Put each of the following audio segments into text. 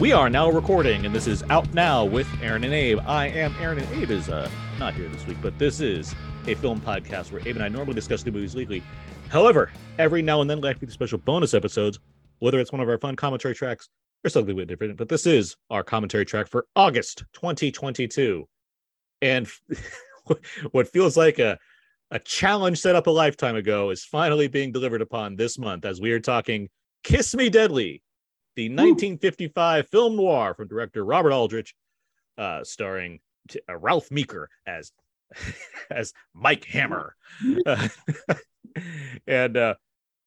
We are now recording, and this is out now with Aaron and Abe. I am Aaron, and Abe is uh, not here this week, but this is a film podcast where Abe and I normally discuss new movies weekly. However, every now and then, like do special bonus episodes, whether it's one of our fun commentary tracks or something a bit different. But this is our commentary track for August 2022, and what feels like a a challenge set up a lifetime ago is finally being delivered upon this month as we are talking Kiss Me Deadly, the 1955 film noir from director Robert Aldrich, uh, starring t- uh, Ralph Meeker as as Mike Hammer, uh, and uh,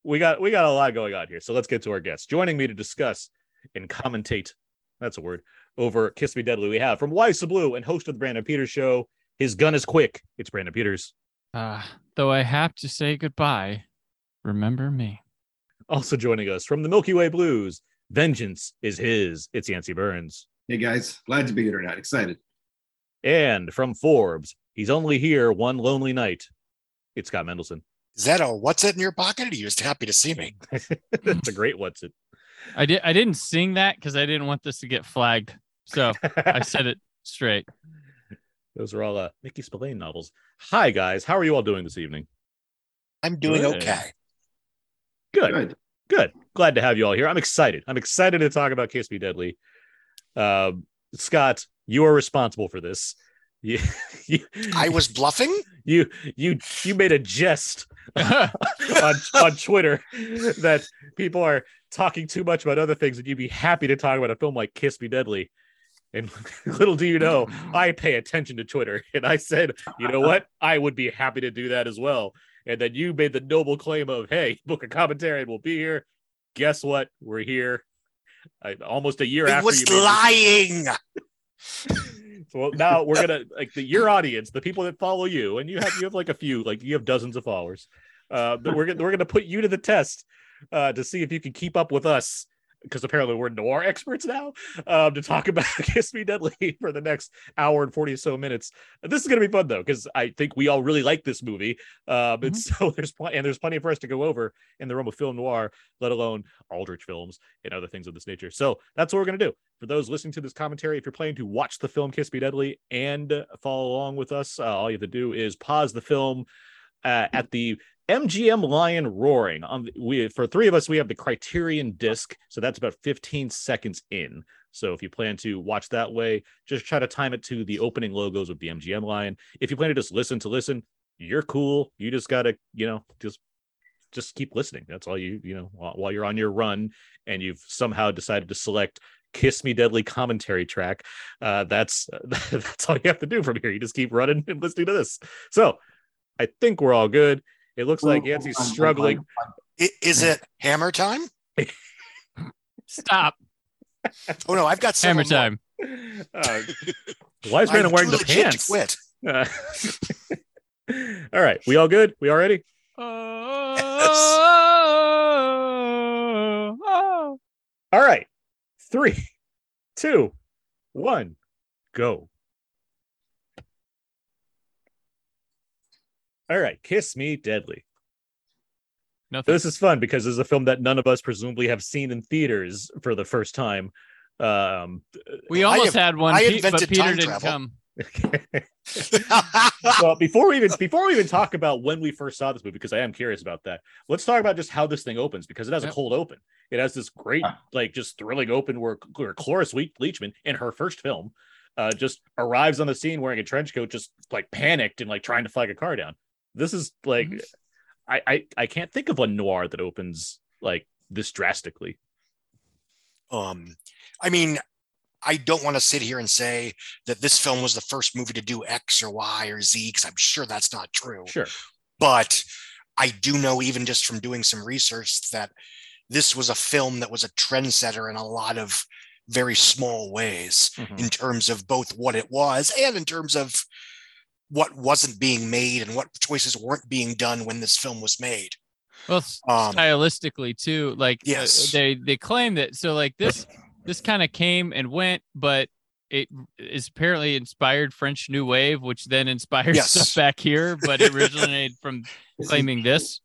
we got we got a lot going on here. So let's get to our guests. Joining me to discuss and commentate, that's a word, over Kiss Me Deadly. We have from Why So Blu and host of the Brandon Peters Show. His gun is quick. It's Brandon Peters. Uh, though I have to say goodbye, remember me. Also joining us from the Milky Way Blues, Vengeance is his. It's Yancey Burns. Hey guys, glad to be here tonight. Excited. And from Forbes, he's only here one lonely night. It's Scott Mendelson. Is that a what's it in your pocket? Are you just happy to see me? That's a great what's it. I did. I didn't sing that because I didn't want this to get flagged. So I said it straight. Those are all uh, Mickey Spillane novels. Hi guys, how are you all doing this evening? I'm doing Good. okay. Good. Good. Good. Glad to have you all here. I'm excited. I'm excited to talk about Kiss Me Deadly. Um, Scott, you are responsible for this. You, you, I was bluffing. you, you, you made a jest on, on Twitter that people are talking too much about other things, and you'd be happy to talk about a film like Kiss Me Deadly. And little do you know, I pay attention to Twitter, and I said, you know what, I would be happy to do that as well. And then you made the noble claim of, hey, book a commentary and we'll be here. Guess what? We're here. I, almost a year I after was you lying. so well, now we're gonna like the your audience, the people that follow you, and you have you have like a few, like you have dozens of followers. Uh, but we're gonna we're gonna put you to the test uh, to see if you can keep up with us because apparently we're noir experts now um, to talk about Kiss Me Deadly for the next hour and 40 or so minutes. This is going to be fun though, because I think we all really like this movie. Um, and so there's plenty, and there's plenty for us to go over in the realm of film noir, let alone Aldrich films and other things of this nature. So that's what we're going to do. For those listening to this commentary, if you're planning to watch the film Kiss Me Deadly and follow along with us, uh, all you have to do is pause the film uh, at the MGM Lion Roaring. On the, we for three of us, we have the Criterion disc, so that's about 15 seconds in. So if you plan to watch that way, just try to time it to the opening logos of the MGM Lion. If you plan to just listen to listen, you're cool. You just gotta, you know, just just keep listening. That's all you, you know, while, while you're on your run and you've somehow decided to select Kiss Me Deadly commentary track. Uh, that's that's all you have to do from here. You just keep running and listening to this. So I think we're all good. It looks like Yancey's Hold on, hold on, struggling. hold on. I- Is it hammer time? Stop. Oh no, I've got Hammer several more. time. Uh, why is I'm Brandon wearing too the legit to pants? Quit. Uh, all right, we all good? We all ready? Oh, All right, three, two, one, go. All right, Kiss Me Deadly. Nothing. This is fun because this is a film that none of us presumably have seen in theaters for the first time. Um, We I almost have- had one, I Pe- but invented Peter time didn't travel. come. well, before we even before we even talk about when we first saw this movie, because I am curious about that. Let's talk about just how this thing opens because it has Yep. a cold open. It has this great, Ah. like, just thrilling open where, where Cloris Leachman in her first film uh, just arrives on the scene wearing a trench coat, just like panicked and like trying to flag a car down. This is like, Mhm. I, I I can't think of a noir that opens like this drastically. um, I mean, I don't want to sit here and say that this film was the first movie to do X or Y or Z because I'm sure that's not true. Sure. But I do know, even just from doing some research, that this was a film that was a trendsetter in a lot of very small ways Mhm. in terms of both what it was and in terms of what wasn't being made and what choices weren't being done when this film was made. Well, Um, stylistically too. Like uh, Yes. they they claim that. So like this this kind of came and went, but it is apparently inspired French New Wave, which then inspired Yes. stuff back here, but it originated from This is, claiming this.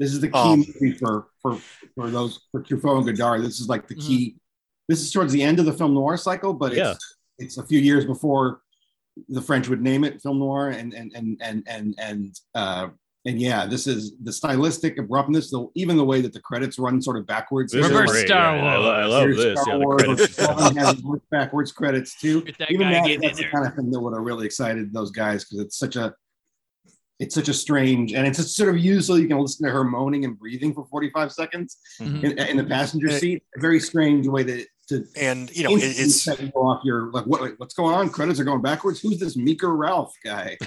this is the key Um, movie for for for those for Truffaut and Godard. This is like the Mhm. key this is towards the end of the film noir cycle, but it's Yeah. it's a few years before the French would name it film noir, and and and and and and uh, and yeah, this is the stylistic abruptness, the even the way that the credits run sort of backwards. This Reverse great, Star yeah, I I, love Here's this. Star Yeah, the Wars, has backwards credits too. That Even that, that's the there. kind of thing that would have really excited those guys because it's such a it's such a strange and it's sort of used so you can listen to her moaning and breathing for 45 seconds Mhm. in, in the passenger seat. A very strange way to to And you know, it, it's set you off. You're like, what, what's going on? Credits are going backwards. Who's this Meeker Ralph guy?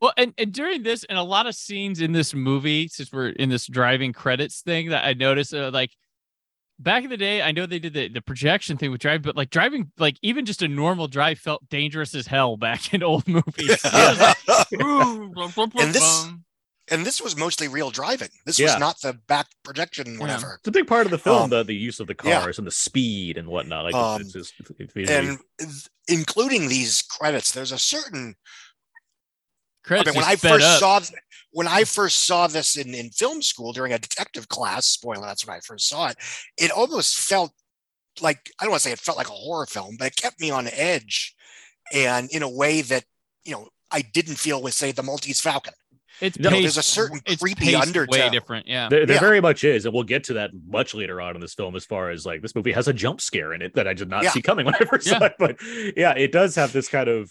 Well, and, and during this, and a lot of scenes in this movie, since we're in this driving credits thing, that I noticed, uh, like back in the day, I know they did the, the projection thing with drive, but like driving, like even just a normal drive felt dangerous as hell back in old movies. It was like, And this- and this was mostly real driving. This Yeah. was not the back projection, whatever. It's a big part of the film, Um, the, the use of the yeah. cars and the speed and whatnot. Like Um, it's, it's, just, it's And th- including these credits, there's a certain I mean, when I first up. saw th- when I first saw this in, in film school during a detective class, spoiler, that's when I first saw it, it almost felt like I don't want to say it felt like a horror film, but it kept me on edge and in a way that, you know, I didn't feel with say the Maltese Falcon. It's No, paced, there's a certain it's creepy paced way different. Yeah. There, there Yeah. very much is, and we'll get to that much later on in this film. As far as like this movie has a jump scare in it that I did not Yeah. see coming when I first saw it, but yeah, it does have this kind of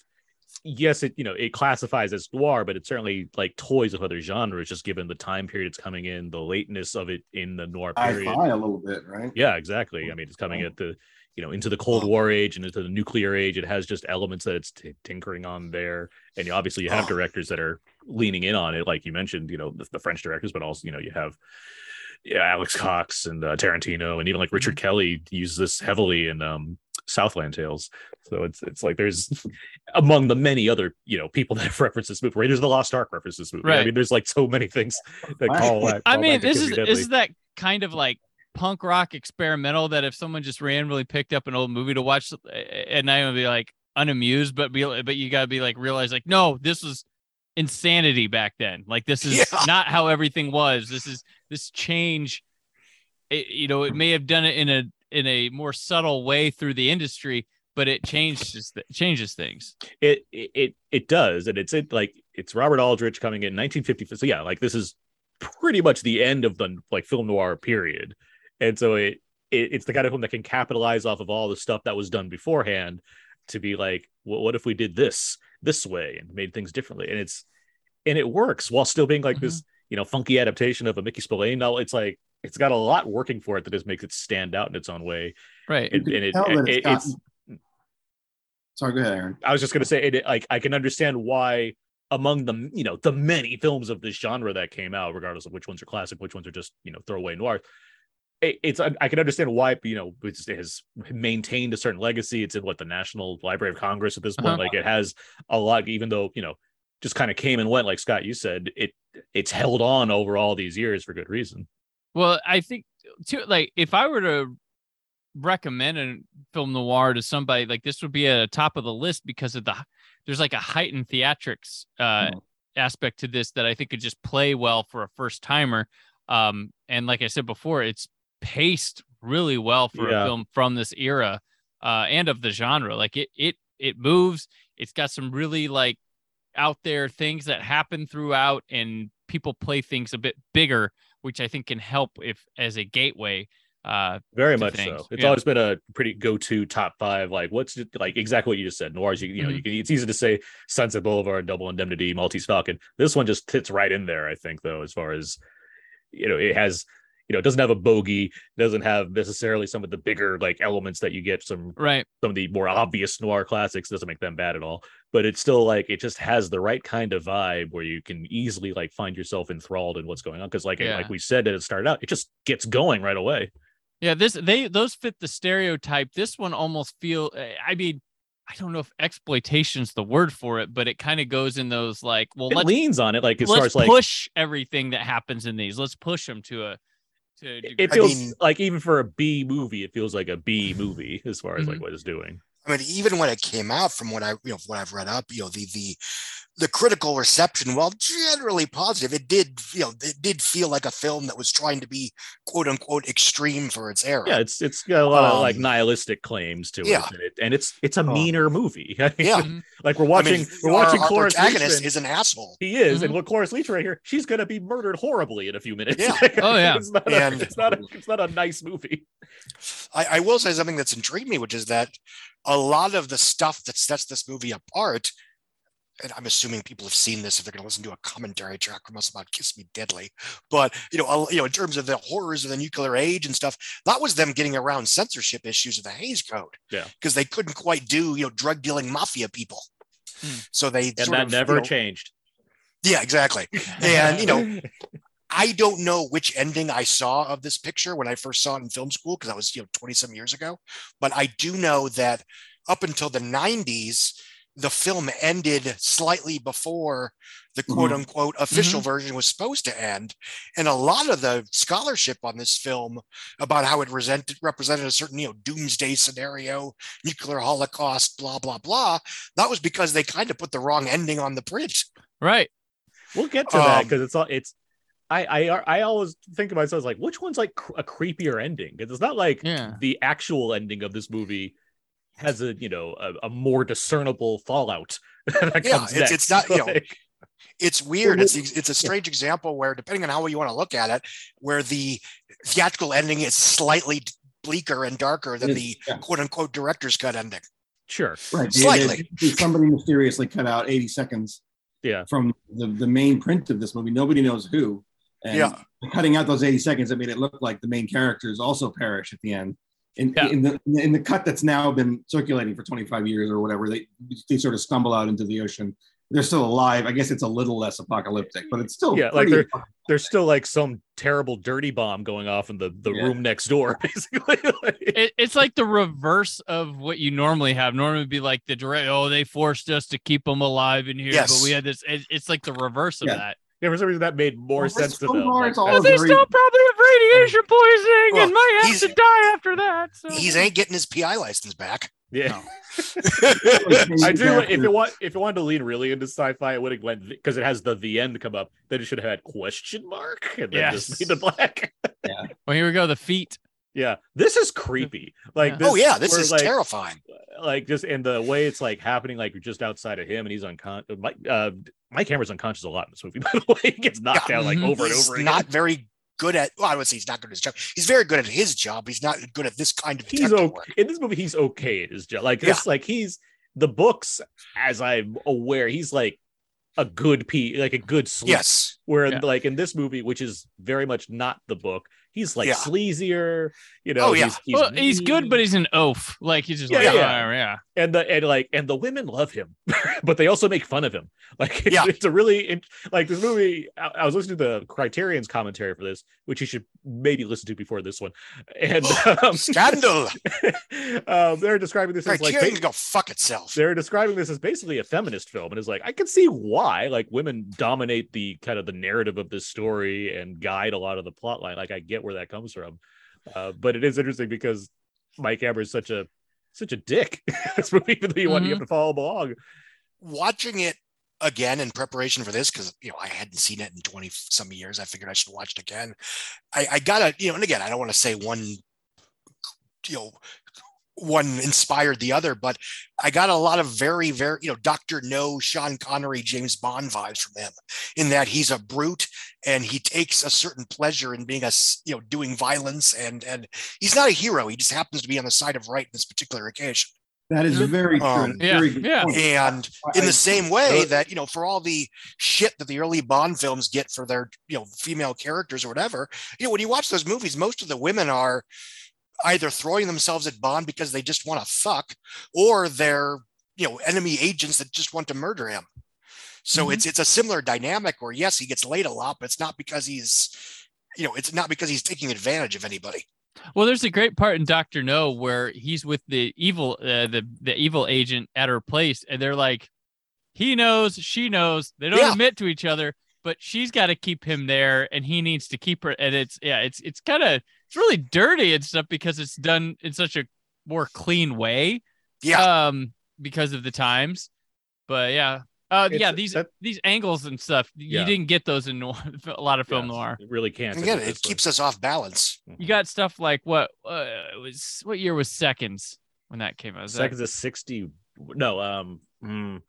yes, it you know it classifies as noir, but it certainly like toys with other genres, just given the time period it's coming in, the lateness of it in the noir period. Sci-fi a little bit, right? Yeah, exactly. I mean, it's coming at the you know into the Cold. War age and into the nuclear age. It has just elements that it's t- tinkering on there, and you, obviously you have directors that are leaning in on it, like you mentioned. You know, the, the French directors, but also you know you have yeah Alex Cox and uh, Tarantino, and even like Richard Kelly uses this heavily in um, Southland Tales. So it's it's like there's among the many other you know people that have referenced this movie. Raiders of the Lost Ark references this movie. I mean, there's like so many things that call. that- I call mean, back this is this is that kind of like punk rock experimental that if someone just randomly picked up an old movie to watch and I would be like unamused, but be but you gotta be like realize like no, this was insanity back then. Like this is Yeah. not how everything was. This is this change. It, you know, it may have done it in a in a more subtle way through the industry, but it changes changes things. it it it- does and it's it like it's robert aldrich coming in 1950 so yeah like this is pretty much the end of the like film noir period and so it, it it's the kind of film that can capitalize off of all the stuff that was done beforehand to be like well, what if we did this this way and made things differently and it's and it works while still being like this mm-hmm. you know funky adaptation of a mickey spillane novel it's like it's got a lot working for it that just makes it stand out in its own way Right. and, and it, tell it- it's it's Sorry, go ahead, Aaron. I was just gonna say, it, like I can understand why among the you know the many films of this genre that came out, regardless of which ones are classic, which ones are just you know throwaway noir. It, it's I can understand why you know it has maintained a certain legacy. It's in what the National Library of Congress at this point. Uh-huh. Like it has a lot, even though you know just kind of came and went. Like Scott, you said it it's held on over all these years for good reason. Well, I think too, like if I were to recommend a film noir to somebody, like this would be at the top of the list because of the there's like a heightened theatrics uh, Oh. aspect to this that I think could just play well for a first timer. Um, and like I said before, it's paced really well for Yeah. a film from this era uh, and of the genre. Like it it it moves. It's got some really like out there things that happen throughout, and people play things a bit bigger, which I think can help if as a gateway. Uh, Very much things, so. It's yeah. always been a pretty go-to top five. Like, what's like exactly what you just said? Noirs, you, you know, Mm-hmm. you can. It's easy to say Sunset Boulevard, Double Indemnity, Maltese Falcon. This one just fits right in there. I think, though, as far as you know, it has. You know, it doesn't have a bogey. Doesn't have necessarily some of the bigger like elements that you get some right. some of the more obvious noir classics. Doesn't make them bad at all. But it's still like it just has the right kind of vibe where you can easily like find yourself enthralled in what's going on. Because like Yeah. like we said at it started out, it just gets going right away. Yeah, this they those fit the stereotype. This one almost feel. eh, I mean, I don't know if exploitation's the word for it, but it kind of goes in those like, well, it let's leans on it like as far let's as like push everything that happens in these. Let's push them to a to. A degree. it I feels mean- like even for a B movie, it feels like a B movie as far as like Mhm. what it's doing. I mean, even when it came out, from what I you know, from what I've read up, you know, the the the critical reception, while generally positive, it did, you know, it did feel like a film that was trying to be quote unquote extreme for its era. Yeah, it's it's got a lot of like Um, nihilistic claims to yeah. it, and, and it's it's a Oh. meaner movie. Yeah. like we're I watching mean, we're our, watching our Cloris protagonist Leachman. is an asshole. He is, Mhm. and look, Cloris Leach right here. She's gonna be murdered horribly in a few minutes. Yeah. Oh, yeah. it's not. A, it's not. A, it's not a nice movie. I, I will say something that's intrigued me, which is that a lot of the stuff that sets this movie apart, and I'm assuming people have seen this if they're going to listen to a commentary track from us about "Kiss Me Deadly," but you know, you know, in terms of the horrors of the nuclear age and stuff, that was them getting around censorship issues of the Hays Code. Yeah. because they couldn't quite do you know drug dealing mafia people, Hmm. so they And that of, never you know- changed. Yeah, exactly. And you know, I don't know which ending I saw of this picture when I first saw it in film school because I was you know 20 some years ago. But I do know that up until the 90s, the film ended slightly before the Mhm. quote unquote official version was supposed to end. And a lot of the scholarship on this film about how it resented, represented a certain, you know, doomsday scenario, nuclear holocaust, blah, blah, blah. That was because they kind of put the wrong ending on the print. Right. We'll get to that Um, because it's all it's. I, I I always think of myself as like which one's like cr- a creepier ending because it's not like Yeah. the actual ending of this movie has a you know a, a more discernible fallout that Yeah, comes it's- next. it's not, you know, it's weird. It's it's a strange example where, depending on how you want to look at it, where the theatrical ending is slightly bleaker and darker than It the yeah. quote unquote director's cut ending. sure Right. they- Slightly. they- somebody mysteriously cut out 80 seconds Yeah. from the, the main print of this movie. Nobody knows who. And Yeah. cutting out those 80 seconds, it made it look like the main characters also perish at the end. In, Yeah. in the in the cut that's now been circulating for 25 years or whatever, they they sort of stumble out into the ocean. They're still alive. I guess it's a little less apocalyptic, but it's still Yeah, like pretty- there's still like some terrible dirty bomb going off in the the Yeah. room next door basically It, it's like the reverse of what you normally have. Normally, it'd be like the direct. Oh, they forced us to keep them alive in here, Yes. but we had this. It, it's like the reverse of Yeah. that. Yeah for some reason that made more Well, sense to film them noir Like, is all they very- still probably have radiation poisoning Well, and might have he's- to die after that. So. He's ain't getting his PI license back. yeah No. I do. If it want, if it wanted to lean really into sci-fi, it would have went because it has the the end come up. Then it should have had question mark and then just Yes. made the black. Yeah. Well, here we go. The feet. Yeah, this is creepy. Like, Yeah. this, oh yeah, this is like, terrifying. Like just and the way it's like happening, like you're just outside of him and he's unconscious. my, uh, Mike Hammer's unconscious a lot in this movie. By the way, he gets knocked Yeah. down like over and over again. not very good at. Well, I would say he's not good at his job. He's very good at his job. He's not good at this kind of he's okay work. in this movie. He's okay at his job. Like this, like he's the books, as I'm aware, he's like a good p, like a good sleep. Yes. Where Yeah. like in this movie, which is very much not the book, he's like Yeah. sleazier. You know, Oh, yeah. he's, he's, well, he's good, but he's an oaf. Like he's just Yeah, like, yeah. yeah, yeah. and the and like and the women love him, but they also make fun of him. Like it's, Yeah. it's a really like this movie. I, I was listening to the Criterion's commentary for this, which you should maybe listen to before this one, and um, Scandal. um, they're describing this as like Criterion ba- go fuck itself. they're describing this as basically a feminist film and it's like i can see why like women dominate the kind of the narrative of this story and guide a lot of the plot line like i get where that comes from uh, but it is interesting because mike Hammer is such a such a dick this movie even though you want you have to follow along watching it again in preparation for this because you know I hadn't seen it in 20 some years. I figured I should watch it again. I, I gotta, you know, and again, I don't want to say one, you know, one inspired the other, but I got a lot of very, very, you know, Dr. No, Sean Connery, James Bond vibes from him in that he's a brute and he takes a certain pleasure in being a, s- you know, doing violence and, and he's not a hero. He just happens to be on the side of right in this particular occasion. That is very true. Um, That's yeah, very good yeah. And in the same way that you know for all the shit that the early bond films get for their you know female characters or whatever you know when you watch those movies most of the women are either throwing themselves at bond because they just want to fuck or they're you know enemy agents that just want to murder him so Mhm. it's it's a similar dynamic where yes he gets laid a lot but it's not because he's you know it's not because he's taking advantage of anybody Well, there's a great part in Doctor No where he's with the evil, uh, the the evil agent at her place, and they're like, he knows, she knows. They don't Yeah. admit to each other, but she's got to keep him there, and he needs to keep her. And it's yeah, it's it's kind of it's really dirty and stuff because it's done in such a more clean way. yeah Um, because of the times, but yeah, Uh, It's- yeah, these that- these angles and stuff. Yeah. You didn't get those in noir, a lot of film Yes, noir. It really can't. Again, It's it keeps us off balance. You got stuff like what uh, it was what year was Seconds when that came out? Was seconds of sixty. No, um, mm,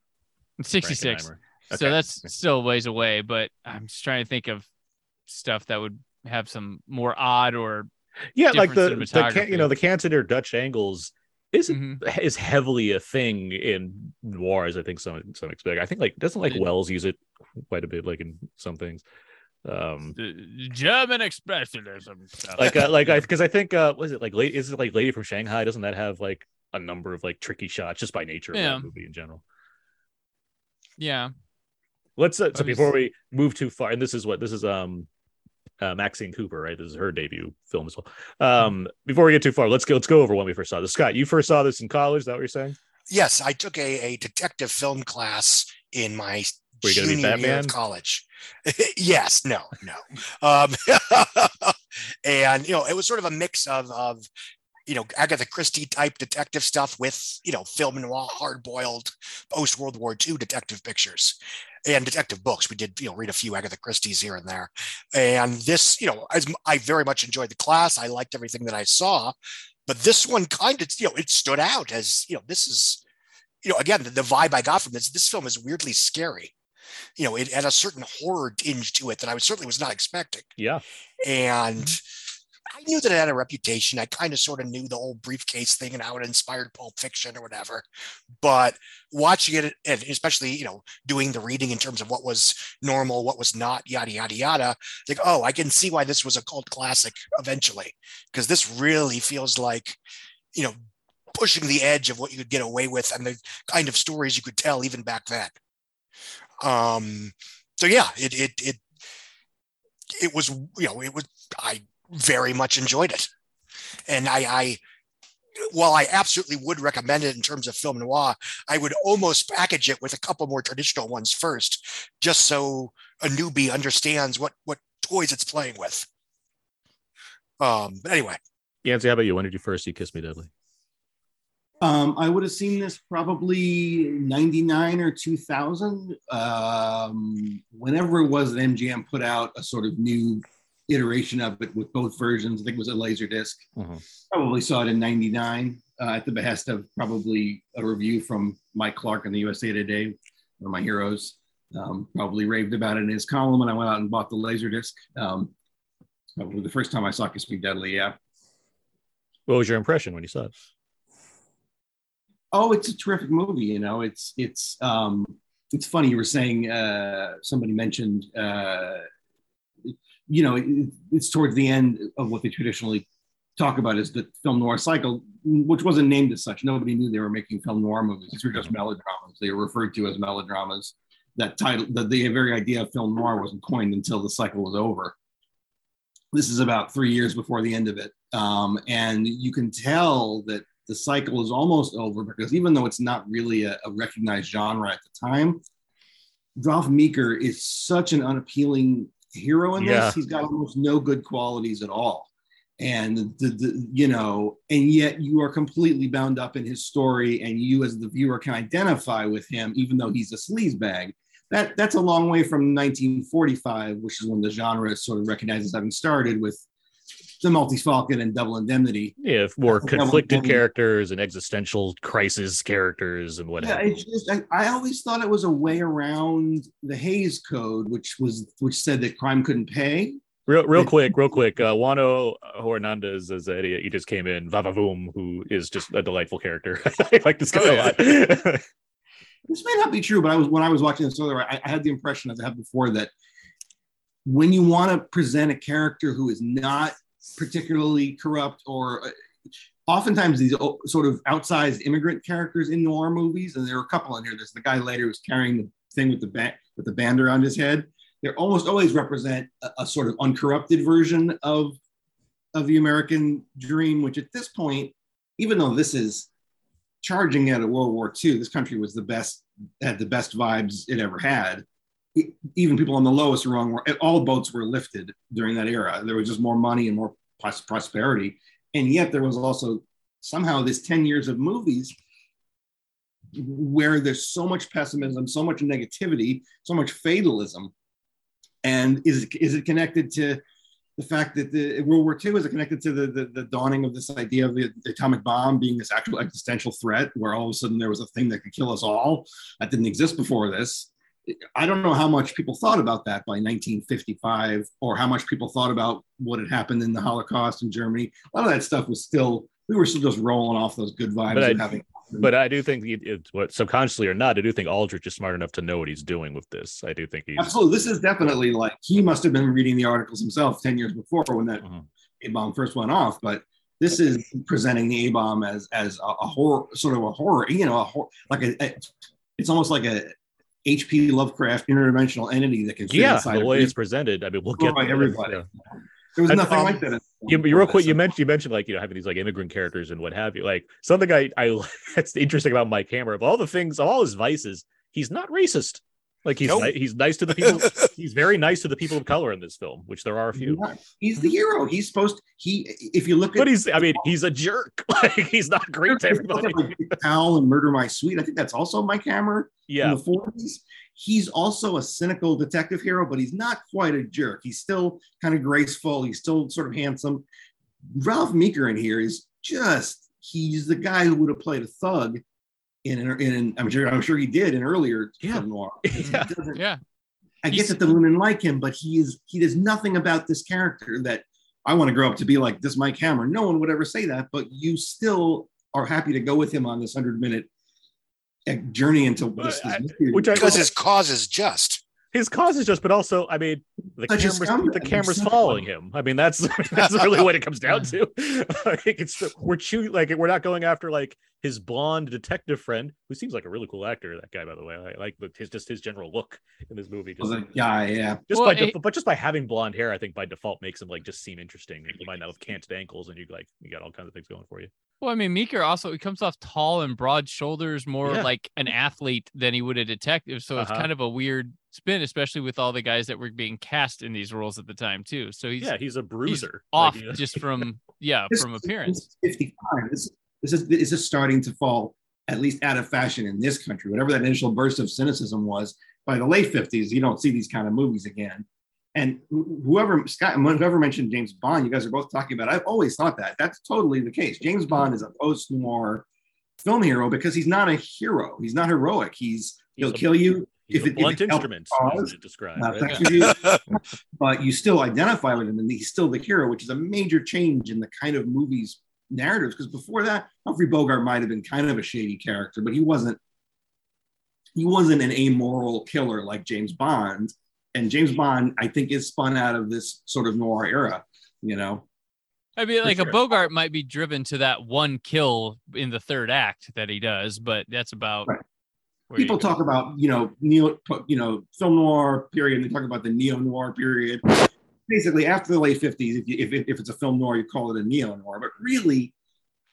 66. Frankenheimer. So that's still a ways away, but I'm just trying to think of stuff that would have some more odd or yeah, like the, the can, you know the Cancer Dutch angles is Mhm. is heavily a thing in noirs. I think some some expect. I think like doesn't like It- Welles use it quite a bit, like in some things. Um, German expressionism like uh, like I because I think uh was it like late is it like Lady from Shanghai? Doesn't that have like a number of like tricky shots just by nature of Yeah. that movie in general? yeah. Let's uh, so before we move too far, and this is what this is um uh, Maxine Cooper, right? This is her debut film as well. Um, before we get too far, let's go let's go over when we first saw this. Scott, you first saw this in college. Is that what you're saying? Yes, I took a, a detective film class in my Were you gonna be junior year of college. yes, no, no. Um, and you know, it was sort of a mix of of you know Agatha Christie type detective stuff with you know film noir, hard boiled post World War II detective pictures and detective books. We did you know read a few Agatha Christie's here and there, and this you know as I very much enjoyed the class. I liked everything that I saw, but this one kind of you know it stood out as you know this is you know again the, the vibe I got from this. This film is weirdly scary. You know, it had a certain horror tinge to it that I was certainly was not expecting Yeah. and I knew that it had a reputation. I kind of sort of knew the whole briefcase thing and how it inspired Pulp Fiction or whatever. But watching it, and especially you know doing the reading in terms of what was normal, what was not, yada yada yada, like oh, I can see why this was a cult classic eventually, because this really feels like you know pushing the edge of what you could get away with and the kind of stories you could tell even back then. Um, so yeah, it it it it was you know it was I very much enjoyed it, and I I while I absolutely would recommend it in terms of film noir, I would almost package it with a couple more traditional ones first, just so a newbie understands what what toys it's playing with. Um, but anyway, Yancey, how about you? When did you first see Kiss Me Deadly? Um, I would have seen this probably 99 or 2000. Um, whenever it was that MGM put out a sort of new iteration of it with both versions, I think it was a laser disc. Mhm. Probably saw it in 99 uh, at the behest of probably a review from Mike Clark in the USA Today, one of my heroes. Um, probably raved about it in his column, and I went out and bought the laser disc. Um, probably the first time I saw Kiss Me Deadly, yeah. What was your impression when you saw it? oh it's a terrific movie you know it's it's um it's funny you were saying uh somebody mentioned uh you know it, it's towards the end of what they traditionally talk about is the film noir cycle which wasn't named as such. Nobody knew they were making film noir movies. These were just melodramas. They were referred to as melodramas. That title the, the very idea of film noir wasn't coined until the cycle was over. This is about three years before the end of it. Um, and you can tell that the cycle is almost over because even though it's not really a, a recognized genre at the time, Ralph Meeker is such an unappealing hero in Yeah. this. He's got almost no good qualities at all. And the, the you know, and yet you are completely bound up in his story, and you as the viewer can identify with him, even though he's a sleazebag. That that's a long way from 1945, which is when the genre sort of recognized as having started with the Maltese Falcon and Double Indemnity. Yeah, more conflicted characters and existential crisis characters and what Yeah, have it's just I, I always thought it was a way around the Hays Code, which was which said that crime couldn't pay. Real, real quick, real quick. Uh, Juano Hernandez is an idiot. He just came in. Vavavoom, who is just a delightful character. I like this guy Oh, a lot. This may not be true, but I was when I was watching this earlier, I, I had the impression as I had before that when you want to present a character who is not particularly corrupt or uh, oftentimes these o- sort of outsized immigrant characters in noir movies, and there are a couple in here. There's the guy later who's carrying the thing with the ba- with the band around his head. They almost always represent a, a sort of uncorrupted version of of the American dream, which at this point, even though this is charging out of World War II, this country was the best, had the best vibes it ever had. Even people on the lowest rung were, all boats were lifted during that era. There was just more money and more prosperity. And yet there was also somehow this 10 years of movies where there's so much pessimism, so much negativity, so much fatalism, and is is it connected to the fact that the World War II is it connected to the, the, the dawning of this idea of the, atomic bomb being this actual existential threat, where all of a sudden there was a thing that could kill us all that didn't exist before this. I don't know how much people thought about that by 1955, or how much people thought about what had happened in the Holocaust in Germany. A lot of that stuff was still we were still just rolling off those good vibes But I- and having. But I do think it, what subconsciously or not, I do think Aldrich is smart enough to know what he's doing with this. I do think he's Absolutely, this is definitely like he must have been reading the articles himself ten years before when that Mhm. A bomb first went off. But this is presenting the A bomb as as a, a horror, sort of a horror, you know, a horror like a, a- it's almost like a H.P. Lovecraft interdimensional entity that can yeah, the way it's presented. I mean, we'll get that, everybody. yeah. There was And, nothing um, like that. You, you real quick, you mentioned you mentioned like you know having these like immigrant characters and what have you. Like something I I that's interesting about Mike Hammer of all the things, of all his vices, he's not racist. Like he's Nope. ni- he's nice to the people. he's very nice to the people of color in this film, which there are a few. He's the hero. He's supposed. He, if you look at But he's I mean he's a jerk. Like he's not great to if you look everybody. at, like, Al and Murder My Sweet, I think that's also Mike Hammer. Yeah, in the 40s. He's also a cynical detective hero, but he's not quite a jerk. He's still kind of graceful. He's still sort of handsome. Ralph Meeker in here is just, he's the guy who would have played a thug in, an, in an, I'm sure, I'm sure he did in earlier Yeah. film noir. Yeah. Yeah. I He's- get that the women like him, but he is, he does nothing about this character that I want to grow up to be like this Mike Hammer. No one would ever say that, but you still are happy to go with him on this 100 minute uh, journey into this, But I- which I- because his cause is just. His cause is just, but also I mean the Such cameras the cameras He's following him. I mean that's that's really what it comes down to. I think it's we're chewing like we're not going after like his blonde detective friend who seems like a really cool actor. That guy, by the way, I like his just his general look in this movie. Just, Well, the guy, yeah. just Well, by def- but just by having blonde hair, I think by default makes him like just seem interesting. You might not have canted ankles, and you like you got all kinds of things going for you. Well, I mean, Meeker also he comes off tall and broad shoulders, more Yeah. like an athlete than he would a detective. So it's Uh-huh. kind of a weird spin, especially with all the guys that were being cast in these roles at the time too. So he's yeah, he's a bruiser. off Like, you know- just from yeah This- from appearance. this is 55. This, this is this is starting to fall at least out of fashion in this country. Whatever that initial burst of cynicism was, by the late 50s, you don't see these kind of movies again. And whoever Scott, whoever mentioned James Bond, you guys are both talking about. I've always thought that that's totally the case. James mm-hmm. Bond is a post-noir film hero because he's not a hero. He's not heroic. He's He's he'll a- kill you, he's if a it- if it instrument, cause, as it described. right? sex with you, but you still identify with him and he's still the hero, which is a major change in the kind of movies narratives. Because before that, Humphrey Bogart might have been kind of a shady character, but he wasn't he wasn't an amoral killer like James Bond. And James Bond, I think, is spun out of this sort of noir era, you know. I mean, For like a. Bogart might be driven to that one kill in the third act that he does, but that's about Right. People talk about, you know, neo, you know, film noir period, and they talk about the neo noir period. Basically, after the late 50s, if, you, if, if it's a film noir, you call it a neo noir. But really,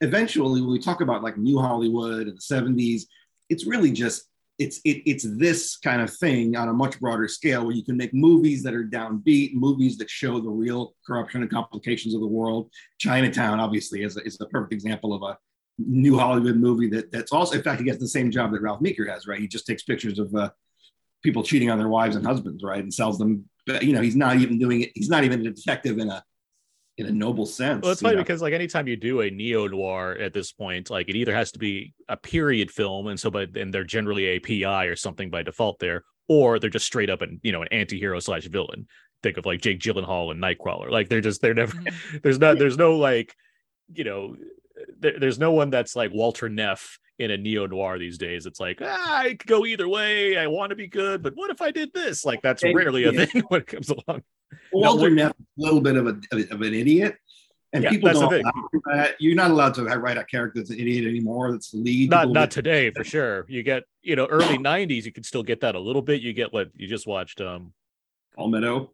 eventually, when we talk about like New Hollywood and the 70s, it's really just it's it, it's this kind of thing on a much broader scale where you can make movies that are downbeat, movies that show the real corruption and complications of the world. Chinatown, obviously, is a, is a perfect example of a new Hollywood movie that that's also, in fact, he gets the same job that Ralph Meeker has, right? He just takes pictures of uh, people cheating on their wives and husbands, right, and sells them. But, you know, he's not even doing it. He's not even a detective in a in a noble sense. Well, it's funny know? because like anytime you do a neo noir at this point, like it either has to be a period film, and so but and they're generally a PI or something by default there, or they're just straight up and you know an anti-hero slash villain. Think of like Jake Gyllenhaal and Nightcrawler. Like they're just they're never Mhm. there's not there's no like you know there, there's no one that's like Walter Neff in a neo noir these days. It's like ah, I could go either way. I want to be good, but what if I did this? Like that's Yeah. rarely a thing when it comes along. Walter Neff a little bit of a of an idiot, and Yeah, people don't. allow. You're not allowed to write a character that's an idiot anymore. That's the lead. not not today for sure. You get you know early '90s, you could still get that a little bit. You get what you just watched. Um, Palmetto.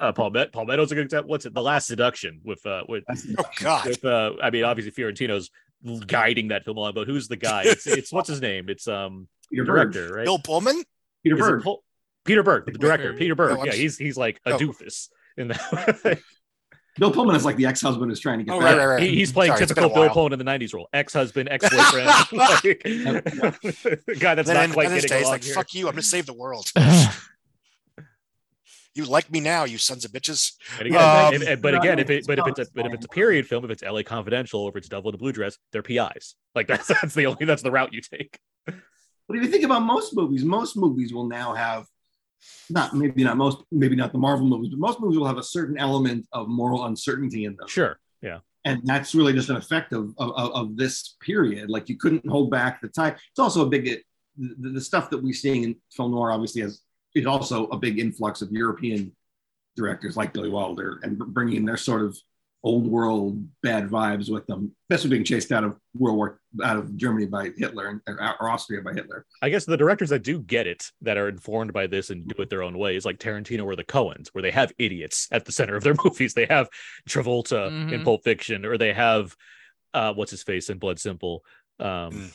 Uh, Palmet Palmetto's a good example. What's it? The Last Seduction with uh with Oh God. with uh. I mean, obviously Fiorentino's guiding that film along, but who's the guy? It's, it's what's his name? It's um Peter Berg. director, right? Bill Pullman? Peter Is Berg. Pol- Peter Berg, the director. Peter Berg. Oh, yeah, he's he's like a Oh. doofus in that. Bill Pullman is like the ex-husband who's trying to get Oh, back. right, right, right. He- he's playing Sorry, typical Bill. Pullman in the '90s role: ex-husband, ex-boyfriend, like, guy that's then not in quite Independence getting Day, he's along like, here. "Fuck you! I'm gonna save the world. You like me now, you sons of bitches." And again, Um, if- if- but again, if it, it's but if it's a, but if it's a period film, if it's L.A. Confidential, or if it's Devil in the Blue Dress, they're PIs. Like that's that's the only that's the route you take. But if you think about most movies, most movies will now have not maybe not most maybe not the Marvel movies, but most movies will have a certain element of moral uncertainty in them. Sure, yeah, And that's really just an effect of, of, of- of this period. Like you couldn't hold back the time. It's also a big the, the stuff that we're seeing in film noir obviously has is also a big influx of European directors like Billy Wilder and bringing their sort of old world bad vibes with them, especially being chased out of World War out of Germany by Hitler and or, or Austria by Hitler. I guess the directors that do get it, that are informed by this and do it their own way, is like Tarantino or the Coens, where they have idiots at the center of their movies. They have Travolta in Mhm. Pulp Fiction, or they have uh, what's his face in Blood Simple. Um, Mm.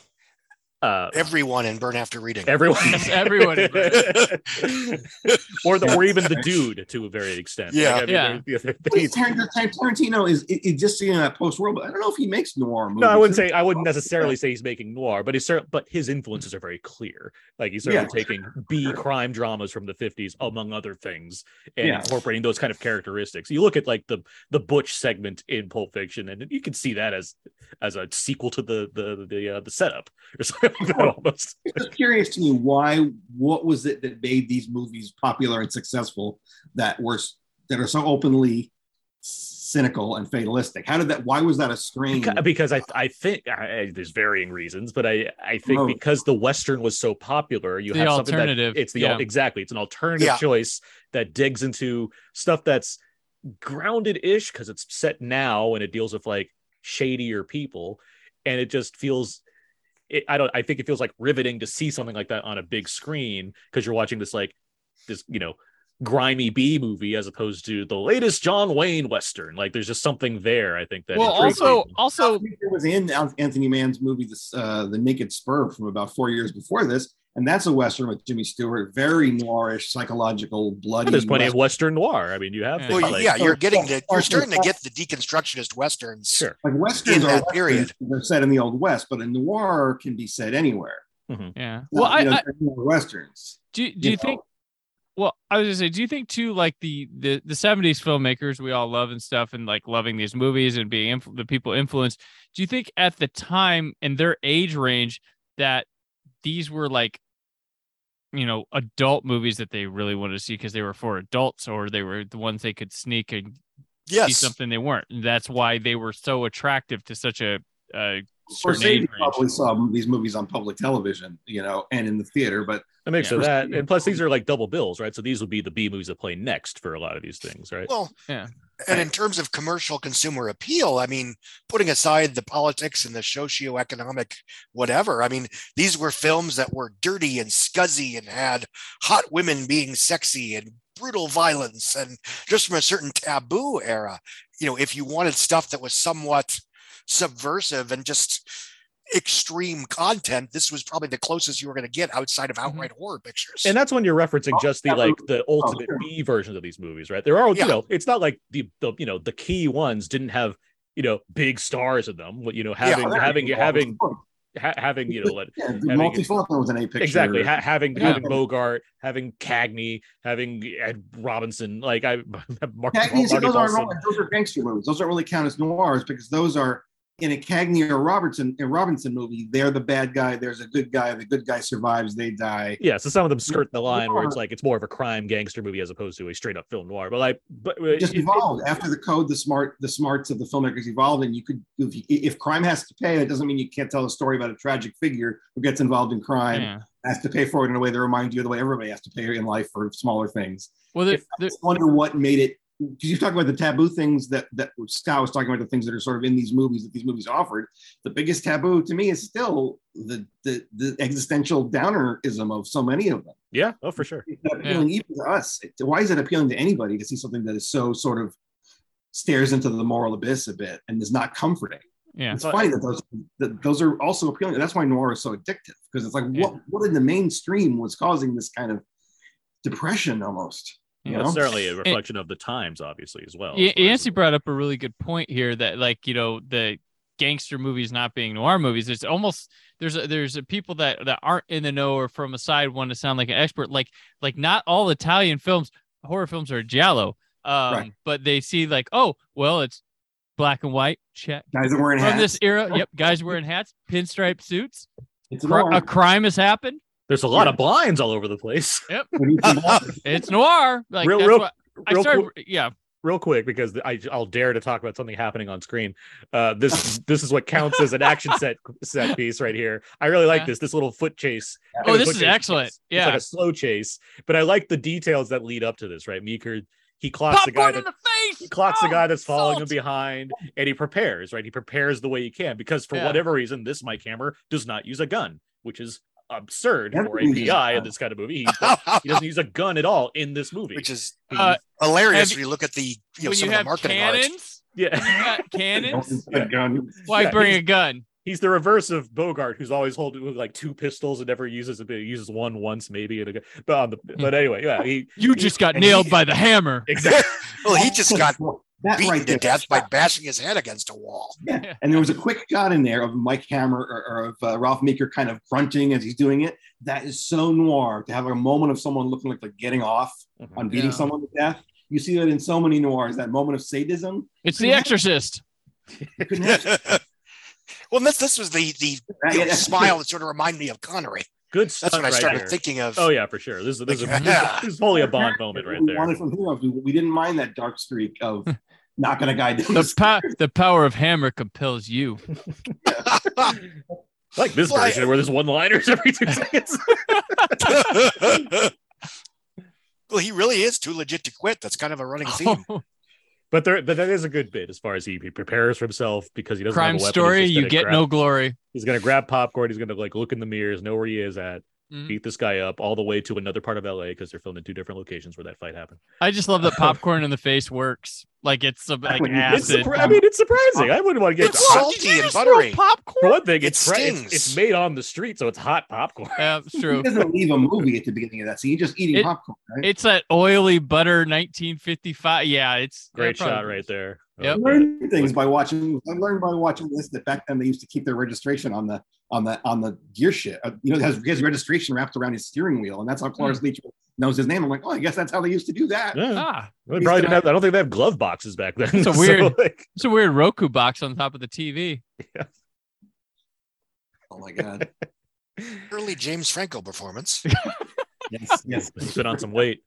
Uh, Everyone in Burn After Reading. everyone, Yes, everyone or the or even the dude to a very extent. Yeah. Like, I mean, Yeah. there- there- But he's- Tar- Tar- Tarantino is it, it just seeing that post world, but I don't know if he makes noir movies. No, I wouldn't say I wouldn't necessarily say he's making noir, but he's cer- but his influences are very clear. Like he's certainly Yeah. taking B crime dramas from the 50s, among other things, and Yeah. incorporating those kind of characteristics. You look at like the the Butch segment in Pulp Fiction, and you can see that as as a sequel to the the the uh, the setup or something like that almost. It's just curious to me why what was it that made these movies popular and successful that were that are so openly cynical and fatalistic? How did that? Why was that a strain? Beca- because I I think I, there's varying reasons, but I I think Oh. because the western was so popular, you The have something that it's the yeah. al- exactly it's an alternative Yeah. choice that digs into stuff that's grounded ish because it's set now and it deals with like shadier people, and it just feels. It, I don't. I think it feels like riveting to see something like that on a big screen because you're watching this like this you know grimy B movie as opposed to the latest John Wayne western. Like there's just something there. I think that well, also, people. also, it was in Anthony Mann's movie, this, uh, The Naked Spur, from about four years before this, and that's a western with Jimmy Stewart, very noirish, psychological, bloody. there's plenty of western. Western noir. I mean, you have. Well, like, yeah, you're getting to, oh, you're starting to get the deconstructionist westerns. sure. like westerns in are that westerns, period. They're set in the old west, but a noir can be set anywhere. Mm-hmm. yeah. Not, Well, I, you know, I westerns. do. Do you you think? know? Well, I was gonna say, do you think too, like the the the seventies filmmakers we all love and stuff, and like loving these movies and being influ- the people influenced? Do you think at the time in their age range that these were like, you know, adult movies that they really wanted to see because they were for adults, or they were the ones they could sneak and see something they weren't, and that's why they were so attractive to such a, a Scorsese age range. probably saw these movies on public television, you know, and in the theater, but A mix Yeah. of that, and plus these are like double bills, right? So these would be the B movies that play next for a lot of these things, right? Well, Yeah. And in terms of commercial consumer appeal, I mean, putting aside the politics and the socioeconomic whatever, I mean, these were films that were dirty and scuzzy and had hot women being sexy and brutal violence and just from a certain taboo era. You know, if you wanted stuff that was somewhat subversive and just extreme content, this was probably the closest you were going to get outside of mm-hmm. outright horror pictures. and that's when you're referencing Oh, just the yeah, like the oh, ultimate sure. B versions of these movies, right? There are, Yeah. you know, it's not like the the you know the key ones didn't have you know big stars in them. What you know, having having having ha- having you know like, yeah, having- Maltese Falcon was an A picture. exactly ha- having Yeah. having Bogart, having Cagney, having Ed Robinson, like I Mark, Cagney, see, Marty those, aren't, Paulson. those are gangster movies. Those don't really count as noirs because those are in a Cagney or Robertson a Robinson movie. They're the bad guy. There's a good guy. The good guy survives. They die. Yeah, so some of them skirt the line where it's like it's more of a crime gangster movie as opposed to a straight up film noir. But like, but uh, just it- it- evolved after the code. The smart, the smarts of the filmmakers evolved, and you could, if, if crime has to pay, that doesn't mean you can't tell a story about a tragic figure who gets involved in crime, Yeah. has to pay for it in a way that reminds you of the way everybody has to pay in life for smaller things. Well, there, If- I just wonder what made it. Because you talk about the taboo things that that Scott was talking about, the things that are sort of in these movies that these movies offered. The biggest taboo to me is still the the, the existential downerism of so many of them. yeah, oh for sure. It's not appealing even to us. Why is it appealing to anybody to see something that is so sort of stares into the moral abyss a bit and is not comforting? yeah. It's funny that those that those are also appealing. That's why noir is so addictive because it's like Yeah. what what in the mainstream was causing this kind of depression almost. You That's know? certainly a reflection of the times, obviously, as well. Yeah, as far brought up a really good point here that like you know the gangster movies not being noir movies. It's almost there's a, there's a people that that aren't in the know or from a side want to sound like an expert. Like like not all Italian films horror films are giallo. Um, Right. but they see like oh well it's black and white check Guys are wearing from hats. this era. Yep, guys wearing hats, pinstripe suits. it's a Cri- a crime has happened. There's a lot Yeah. of blinds all over the place. When you see noir, It's noir. Like Real- real- what I real started. quick- yeah, real quick because I, I'll dare to talk about something happening on screen. Uh, this this is what counts as an action set set piece right here. I really like Yeah. this this little foot chase. Oh, this foot is chase excellent. It's, it's like Yeah. a slow chase, but I like the details that lead up to this. Right, Meeker he clocks the guy that in the face. he clocks the Oh, guy that's following him behind, and he prepares. Right, he prepares the way he can because for Yeah. whatever reason, this Mike Hammer does not use a gun, which is absurd Never for a uses PI in this kind of movie. He, he doesn't use a gun at all in this movie. which is Uh, hilarious have when you look at the you know when some you of the have marketing art. cannons, yeah. when you got cannons. use a gun. Why Yeah, bring a gun? He's the reverse of Bogart, who's always holding with like two pistols and never uses a bit. Uses one once maybe, and a, but on the but anyway, yeah, he You just got nailed he- by the hammer. exactly. Well, he just got that beaten right to there. death by bashing his head against a wall. Yeah. And there was a quick shot in there of Mike Hammer or, or of uh, Ralph Meeker kind of grunting as he's doing it. That is so noir to have a moment of someone looking like they're getting off on beating Yeah. someone to death. You see that in so many noirs, that moment of sadism. It's The Exorcist. You couldn't have well, this this was the the that. you know, Yeah, that's- smile that sort of reminded me of Connery. Good That's stuff when I started there. thinking of. Oh yeah, for sure. This is this is, Like, is, yeah. this is fully a Bond moment right we there. wanted from heroes. We, we didn't mind that dark streak of knocking a guy down. The power, the power of hammer compels you. I like this Well, I- version where there's one liners every two seconds. well, he really is too legit to quit. That's kind of a running oh, theme. But there, but that is a good bit as far as he, he prepares for himself because he doesn't Crime have a weapon. story, you get grab- no glory. He's gonna grab popcorn. He's gonna like look in the mirrors, know where he is at, Mhm. beat this guy up all the way to another part of LA because they're filmed in two different locations where that fight happened. I just love that popcorn in the face works. Like it's a, like when you- It's acid. surpri- I mean, it's surprising. I wouldn't want to get It's hot- salty and buttery. popcorn. For one thing, It it's, fre- it's stings. it's made on the street, so it's hot popcorn. Yeah, it's He true. doesn't leave a movie at the beginning of that scene. He's just eating It- popcorn, right? It's that oily butter 1955. Yeah, it's Great yeah, shot right there. Yep. I learned things by watching. I learned by watching this that back then they used to keep their registration on the on the on the gear shit. Uh, you know, it has his registration wrapped around his steering wheel, and that's how Cloris Leach knows his name. I'm like, oh, I guess that's how they used to do that. Yeah. Ah, They probably didn't have. I don't think they have glove boxes back then. It's a So, weird- like, it's a weird Roku box on top of the TV. Oh my god. Early James Franco performance. yes, yes. he's put on some weight.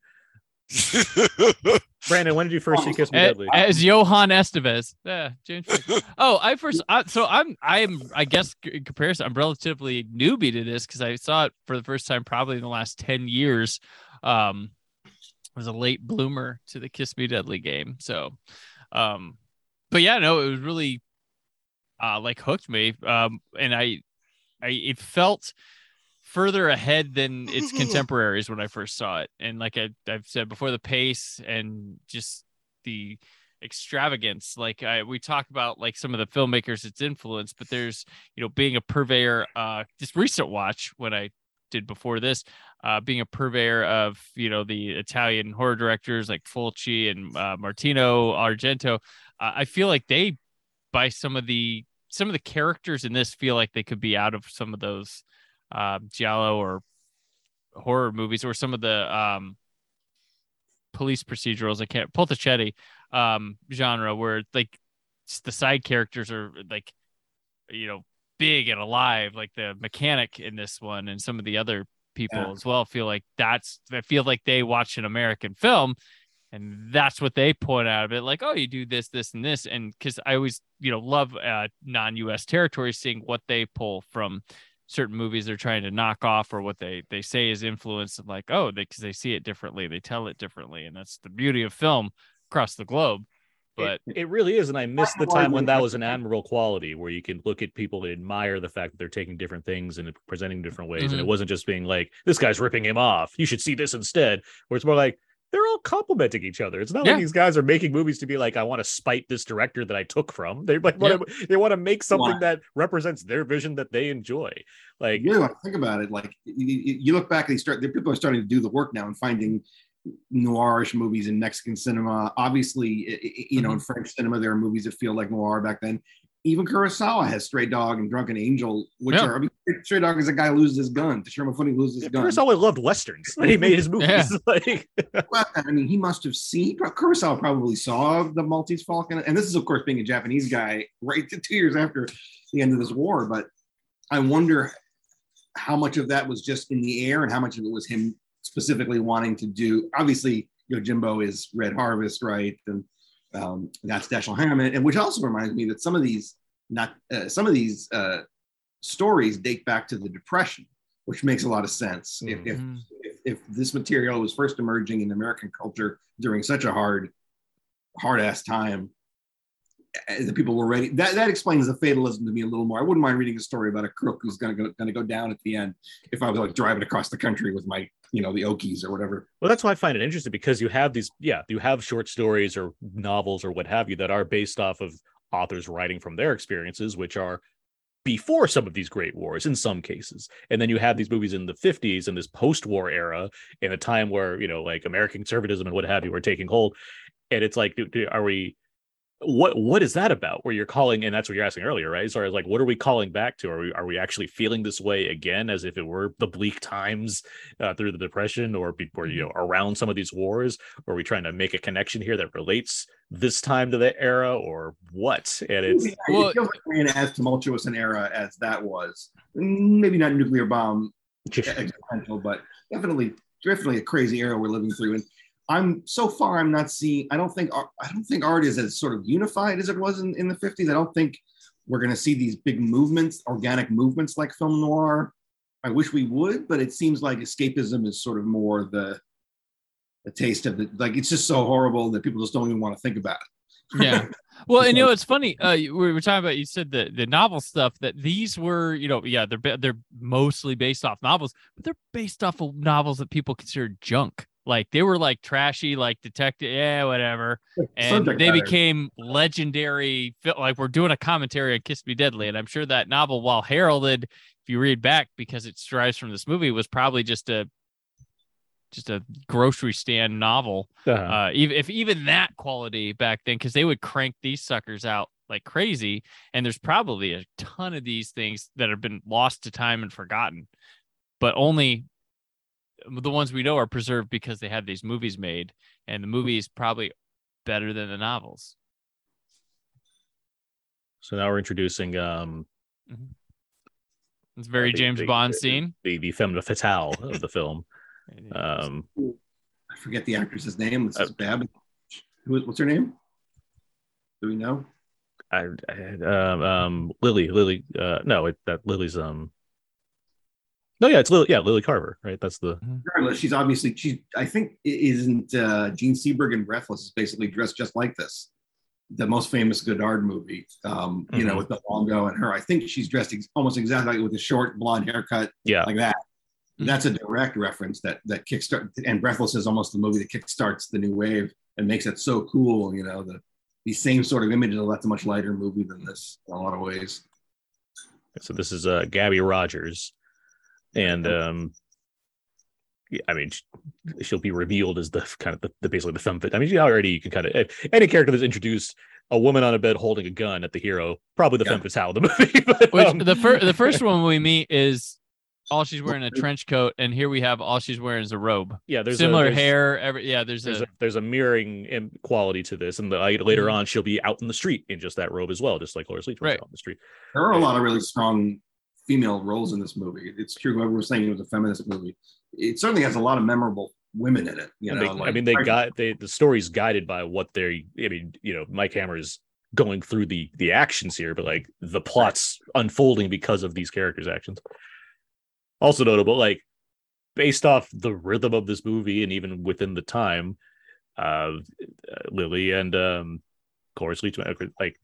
Brandon, when did you first see Kiss Me Deadly? As, Johan Estevez. Yeah, James. Oh, I first. I, so I'm. I'm. I guess in comparison, I'm relatively newbie to this because I saw it for the first time probably in the last ten years. Um, I was a late bloomer to the Kiss Me Deadly game. So, um, but yeah, no, it was really, uh, like hooked me. Um, and I, I it felt further ahead than its contemporaries when I first saw it. And like I, I've said before, the pace and just the extravagance. Like I, we talk about like some of the filmmakers it's influenced, but there's you know being a purveyor. Uh, this recent watch when I did before this, uh, being a purveyor of you know the Italian horror directors like Fulci and uh, Martino Argento. Uh, I feel like they by some of the some of the characters in this feel like they could be out of some of those uh, giallo or horror movies or some of the um, police procedurals. I can't poliziotteschi um, genre where like the side characters are like you know big and alive, like the mechanic in this one and some of the other people Yeah. as well. Feel like that's I feel like they watch an American film and that's what they point out of it like oh you do this this and this and because i always you know love uh, non-us territories seeing what they pull from certain movies they're trying to knock off or what they they say is influence of like oh because they, see it differently they tell it differently and that's the beauty of film across the globe but it, it really is, and I miss the time when that was an admirable quality, where you can look at people and admire the fact that they're taking different things and presenting different ways, and it Mhm. wasn't just being like, "This guy's ripping him off. You should see this instead." Where it's more like they're all complimenting each other. It's not Yeah. like these guys are making movies to be like, "I want to spite this director that I took from." They like want to, they want to make something Why? that represents their vision that they enjoy. Like, you really think about it. Like you, you you look back, they start. People are starting to do the work now and finding noirish movies in Mexican cinema. Obviously, i- i- you know, mm-hmm. in French cinema, there are movies that feel like noir back then. Even Kurosawa has Stray Dog and Drunken Angel, which Yeah. are I mean, Stray Dog is a guy who loses his gun. Toshiro Mifune loses his gun. Kurosawa loved westerns when he made his movies. Yeah. like, Well, I mean, he must have seen Kurosawa probably saw the Maltese Falcon, and this is, of course, being a Japanese guy, right to two years after the end of this war. But I wonder how much of that was just in the air, and how much of it was him specifically wanting to do. Obviously, Yojimbo is Red Harvest, right? And um, that's Dashiell Hammett, and which also reminds me that some of these not uh, some of these uh, stories date back to the Depression, which makes a lot of sense. If, if if, if this material was first emerging in American culture during such a hard, hard ass time, the people were ready. That that explains the fatalism to me a little more. I wouldn't mind reading a story about a crook who's gonna go gonna go down at the end if I was like driving across the country with my you know the Okies or whatever. well, that's why I find it interesting because you have these, yeah, you have short stories or novels or what have you that are based off of authors writing from their experiences, which are before some of these great wars in some cases. And then you have these movies in the 50s and this post-war era in a time where, you know, like American conservatism and what have you were taking hold. And it's like, are we what what is that about? Where you're calling, and that's what you're asking earlier, right? So like, what are we calling back to? Are we are we actually feeling this way again, as if it were the bleak times uh, through the depression, or before you know around some of these wars? Or are we trying to make a connection here that relates this time to the era, or what? And it's it Well- feels like in as tumultuous an era as that was. Maybe not nuclear bomb existential, but definitely definitely a crazy era we're living through. And I'm so far I'm not seeing. I don't think I don't think art is as sort of unified as it was in, in the 50s. I don't think we're going to see these big movements, organic movements like film noir. I wish we would, but it seems like escapism is sort of more the the taste of it. Like it's just so horrible that people just don't even want to think about it. yeah well and you know it's funny uh we were talking about you said the the novel stuff that these were you know yeah they're they're mostly based off novels but they're based off of novels that people consider junk like they were like trashy like detective yeah whatever and Subject they matter. became legendary like we're doing a commentary on kiss me deadly and i'm sure that novel while heralded if you read back because it strives from this movie was probably just a just a grocery stand novel uh, uh even if even that quality back then because they would crank these suckers out like crazy and there's probably a ton of these things that have been lost to time and forgotten but only the ones we know are preserved because they had these movies made and the movies probably better than the novels so now we're introducing um it's a very the- james the- bond the- scene the the femme fatale of the film. Um, I forget the actress's name. This Uh, is Bab. Who is, what's her name? Do we know? I, I um, um Lily Lily uh no it, that Lily's um no yeah it's Lily yeah Lily Carver right that's the Regardless, she's obviously she. I think isn't uh, Jean Seberg in Breathless is basically dressed just like this. The most famous Godard movie, um, you know, Mhm. with the Longo and her. I think she's dressed ex- almost exactly with a short blonde haircut yeah like that. Mhm. That's a direct reference that that kickstart and Breathless is almost the movie that kickstarts the new wave and makes it so cool. You know, the these same sort of images. That's a much lighter movie than this in a lot of ways. so this is uh Gaby Rodgers and um I mean, she'll be revealed as the kind of the, the basically the femme. fit- I mean, she already you can kind of any character that's introduced a woman on a bed holding a gun at the hero, probably the Yeah. femme fatale of the movie. but, which um, the first the first one we meet is all she's wearing a trench coat and here we have all she's wearing is a robe yeah, there's a- similar there's- hair every yeah there's, there's a, a there's a mirroring im- quality to this, and the, like, later Mhm. on she'll be out in the street in just that robe as well, just like Cloris Leachman was Right. out in the street. There are a lot of really strong female roles in this movie. It's true. Whoever was saying it was a feminist movie, it certainly has a lot of memorable women in it. You know, I like- mean, they got they the story's guided by what they. I mean, you know, Mike Hammer is going through the the actions here, but like the plots unfolding because of these characters' actions. Also notable, like based off the rhythm of this movie, and even within the time, uh, Lily and um, Cloris Leachman, like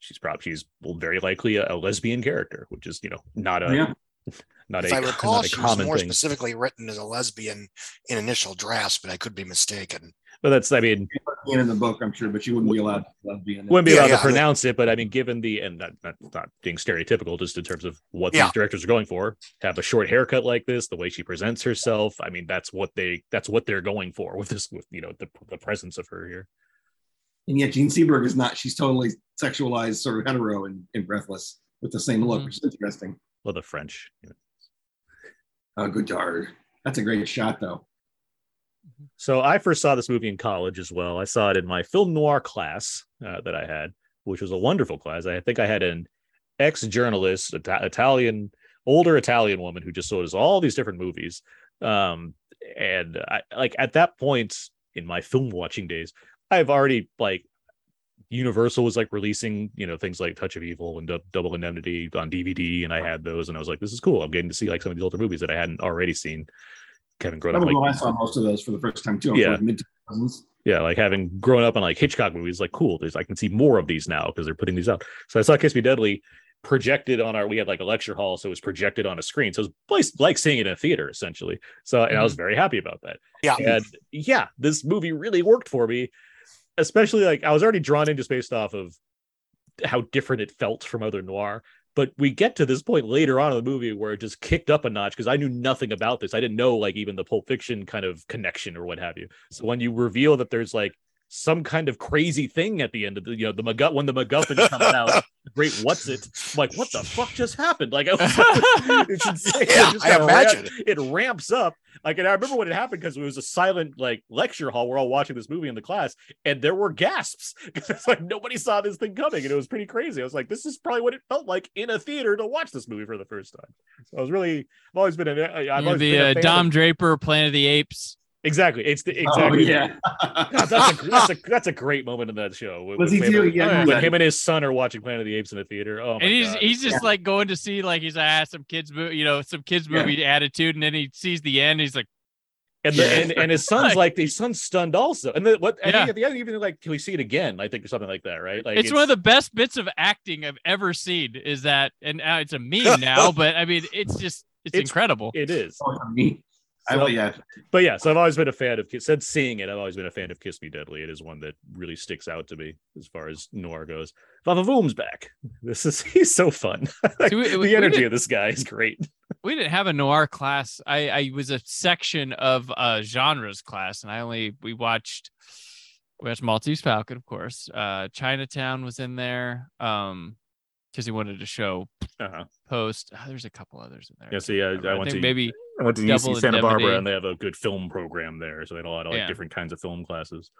she's probably she's very likely a, a lesbian character, which is you know not a Yeah. not If a I recall, not a she was more thing. specifically written as a lesbian in initial drafts, but I could be mistaken. But that's, I mean, Being in the book, I'm sure, but she wouldn't be allowed to be wouldn't be allowed yeah. to pronounce it, but I mean, given the and not, not not being stereotypical, just in terms of what Yeah. these directors are going for, have a short haircut like this, the way she presents herself, I mean, that's what they that's what they're going for with this, with you know, the the presence of her here. And yet Jean Seberg is not. She's totally sexualized, sort of hetero in, in Breathless with the same look, Mhm. which is interesting. Well, the French. you know. Oh, good. That's a great shot, though. So I first saw this movie in college as well. I saw it in my film noir class uh, that I had, which was a wonderful class. I think I had an ex-journalist, Ita- Italian, older Italian woman who just showed us all these different movies. Um, and I like at that point in my film watching days, I've already like Universal was like releasing, you know, things like Touch of Evil and Dou- Double Indemnity on DVD, and I had those, and I was like, this is cool. I'm getting to see like some of these older movies that I hadn't already seen. Kevin grown up like I saw most of those for the first time too. Yeah. mid 2000s. yeah, like having grown up on like Hitchcock movies, like cool. There's I can see more of these now because they're putting these out. So I saw Kiss Me Deadly projected on our. We had like a lecture hall, so it was projected on a screen. So it was like- like seeing it in a theater essentially. So and I was mm. very happy about that. Yeah. and yeah, this movie really worked for me, especially like I was already drawn into space off of how different it felt from other noir. But we get to this point later on in the movie where it just kicked up a notch because I knew nothing about this. I didn't know like even the Pulp Fiction kind of connection or what have you. So when you reveal that there's like some kind of crazy thing at the end of the you know the MacGuff when the MacGuffin comes out, great what's it? I'm like what the fuck just happened? Like I was like, it's insane. It Yeah, it I imagine ramp, it. ramps up. Like and I remember when it happened because it was a silent like lecture hall. We're all watching this movie in the class, and there were gasps because it's like nobody saw this thing coming, and it was pretty crazy. I was like, this is probably what it felt like in a theater to watch this movie for the first time. So I was really, I've always been a, I've You're always the been a uh, Don of- Draper, Planet of the Apes. Exactly. It's the exactly. Oh, exactly. yeah. God, that's a that's a that's a great moment in that show. When, Was when he Planet- too? Yeah, Oh, when him and his son are watching Planet of the Apes in the theater. Oh my and he's god! he's just like going to see like he's ah some kids movie, you know, some kids Yeah. movie attitude, and then he sees the end. He's like, and, the, and and his son's like his son's stunned also. And then what? I Yeah. think at the end, even like, can we see it again? I think or something like that, right? Like it's, one of the best bits of acting I've ever seen. Is that, and uh, it's a meme now, but I mean, it's just it's, It's- incredible. It is. Oh, me. I, So- yeah. But yeah, so I've always been a fan of Kiss. Since seeing it, I've always been a fan of Kiss Me Deadly. It is one that really sticks out to me as far as noir goes. Vava Voom's back. This is he's so fun. Like, See, we- the we- we energy did- of this guy is great. we didn't have a noir class. I, I was a section of uh genres class, and I only we watched we watched Maltese Falcon, of course. Uh Chinatown was in there. Um because he wanted to show Uh-huh. post. ah, there's a couple others in there. Yeah, see, I, remember. I went think to maybe I went to UC Santa Barbara, and they have a good film program there, so they had a lot of like Yeah. different kinds of film classes.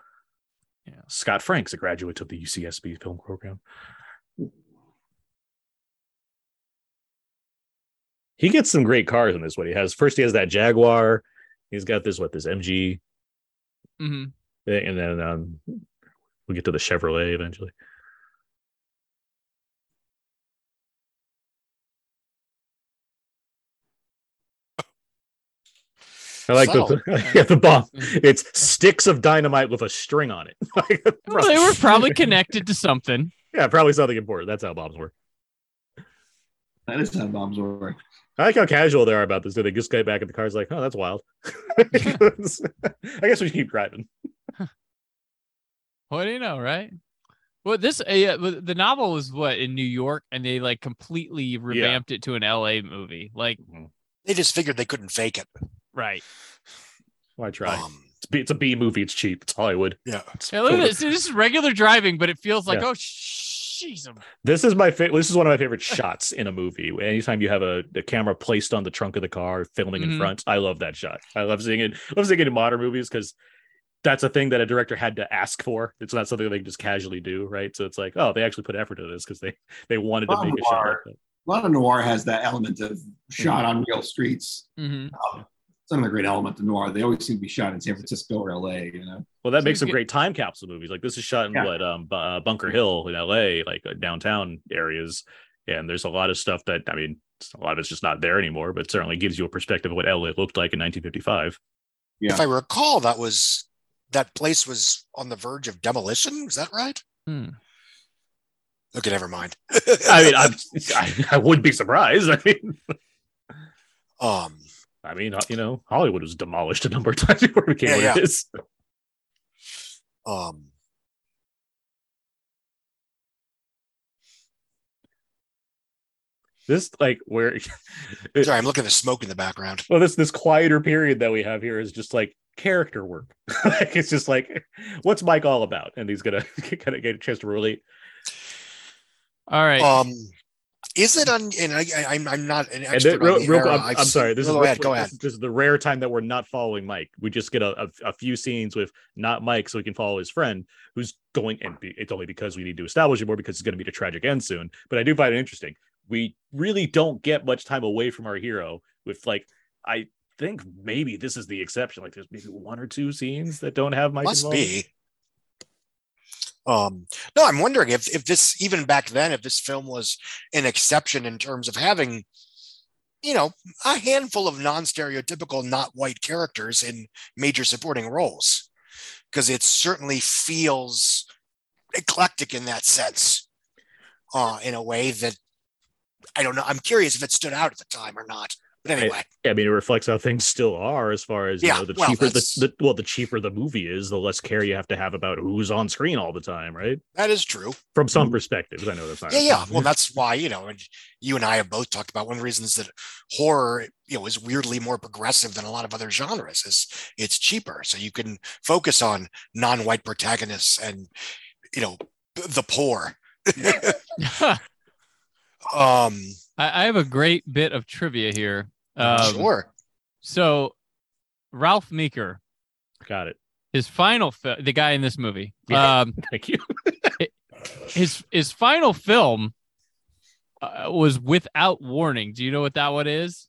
Yeah. Scott Frank's a graduate of the UCSB film program. He gets some great cars in this one. He has first he has that Jaguar. He's got this what this MG mhm. and then um, we'll get to the Chevrolet eventually. I like the yeah the bomb. It's sticks of dynamite with a string on it. Like, Well, they were probably connected to something. yeah, probably something important. That's how bombs work. That is how bombs work. I like how casual they are about this. Do they just get back at the cars like, oh, that's wild? I guess we should keep driving. What do you know, right? Well, this uh, yeah, the novel was what in New York, and they like completely revamped it to an L.A. movie. Like, They just figured they couldn't fake it. Right? Why try? Um, It's, B, it's a B movie. It's cheap. It's Hollywood. yeah. It's Yeah, look at this. This is regular driving, but it feels like Yeah. oh, jeez. This is my favorite. This is one of my favorite shots in a movie. Anytime you have a, a camera placed on the trunk of the car, filming in Mhm. front, I love that shot. I love seeing it. I love seeing it in modern movies because that's a thing that a director had to ask for. It's not something they can just casually do, right? So it's like, oh, they actually put effort into this because they they wanted to make a shot like A lot of noir has that element of shot on real streets. Mhm. It's another great element of noir. They always seem to be shot in San Francisco or LA, you know. Well, that So makes you some get- great time capsule movies. Like this is shot in Yeah. what um Bu- uh, Bunker Hill in L.A., like uh, downtown areas, and there's a lot of stuff that I mean, a lot of it's just not there anymore, but certainly gives you a perspective of what L.A. looked like in 1955. Yeah. If I recall, that was that place was on the verge of demolition. Is that right? Hmm. Okay, never mind. I mean, I'm, I, I wouldn't be surprised. I mean, um, I mean, you know, Hollywood was demolished a number of times before it became Yeah, what yeah. it is. Um, This like where sorry, I'm looking at the smoke in the background. well this this quieter period that we have here is just like character work. like it's just like what's Mike all about? And he's gonna kind of get a chance to relate. All right. Um, is it on? And I, I, I'm I'm not an And expert then, real, the real. I'm, I'm sorry. This No, is ahead. Go ahead. This is the rare time that we're not following Mike. We just get a, a, a few scenes with not Mike, so we can follow his friend who's going. And be, it's only because we need to establish it more because it's going to be a tragic end soon. But I do find it interesting. We really don't get much time away from our hero. With like, I think maybe this is the exception. Like, there's maybe one or two scenes that don't have Mike. Must involved. be. Um, no, I'm wondering if if this even back then, if this film was an exception in terms of having, you know, a handful of non-stereotypical, not white characters in major supporting roles, because it certainly feels eclectic in that sense, uh, in a way that I don't know. I'm curious if it stood out at the time or not. But anyway, I mean, it reflects how things still are as far as you know, the well, cheaper the, the well, the cheaper the movie is, the less care you have to have about who's on screen all the time, right? that is true. From some perspectives, I know that's not. Yeah, yeah. Well, that's why you know, you and I have both talked about one of the reasons that horror, you know, is weirdly more progressive than a lot of other genres. Is it's cheaper, so you can focus on non-white protagonists and you know the poor. um, I, I have a great bit of trivia here. Um, sure. So, Ralph Meeker, got it. his final fi- the guy in this movie, Yeah. um, Thank you. his his final film uh, was Without Warning. Do you know what that one is?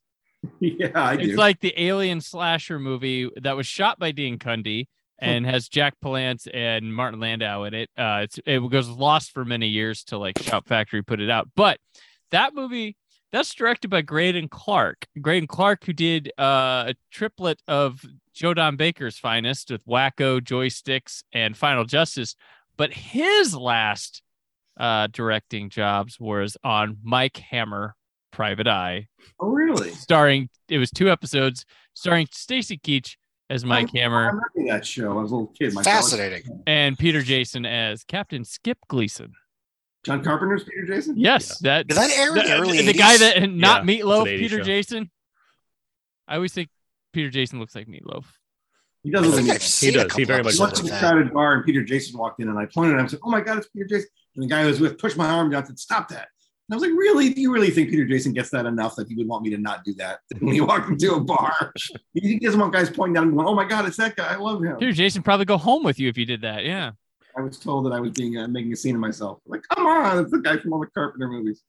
yeah, I It's do. like the alien slasher movie that was shot by Dean Cundey and has Jack Palance and Martin Landau in it. Uh, it's, it was lost for many years till like Shout Factory put it out. But that movie, that's directed by Greydon Clark. Greydon Clark, who did uh, a triplet of Joe Don Baker's finest with Wacko, Joysticks, and Final Justice. But his last uh, directing jobs was on Mike Hammer, Private Eye, oh, really? starring it was two episodes starring Stacy Keach as Mike I Hammer I remember that show. I was a little kid. My Fascinating. and Peter Jason as Captain Skip Gleason. John Carpenter's Peter Jason. Yes, that Did that air in the the, early the guy that not Yeah, it's Meatloaf, Peter show. Jason. I always think Peter Jason looks like Meatloaf. He does I look think like I've that. seen a does. He very much We does. went episodes to of a crowded bar and Peter Jason walked in and I pointed at him and said, "Oh my God, it's Peter Jason!" And the guy I was with pushed my arm down and said, "Stop that!" And I was like, "Really? Do you really think Peter Jason gets that enough that he would want me to not do that when he walked into a bar? he doesn't want guys pointing down and going, "Oh my God, it's that guy! I love him." Peter Jason probably go home with you if you did that. Yeah. I was told that I was being uh, making a scene of myself. Like, come on, it's the guy from all the Carpenter movies.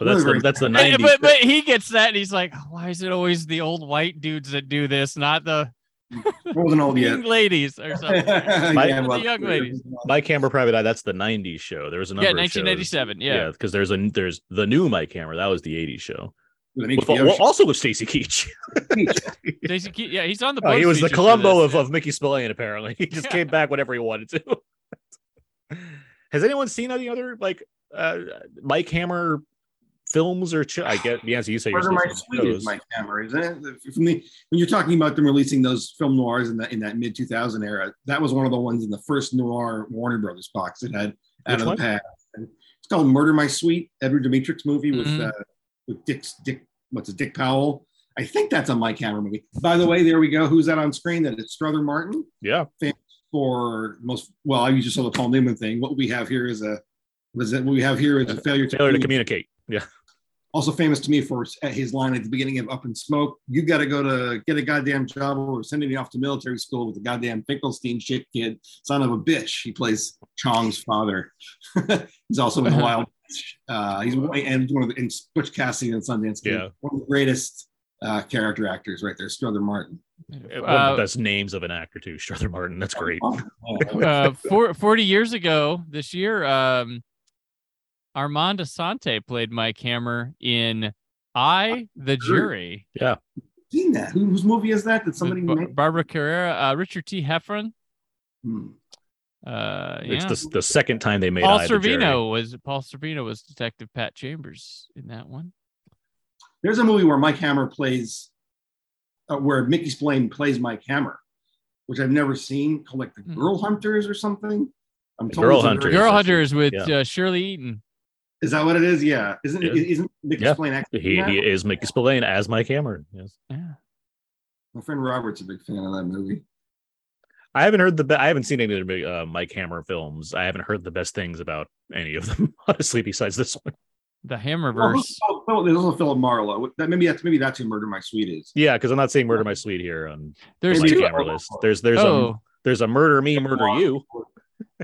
Oh, that's the that's the But, nineties. but but he gets that and he's like, why is it always the old white dudes that do this, not the I wasn't old yet. young ladies or something? yeah, The young ladies. Mike Hammer Private Eye. That's the '90s show. There was a number. Yeah, of shows. 1997. Yeah. because there's a there's the new Mike Hammer. That was the '80s show. With an With- well, also with Stacy Keach. Jason Ke- yeah, he's on the. Oh, he was the feature Columbo of, of Mickey Spillane. Apparently, he just Yeah. came back whenever he wanted to. Has anyone seen any other like uh, Mike Hammer films or? Ch- I get the answer. You say you're Murder My Sweet is shows. Mike Hammer, isn't it? From the when you're talking about them releasing those film noirs in that in that mid 2000 era, that was one of the ones in the first noir Warner Brothers box. that had Which out of one? the past. And it's called Murder My Sweet, Edward Dmytryk movie with Mhm. uh, with Dick Dick what's it Dick Powell. I think that's a Mike Hammer movie. By the way, there we go. Who's that on screen? That it's Strother Martin Yeah, for most. Well, I just saw the Paul Newman thing. What we have here is a what is it? What we have here is a failure to, failure to communicate communicate. Yeah, also famous to me for his line at the beginning of Up in Smoke. You got to go to get a goddamn job, or we're sending you off to military school with a goddamn Finkelstein shit kid, son of a bitch. He plays Chong's father. he's also in the Wild. Uh, he's and one of the in Butch Cassidy and Sundance Kid. Yeah. One of the greatest uh, character actors right there, Strother Martin. one of Uh, the best names of an actor too, Strother Martin. That's great. uh, four, 40 years ago this year, um, Armand Assante played Mike Hammer in I, the Jury. Yeah. Seen that? Whose movie is that? Did somebody with Ba- make? Barbara Carrera, uh, Richard T. Heffron. Hmm. Uh, It's yeah. the, the second time they made Paul Eye of the Jury. Sorvino was Paul Sorvino was Detective Pat Chambers in that one. There's a movie where Mike Hammer plays, uh, where Mickey Spillane plays Mike Hammer, which I've never seen, called like the Hmm. Girl Hunters or something. I'm told Girl Hunters. very- Girl that's Hunters with yeah. uh, Shirley Eaton. Is that what it is? Yeah. Isn't Yeah. isn't Nick Yeah. Spillane acting He he is Mickey Spillane as Mike Hammer. Yes. Yeah. My friend Robert's a big fan of that movie. I haven't heard the be- I haven't seen any of the uh, Mike Hammer films. I haven't heard the best things about any of them, honestly, besides this one. The Oh, Hammerverse. oh, oh, there's also Philip Marlowe. That maybe that's maybe that's who Murder My Sweet is. Yeah, because I'm not saying Murder My Sweet here on There's Mike Maybe two. Hammer list. There's there's a Oh, there's a Murder Me, Murder You.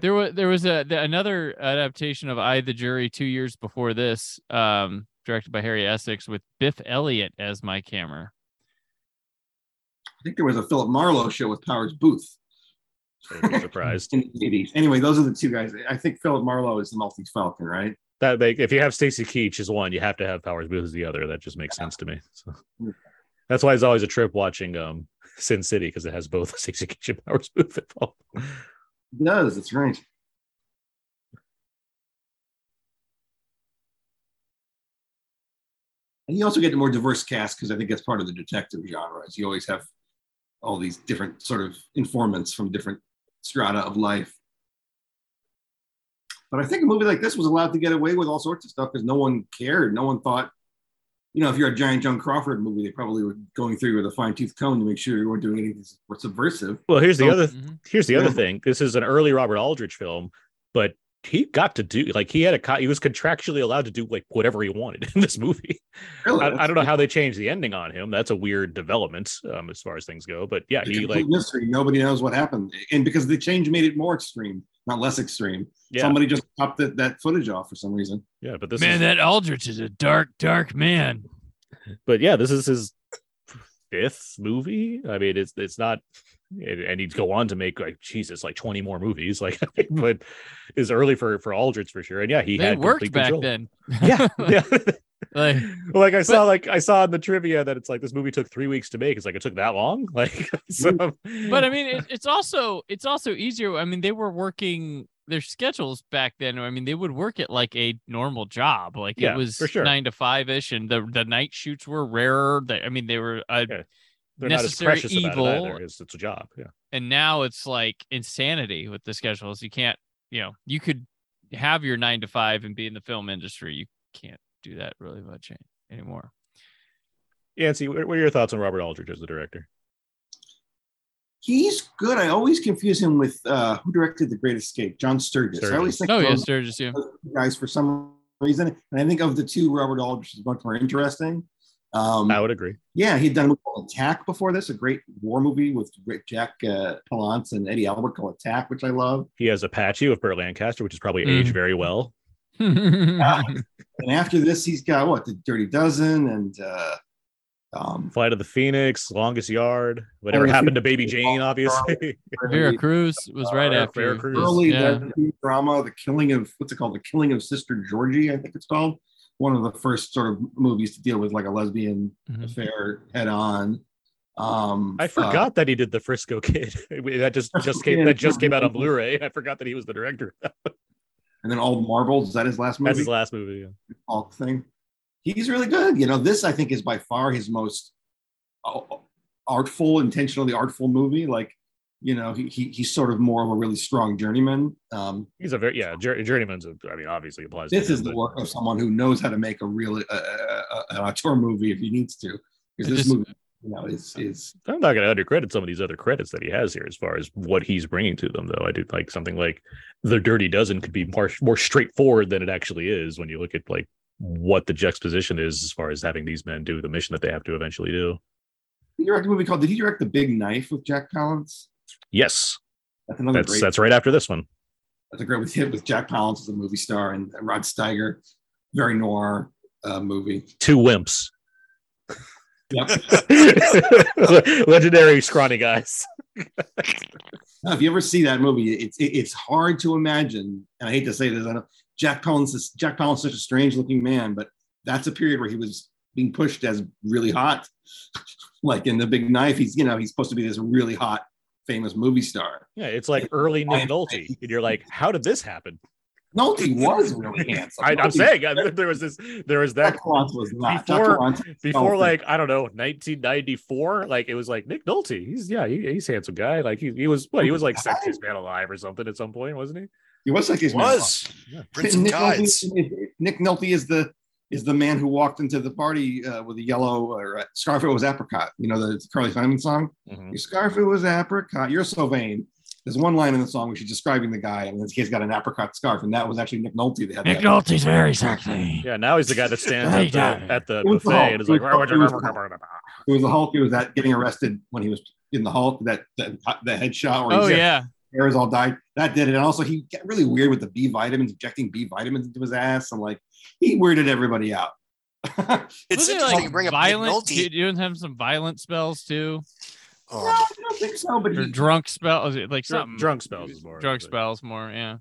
there was there was a the, another adaptation of I the Jury two years before this, um, directed by Harry Essex with Biff Elliott as Mike Hammer. I think there was a Philip Marlowe show with Powers Boothe So I'm surprised. in the 80s. Anyway, those are the two guys. I think Philip Marlowe is the Maltese Falcon, right? That make if you have Stacy Keach as one, you have to have Powers Boothe as the other. That just makes sense to me. So that's why it's always a trip watching um Sin City because it has both Stacy Keach and Powers Boothe involved. It does. That's right. And you also get a more diverse cast because I think that's part of the detective genre. Is you always have all these different sort of informants from different strata of life. But I think a movie like this was allowed to get away with all sorts of stuff because no one cared. No one thought, you know, if you're a giant Joan Crawford movie, they probably were going through with a fine tooth comb to make sure you weren't doing anything subversive. Well, here's the So- other Mhm. here's the other thing. This is an early Robert Aldrich film, but he got to do like he had a he was contractually allowed to do like whatever he wanted in this movie. Really, I, I don't know how they changed the ending on him. That's a weird development um, as far as things go. But yeah, It's he like mystery. Nobody knows what happened, and because the change made it more extreme, not less extreme. yeah Somebody just chopped that, that footage off for some reason. yeah. But this Man, is that Aldrich is a dark, dark man. but yeah, this is his fifth movie. I mean, it's it's not, and he'd go on to make like Jesus, like twenty more movies. Like, but is early for for Aldrich for sure. And yeah, he They had worked back control. then. Yeah, yeah. Like, like I saw, like I saw in the trivia that it's like this movie took three weeks to make. It's like it took that long. Like, mm-hmm. so, but I mean, it, it's also it's also easier. I mean, they were working their schedules back then. I mean, they would work at like a normal job. Like Yeah, it was sure. nine to five ish, and the the night shoots were rarer. They, I mean, they were a Yeah, they're not as necessary precious about evil. it either. It's, it's a job. Yeah. and now it's like insanity with the schedules. You can't, you know, you could have your nine to five and be in the film industry. You can't do that really much anymore. Yancey, what what are your thoughts on Robert Aldrich as the director? He's good. I always confuse him with uh, who directed The Great Escape, John Sturges. I always think Oh yeah, those Sturges, yeah. guys for some reason, and I think of the two, Robert Aldrich is much more interesting. Um, I would agree. yeah, he'd done a movie called Attack before this, a great war movie with Jack uh, Palance and Eddie Albert called Attack, which I love. He has Apache with Burt Lancaster, which is probably Mhm. aged very well. And after this, he's got what the Dirty Dozen and uh, um, Flight of the Phoenix, Longest Yard, whatever Flight happened to Baby Jane, obviously. Vera Cruz was right Uh, after. Vera Cruz. this, early yeah. drama, the killing of what's it called, the killing of Sister Georgie, I think it's called. One of the first sort of movies to deal with like a lesbian Mhm. affair head on. Um, I uh, forgot that he did the Frisco Kid. that just just came that just came out on Blu-ray. I forgot that he was the director. and then All the Marbles. Is that his last movie? That's his last movie. yeah. Hulk thing. He's really good. You know, this I think is by far his most uh, artful, intentionally artful movie. Like, you know, he, he he's sort of more of a really strong journeyman. Um, He's a very yeah. Jour- Journeyman's. A, I mean, obviously applies. to this him, is the but- work of someone who knows how to make a really uh, uh, an auteur movie if he needs to. Because this just- movie, you know, is is I'm not going to undercredit some of these other credits that he has here as far as what he's bringing to them, though. I do like something like The Dirty Dozen could be more more straightforward than it actually is when you look at like what the juxtaposition is as far as having these men do the mission that they have to eventually do. he directed a movie called. Did he direct The Big Knife with Jack Palance? Yes, That's another that's great. that's right after this one. That's a great with him with Jack Palance as a movie star and Rod Steiger, very noir uh, movie. Two wimps, legendary scrawny guys. Now, if you ever see that movie, it's it, it's hard to imagine. And I hate to say this, I know Jack Palance is Jack Palance is such a strange looking man, but that's a period where he was being pushed as really hot. like in the Big Knife, he's you know he's supposed to be this really hot, famous movie star. Yeah, it's like early Nick Nolte, and you're like, how did this happen? Nolte was really handsome. I, I'm Nolte- saying there was this, there was that was not. Before- before like I don't know 1994. Like it was like Nick Nolte. He's yeah, he, he's a handsome guy. Like he, he was what he was like sexiest man alive or something at some point, wasn't he? he was like his was Yeah. Prince of Nick. Nolte, Nick Nolte is the is the man who walked into the party uh, with a yellow or uh, scarf. It was apricot. You know the Carly Simon song. Mhm. Your scarf it was apricot. You're so vain. There's one line in the song where she's describing the guy, and this kid's got an apricot scarf, and that was actually Nick Nolte that had Nick that. Nolte's very sexy. Yeah, now he's the guy that stands at the, at the It was the buffet and is It like, was the Hulk. It was It was the Hulk. It was that getting arrested when he was in the Hulk. That the, that headshot where Oh his yeah. hair is all dyed. That did it. And also he got really weird with the B vitamins, injecting B vitamins into his ass, and like he weirded everybody out. It's Wasn't it, interesting you bring up violent. Nolte. You you have some violent spells too, no, Um, I don't think so. But or he, drunk spells, like Drunk, something. drunk spells is more. Drunk but spells more. Yeah.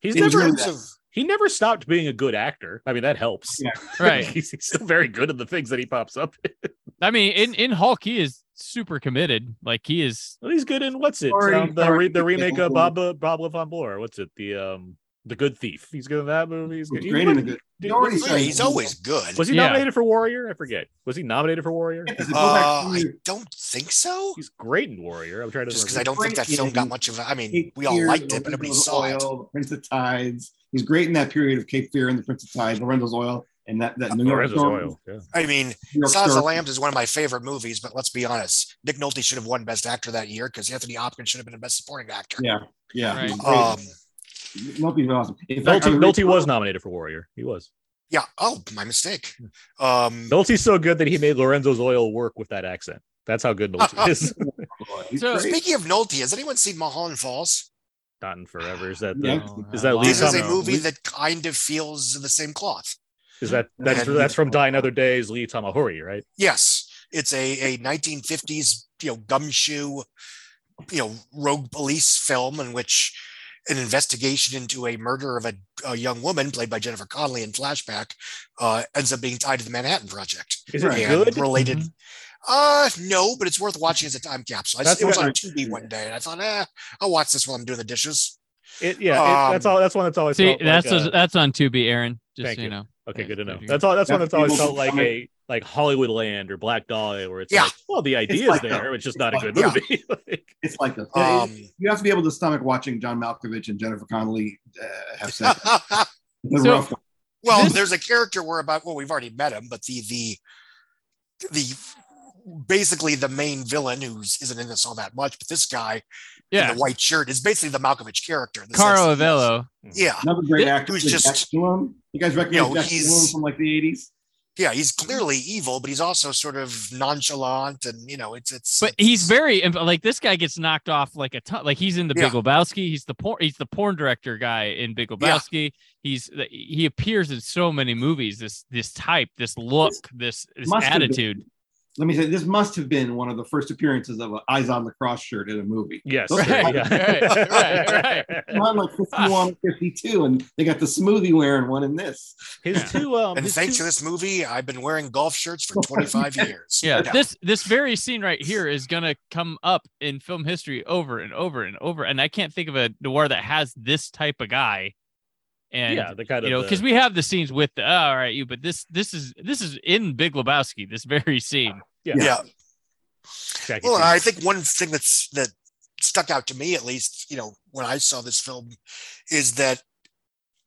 He's It never really in terms of he never stopped being a good actor. I mean, that helps. Yeah. Right. he's, he's still very good at the things that he pops up. in. I mean, in in Hulk, he is super committed. Like he is. Well, he's good in what's it? Sorry, um, the, sorry. re- the remake of Bob Bob le Flambeur. What's it? The um the Good Thief. He's good in that movie. He's good. he's great in the good. Did- He already was- he's always good. Was he Yeah. nominated for Warrior? I forget. Was he nominated for Warrior? Yeah, 'cause it goes back Uh, I don't think so. He's great in Warrior. I'm trying to Just because I don't think that film got much of I mean, we all liked it, but nobody saw it. Prince of Tides. He's great in that period of Cape Fear and The Prince of Tides, Lorenzo's Oil, and that that New York Lorenzo's Story- Oil. Yeah. I mean, New York Silence of the Lambs is one of my favorite movies, but let's be honest, Nick Nolte should have won Best Actor that year because Anthony Hopkins should have been a Best Supporting Actor. Yeah, yeah. Right. he's great. Um, Nolte's awesome. In fact, Nolte, Nolte was nominated for Warrior. He was. yeah. Oh, my mistake. Um, Nolte's so good that he made Lorenzo's Oil work with that accent. That's how good Nolte is. So- speaking of Nolte, has anyone seen Mulholland Falls? Not in forever. Is that the, Yeah. is that Long Lee This is a movie Lee- that kind of feels the same cloth. Is that that's And- that's from Die Another Days, Lee Tamahori, right? Yes, it's a, a 1950s you know gumshoe you know rogue police film in which an investigation into a murder of a, a young woman played by Jennifer Connelly in flashback uh, ends up being tied to the Manhattan Project. Is it and good? related. Mhm. Uh no, but it's worth watching as a time capsule. I, it was on I- TV one day, and I thought, eh, I'll watch this while I'm doing the dishes. It, yeah, it, Um, that's all. That's one that's always See, felt like that's a- that's on Tubi, Aaron. Just Thank so you you. know. Okay. Good to know. That's all. That's one That's that's always felt like a like Hollywood Land or Black Dahlia, where it's Yeah. like, well, the idea is like there, that. it's just not a good Yeah. movie. Like, It's like this. Um, you have to be able to stomach watching John Malkovich and Jennifer Connelly uh, have sex. It's So- rough. well, This- there's a character where about well, we've already met him, but the the the basically the main villain who's isn't in this all that much, but this guy Yeah. in the white shirt is basically the Malkovich character. in the Caro sense that he's- Avello. Yeah, Another great This- actor. who's just- Jack Gyllenhaal. You guys recognize know, Jack he's- from like the 80s? yeah, he's clearly evil, but he's also sort of nonchalant, and you know, it's it's. But he's very like this guy gets knocked off like a ton. Like he's in the Big Yeah. Lebowski. He's the porn. He's the porn director guy in Big Lebowski. He's he appears in so many movies. This this type, this look, this this must have been- attitude. Let me say, this must have been one of the first appearances of an Eyes on the Cross shirt in a movie. yes, Right, yeah. right, right, right. Come on, like 51 52, and they got the smoothie wearing one in this. His two, um, and his thanks two- to this movie, I've been wearing golf shirts for 25 years. Yeah, this this very scene right here is gonna come up in film history over and over and over. And I can't think of a noir that has this type of guy. And yeah, the kind of you know, the- because we have the scenes with the oh, all right, you, but this this is this is in Big Lebowski. This very scene. Yeah, yeah. Jackie Well, Chan. I think one thing that's that stuck out to me, at least, you know, when I saw this film, is that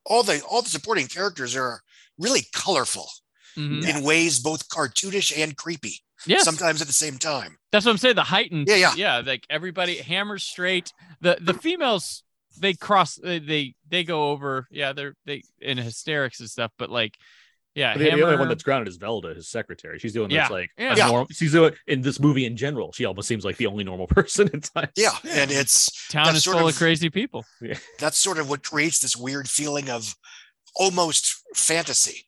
all the all the supporting characters are really colorful Mhm. in ways both cartoonish and creepy. Yes, Sometimes at the same time. that's what I'm saying. The heightened, Yeah, yeah. yeah. Like everybody hammers straight. The the females they cross they they, they go over. Yeah, they're they in hysterics and stuff. But like, yeah, But the, the only one that's grounded is Velda, his secretary. She's doing Yeah, this like yeah. a Yeah. norm- she's doing in this movie in general. She almost seems like the only normal person at times. Yeah. And it's town is full of- of crazy people. that's sort of what creates this weird feeling of almost fantasy.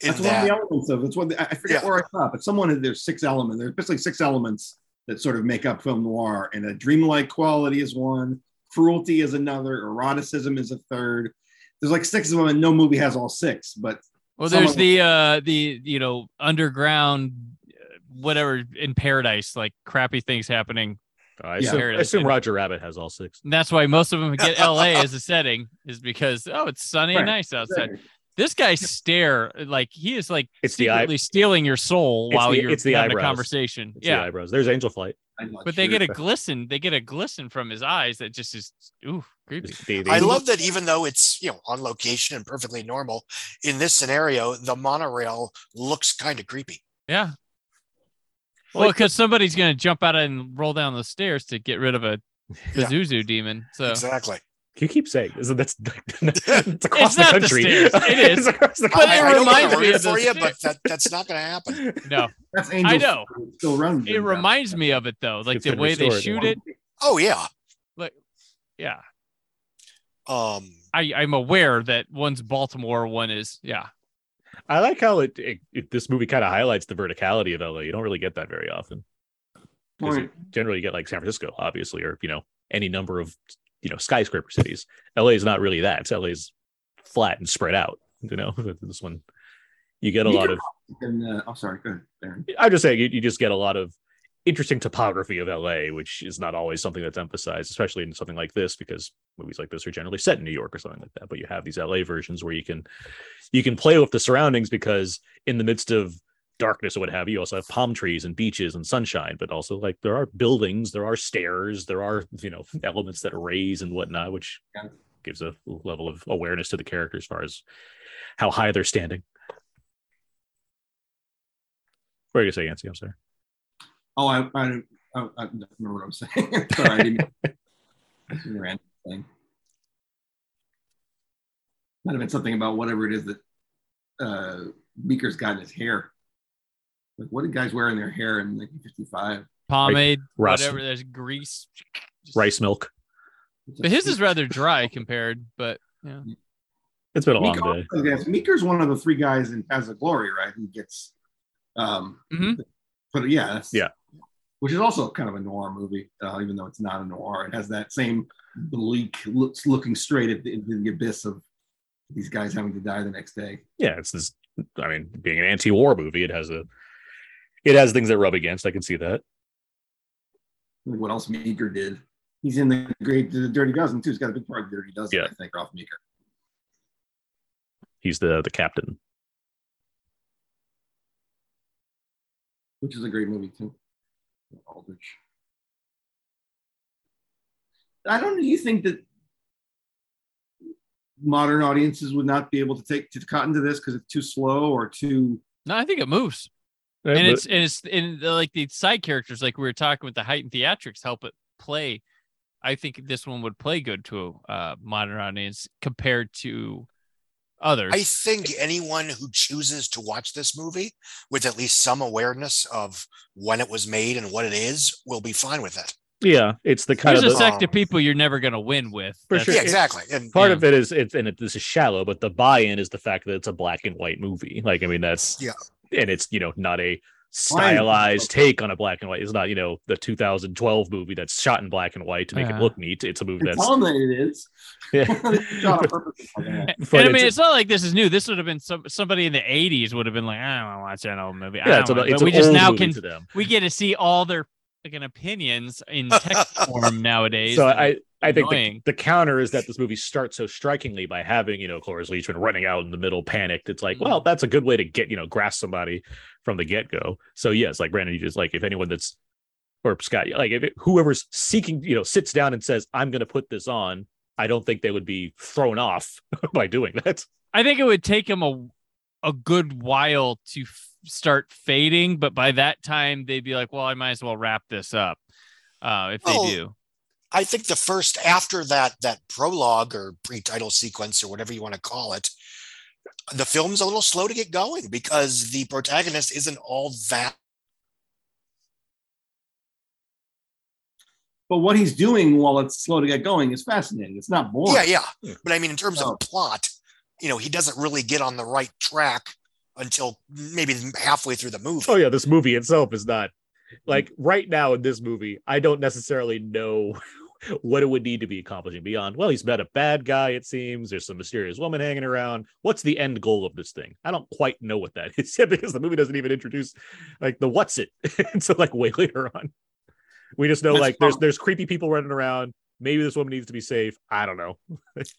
In That's one of the that, elements of it's one. I I forget Yeah. where I saw, but someone there's six elements. There's basically six elements that sort of make up film noir, and a dreamlike quality is one, cruelty is another, eroticism is a third. There's like six of them, and no movie has all six. But Well, there's of- the uh the you know underground uh, whatever in paradise like crappy things happening I assume, I assume Roger Rabbit has all six. And that's why most of them get LA as a setting, is because oh, it's sunny and Right. nice outside. This guy stare like he is like It's the eye. secretly stealing your soul It's while the- you're it's the having eyebrows. a conversation. It's the yeah, eyebrows. There's Angel Flight. I'm but they sure. get a glisten. They get a glisten from his eyes that just is ooh creepy. The- the I love that even though it's you know on location and perfectly normal, in this scenario, the monorail looks kind of creepy. Yeah. Well, Well, like- because somebody's gonna jump out and roll down the stairs to get rid of a Yeah. Demon. So Exactly. You keep saying this. That's it's across not the the country. stairs. It is. It's across the But I, it I reminds me of it for you, but that, that's not going to happen. no, That's Angel. I know. It still runs. it reminds me of it though, like It's the way they shoot it. Oh yeah. like Yeah, Um, I I'm aware that one's Baltimore, one is yeah. I like how it, it, it- this movie kind of highlights the verticality of LA. You don't really get that very often. 'Cause Generally, you get like San Francisco, obviously, or you know any number of you know skyscraper cities. LA is not really that. It's LA's flat and spread out. You know, this one you get a lot of. And, uh, oh, sorry. Go ahead, Aaron. I'm just saying you, you just get a lot of interesting topography of LA, which is not always something that's emphasized, especially in something like this, because movies like this are generally set in New York or something like that. But you have these LA versions where you can you can play with the surroundings because in the midst of darkness or what have you, you also have palm trees and beaches and sunshine, but also like there are buildings, there are stairs, there are you know elements that raise and whatnot, which Yeah. gives a level of awareness to the character as far as how high they're standing. What are you gonna say, Yancey? I'm sorry. Oh, I, I, I, I don't remember what I was saying. sorry, I didn't. Random thing. Might have been something about whatever it is that uh, Meeker's got in his hair. Like, what did guys wear in their hair in 1955? Pomade, Rust. whatever. There's grease. Just- Rice milk. But his is rather dry compared, but yeah. It's been a long day. I was Meeker's one of the three guys in Paths of Glory, right? Who gets, um, Mhm. but yeah, that's, Yeah. which is also kind of a noir movie, uh, even though it's not a noir. It has that same bleak, looks looking straight at the, into the abyss of these guys having to die the next day. Yeah, it's this. I mean, being an anti-war movie, it has a, it has things that rub against. I can see that. What else Meeker did? He's in the great the Dirty Dozen too. He's got a big part of the Dirty Dozen, Yeah. I think, off Meeker. He's the the captain. which is a great movie too. Aldrich. I don't. You think that modern audiences would not be able to take to cotton to this because it's too slow or too? No, I think it moves. Yeah, and but- it's and it's and the, like the side characters, like we were talking with the heightened theatrics, help it play. I think this one would play good to a uh, modern audience compared to others. I think anyone who chooses to watch this movie with at least some awareness of when it was made and what it is will be fine with it. yeah, it's the kind There's a of the, sect of people you're never going to win with. For That's- sure. Yeah, exactly. And part yeah. of it is it's and it, this is shallow, but the buy-in is the fact that it's a black and white movie. Like, I mean, that's Yeah. And it's you know not a stylized take on a black and white. It's not you know the 2012 movie that's shot in black and white to make Yeah. it look neat. It's a movie that's telling them it is. yeah. Shot on purpose for that. And, But I mean, it's- it's not like this is new. This would have been some somebody in the '80s would have been like, I don't want to watch that old movie. I yeah, it's, a, it's we just now movie can to them. we get to see all their fucking opinions in text form nowadays. So I, I think the, the counter is that this movie starts so strikingly by having, you know, Cloris Leachman running out in the middle, panicked. It's like, well, that's a good way to get, you know, grasp somebody from the get go. So yes, like Brandon, you just like if anyone that's or Scott, like if it, whoever's seeking, you know, sits down and says, I'm going to put this on, I don't think they would be thrown off by doing that. I think it would take them a a good while to f- start fading, but by that time they'd be like, "Well, I might as well wrap this up." Uh, if they Oh, do, I think the first after that that prologue or pre-title sequence or whatever you want to call it, the film's a little slow to get going because the protagonist isn't all that But what he's doing while it's slow to get going is fascinating. It's not boring. Yeah, yeah. Yeah. But I mean, in terms Oh. of plot, you know, he doesn't really get on the right track until maybe halfway through the movie. Oh yeah, this movie itself is not mm-hmm. like right now in this movie, I don't necessarily know what it would need to be accomplishing beyond. Well, he's met a bad guy, it seems. There's some mysterious woman hanging around. What's the end goal of this thing? I don't quite know what that is yet because the movie doesn't even introduce like the what's it until like way later on. We just know That's like there's there's creepy people running around. Maybe this woman needs to be safe. I don't know. which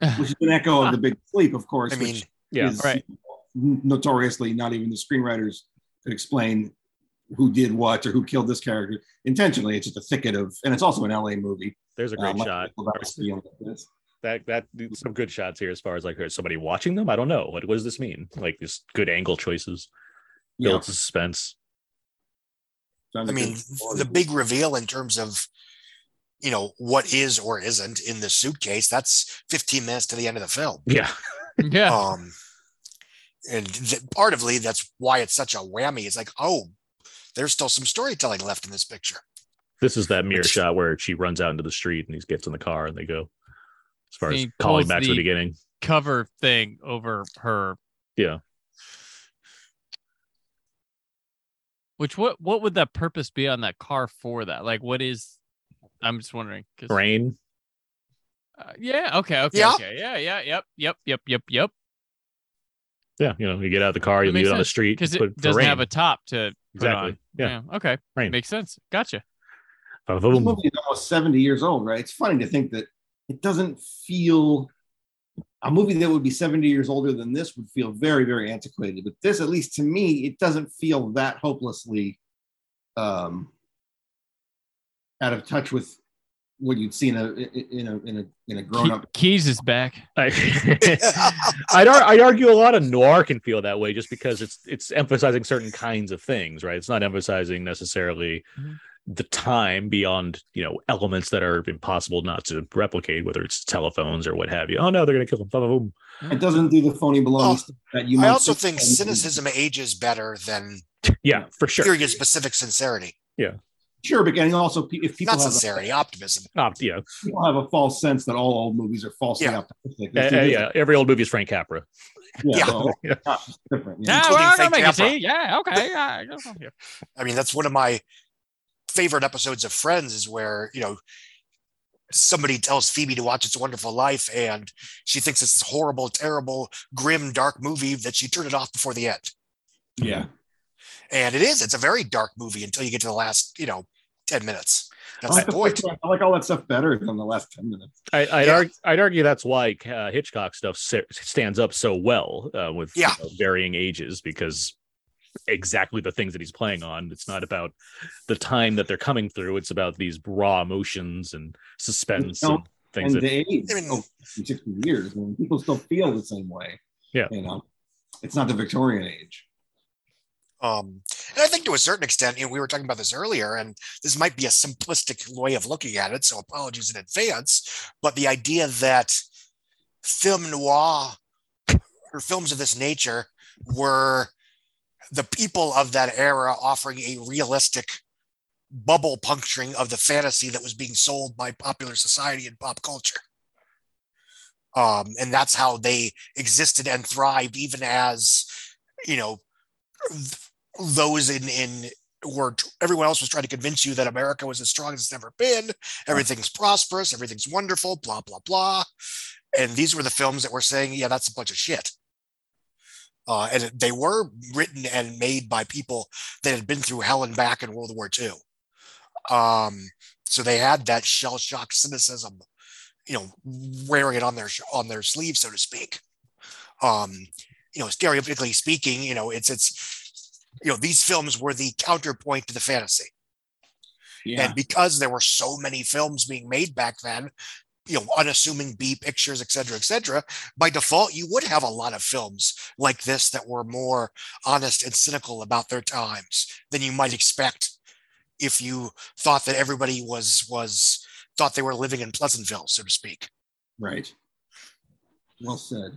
is an echo of the big sleep, of course. I mean, which Yeah. is Right. notoriously not even the screenwriters could explain who did what or who killed this character intentionally. It's just a thicket of, and it's also an LA movie. There's a great Uh, shot. Lebowski and this. That that some good shots here as far as like is somebody watching them. I don't know. What, what does this mean? Like just good angle choices, Yeah. builds suspense. I mean, the big reveal in terms of, you know, what is or isn't in the suitcase, that's 15 minutes to the end of the film. Yeah. yeah. Um, and th- partly that's why it's such a whammy. It's like, oh, there's still some storytelling left in this picture. This is that mirror Which- shot where she runs out into the street and he gets in the car and they go. As far as calling pulls back to the the- beginning. Cover thing over her. Yeah. Which what what would that purpose be on that car for that? Like what is I'm just wondering. 'cause- Rain. uh, yeah, okay, okay, Yeah. okay. Yeah, yeah, yep, yep, yep, yep, yep. Yeah. You know, you get out of the car, you That leave it on the street. Because it doesn't rain. have a top to put Exactly. On. Yeah. Okay. Right. Makes sense. Gotcha. Boom, This movie is almost 70 years old, right? It's funny to think that it doesn't feel a movie that would be 70 years older than this would feel very, very antiquated. But this, at least to me, it doesn't feel that hopelessly um, out of touch with what you'd see in a in a in a in a grown up. Keys is back. I, I'd, ar- I'd argue a lot of noir can feel that way just because it's it's emphasizing certain kinds of things, right? It's not emphasizing necessarily Mhm. the time beyond you know elements that are impossible not to replicate, whether it's telephones or what have you. Oh no, they're gonna kill them. Boom, boom. It doesn't do the phony baloney Well, that you. I also think think cynicism ages better than Yeah, for sure. period specific sincerity. Sure, but and also if people Not have, sincerity, optimism. Oh, yeah, people have a false sense that all old movies are falsely Yeah. optimistic. Uh, uh, yeah. Every old movie is Frank Capra. yeah, Yeah. well, Yeah. different. Yeah, Including we're Frank. Capra. Yeah, okay. Yeah, yeah. I mean, that's one of my favorite episodes of Friends is where, you know, somebody tells Phoebe to watch It's a Wonderful Life and she thinks it's this horrible, terrible, grim, dark movie that she turned it off before the end. Yeah. And it is, it's a very dark movie until you get to the last, you know, 10 minutes. I That's like, the the point. first. I like all that stuff better than the last 10 minutes. I, I'd, Yeah. argue, I'd argue that's why uh, Hitchcock stuff stands up so well uh, with you know, varying ages because exactly the things that he's playing on. It's not about the time that they're coming through. It's about these raw emotions and suspense No, and things and that the age, I mean- oh, 60 years, I mean, people still feel the same way. Yeah. You know, it's not the Victorian age. Um, and I think to a certain extent, you know, we were talking about this earlier, and this might be a simplistic way of looking at it, so apologies in advance. But the idea that film noir or films of this nature were the people of that era offering a realistic bubble puncturing of the fantasy that was being sold by popular society and pop culture. Um, and that's how they existed and thrived, even as you know those in in were everyone else was trying to convince you that America was as strong as it's ever been. Everything's prosperous, everything's wonderful, blah blah blah. And these were the films that were saying, yeah, that's a bunch of shit. Uh, and they were written and made by people that had been through hell and back in World War II. Um, so they had that shell shock cynicism, you know, wearing it on their on their sleeve, so to speak. Um, you know, stereotypically speaking, you know, it's it's you know, these films were the counterpoint to the fantasy. Yeah. And because there were so many films being made back then, you know, unassuming B pictures, et cetera, et cetera, by default, you would have a lot of films like this that were more honest and cynical about their times than you might expect if you thought that everybody was was thought they were living in Pleasantville, so to speak. right. Well said.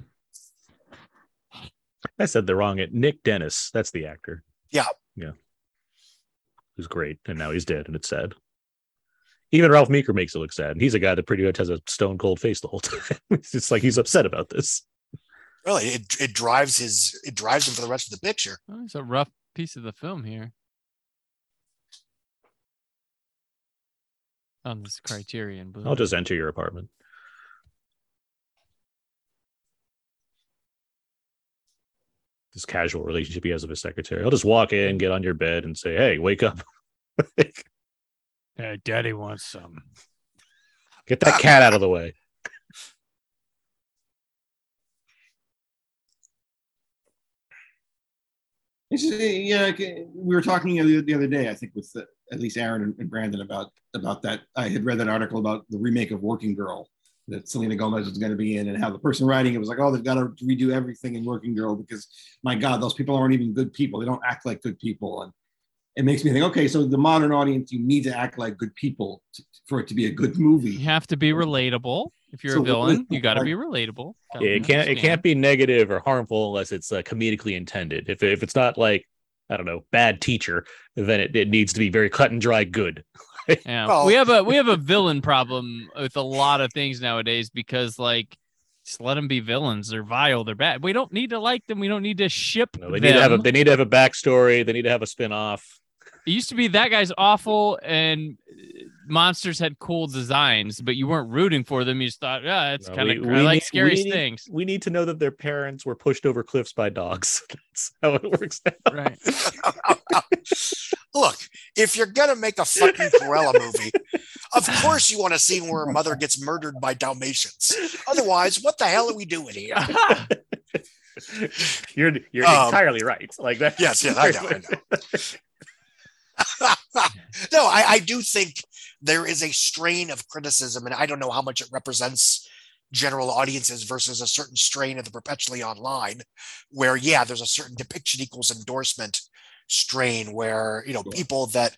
I said the wrong. It Nick Dennis, that's the actor. Yeah. Yeah. Who's great. And now he's dead and it's sad. Even Ralph Meeker makes it look sad. And he's a guy that pretty much has a stone cold face the whole time. it's just like he's upset about this. Really, it, it drives his it drives him for the rest of the picture. Oh, it's a rough piece of the film here. On this Criterion, but I'll just enter your apartment. This casual relationship he has with his secretary. I'll just walk in, get on your bed, and say, "Hey, wake up." Yeah, Daddy wants some. Get that cat out of the way. It's just, uh, yeah, we were talking the, the other day, I think, with uh, at least Aaron and, and Brandon about about that. I had read that article about the remake of Working Girl that Selena Gomez was going to be in, and how the person writing it was like, "Oh, they've got to redo everything in Working Girl because, my God, those people aren't even good people. They don't act like good people." And it makes me think, okay, so the modern audience, you need to act like good people to, for it to be a good movie. You have to be relatable. If you're So a what- villain, you got to be relatable. Gotta Yeah, it can't it can't be negative or harmful unless it's uh, comedically intended. If if it's not like I don't know, bad teacher, then it, it needs to be very cut and dry good. Yeah, Well- we have a we have a villain problem with a lot of things nowadays because like just let them be villains. They're vile. They're bad. We don't need to like them. We don't need to ship know, they them. need to have a they need to have a backstory. They need to have a spin off. it used to be that guy's awful and monsters had cool designs, but you weren't rooting for them. You just thought, yeah, it's No, kind of we I like need- scary we need- things. We need to know that their parents were pushed over cliffs by dogs. That's how it works. Right. Look, if you're gonna make a fucking Cruella movie, of course you want a scene where a mother gets murdered by Dalmatians. Otherwise, what the hell are we doing here? you're you're Um, entirely right. Like that. Yes, yes, I know, I know. no, I, I do think there is a strain of criticism, and I don't know how much it represents general audiences versus a certain strain of the perpetually online, where yeah, there's a certain depiction equals endorsement strain where you know people that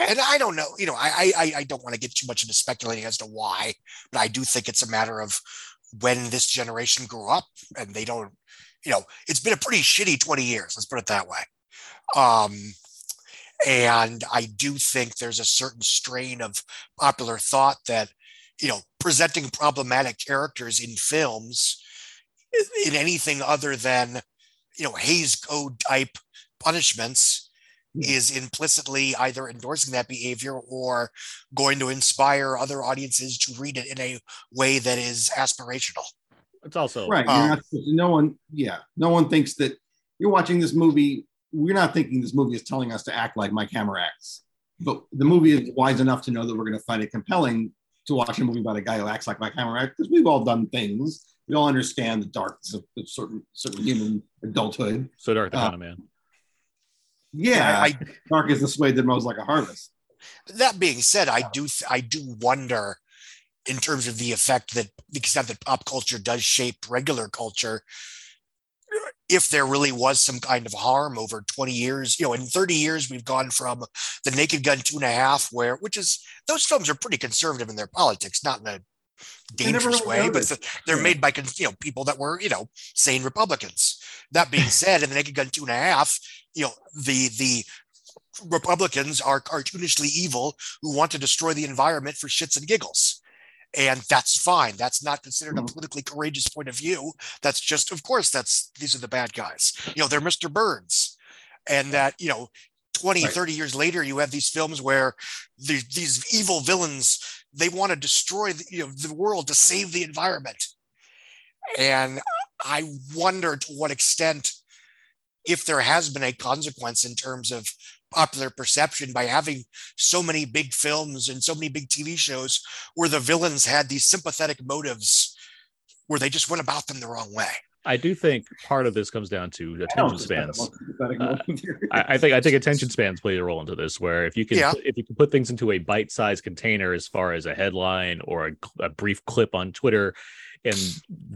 and I don't know, you know, I I I don't want to get too much into speculating as to why, but I do think it's a matter of when this generation grew up and they don't, you know, it's been a pretty shitty 20 years, let's put it that way. Um, and I do think there's a certain strain of popular thought that, you know, presenting problematic characters in films in anything other than, you know, Hays Code type punishments is implicitly either endorsing that behavior or going to inspire other audiences to read it in a way that is aspirational. It's also Right. Um, not, no one, yeah, no one thinks that you're watching this movie. We're not thinking this movie is telling us to act like Mike Hammer acts, but the movie is wise enough to know that we're going to find it compelling to watch a movie about a guy who acts like Mike Hammer acts because we've all done things. We all understand the darkness of, of certain certain human adulthood. so dark the uh, of man. Yeah, I, dark is the sway that mows like a harvest. that being said, I do th- I do wonder in terms of the effect that the extent that pop culture does shape regular culture if there really was some kind of harm over 20 years you know in 30 years we've gone from the naked gun two and a half where which is those films are pretty conservative in their politics not in a dangerous really way but noticed. th- they're Yeah. made by you know people that were you know sane republicans that being said in the naked gun two and a half you know the the republicans are cartoonishly evil who want to destroy the environment for shits and giggles and that's fine. That's not considered a Mhm. politically courageous point of view. That's just of course that's these are the bad guys. You know they're mr burns. And that you know 20 Right. 30 years later you have these films where the, these evil villains they want to destroy the, you know the world to save the environment. And i wonder to what extent if there has been a consequence in terms of popular perception by having so many big films and so many big TV shows where the villains had these sympathetic motives where they just went about them the wrong way. I do think part of this comes down to attention spans. Uh, I, I I think I think attention spans play a role into this. Where if you can Yeah. if you can put things into a bite-sized container as far as a headline or a, a brief clip on Twitter, and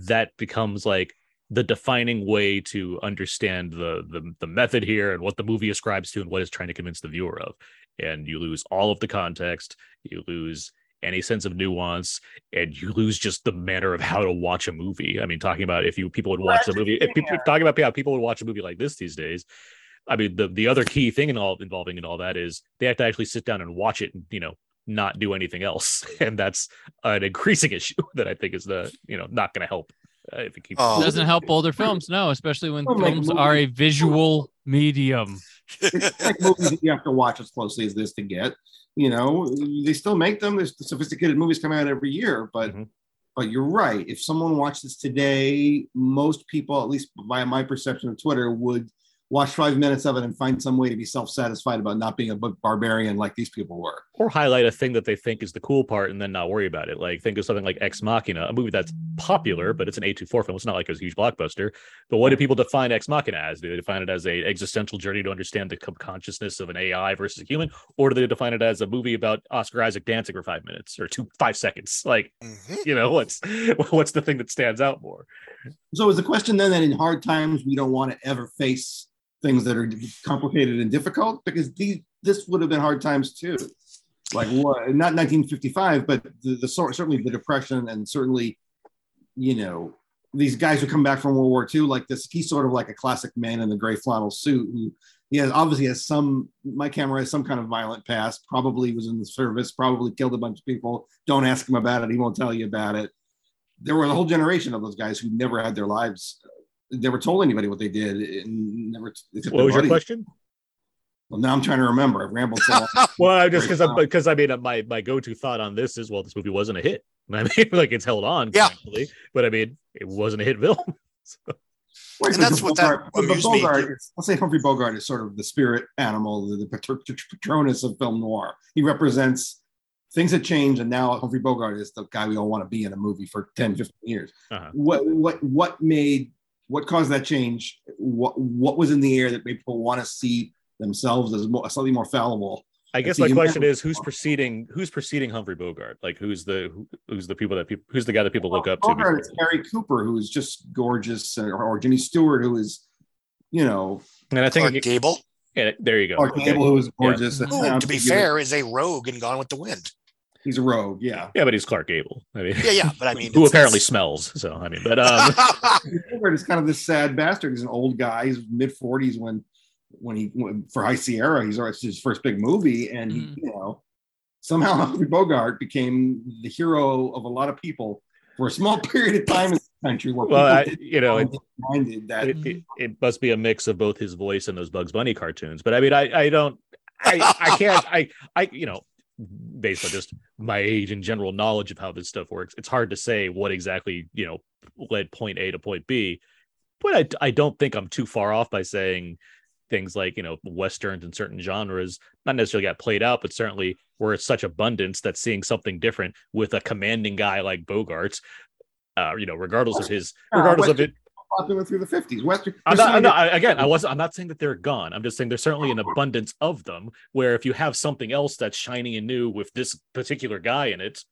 that becomes like the defining way to understand the, the the method here and what the movie ascribes to and what it's trying to convince the viewer of, and you lose all of the context, you lose any sense of nuance, and you lose just the manner of how to watch a movie. I mean, talking about if you people would watch a movie, if people talking about how people would watch a movie like this these days. I mean, the the other key thing in all involving in all that is they have to actually sit down and watch it and you know not do anything else, and that's an increasing issue that I think is the you know not going to help if it keeps. Oh. Doesn't help older films, no, especially when Well, films movies- are a visual medium. it's like movies that you have to watch as closely as this to get. You know, they still make them. There's sophisticated movies come out every year, but Mhm. but you're right. If someone watched this today, most people, at least by my perception of Twitter, would watch five minutes of it and find some way to be self-satisfied about not being a bu- barbarian like these people were. or highlight a thing that they think is the cool part and then not worry about it. Like think of something like Ex Machina, a movie that's popular, but it's an A24 film. It's not like it was a huge blockbuster. But what do people define Ex Machina as? Do they define it as a existential journey to understand the consciousness of an AI versus a human, or do they define it as a movie about Oscar Isaac dancing for five minutes or two five seconds? Like Mhm. you know what's what's the thing that stands out more? So is the question then that in hard times we don't want to ever face things that are complicated and difficult because these this would have been hard times too. Like what? Not 1955, but the, the certainly the depression and certainly, you know, these guys who come back from World War II like this. He's sort of like a classic man in the gray flannel suit who he has obviously has some. My camera has some kind of violent past. Probably was in the service. Probably killed a bunch of people. Don't ask him about it. He won't tell you about it there were a whole generation of those guys who never had their lives never told anybody what they did and never except What their was your question? well now i'm trying to remember i've rambled so long. Well, I just because Right. because I mean uh, my my go to thought on this is well this movie wasn't a hit. I mean like it's held on, Yeah. thankfully, but I mean it wasn't a hit film. Wait, And that's the what that Bogart- but amused me. Bogart is- let's say humphrey bogart is sort of the spirit animal the, the patronus of film noir he represents things that change and now humphrey bogart is the guy we all want to be in a movie for 10 15 years Uh-huh. what what what made what caused that change what what was in the air that made people want to see themselves as more, slightly more fallible I guess my question is who's preceding who's preceding Humphrey Bogart? Like who's the who, who's the people that people who's the guy that people look up to? Bogart before? is Gary Cooper, who is just gorgeous, or, or Jimmy Stewart, who is, you know, And I think Clark it- Gable, yeah, there you go. Clark Okay. Gable, who is gorgeous. and who, to be fair, is a rogue and Gone with the Wind. He's a rogue. Yeah, Yeah, but he's Clark Gable. I mean, Yeah, yeah, but I mean, who it's- apparently it's- smells. So I mean, but um, Bogart is kind of this sad bastard. He's an old guy. He's mid forties when, when he when, for High Sierra, he's it's his first big movie, and he, Mhm. you know, somehow Humphrey Bogart became the hero of a lot of people for a small period of time in this country. Where well, I, you know, it, minded that it, it, it must be a mix of both his voice and those Bugs Bunny cartoons. But I mean, I I don't, I I can't, I I you know, based on just my age and general knowledge of how this stuff works, it's hard to say what exactly you know led point A to point B. But I I don't think I'm too far off by saying things like you know westerns and certain genres not necessarily got played out but certainly were such abundance that seeing something different with a commanding guy like Bogarts, uh you know regardless of his Yeah, regardless of Western- it popular through the fifties. Western. I'm not, I'm not, again, I wasn't. I'm not saying that they're gone. I'm just saying there's certainly an abundance of them. Where if you have something else that's shiny and new with this particular guy in it,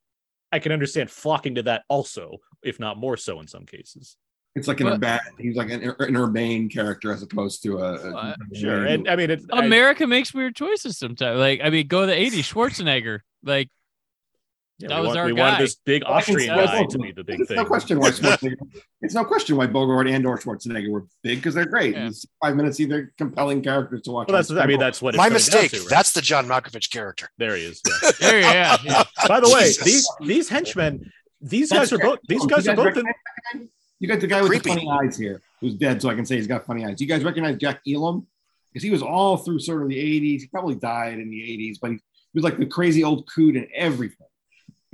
I can understand flocking to that also, if not more so in some cases. It's like an Well- urban. He's like an, an urbane character as opposed to a. a- Uh, Sure, and I mean, it's I- America makes weird choices sometimes. Like, I mean, go to the 80s, Schwarzenegger. Like, yeah, that we was want- our we guy. wanted this big Well, I can Austrian say- guy to be the big it's thing. no question why it's no question why Bogart and or Schwarzenegger were big because they're great. Yeah. Five minutes, either compelling characters to watch. Well, that's. I mean, that's what. My coming mistake. to, right? That's the John Malkovich character. there he is. yeah. there, yeah, yeah. By the way, Jesus. these these henchmen, these That's guys are both. These guys you are both. In, recognize that guy? You got the guy with Creepy. the funny eyes here, who's dead, so I can say he's got funny eyes. Do You guys recognize Jack Elam? Because he was all through sort of the '80s. He probably died in the '80s, but he was like the crazy old coot and everything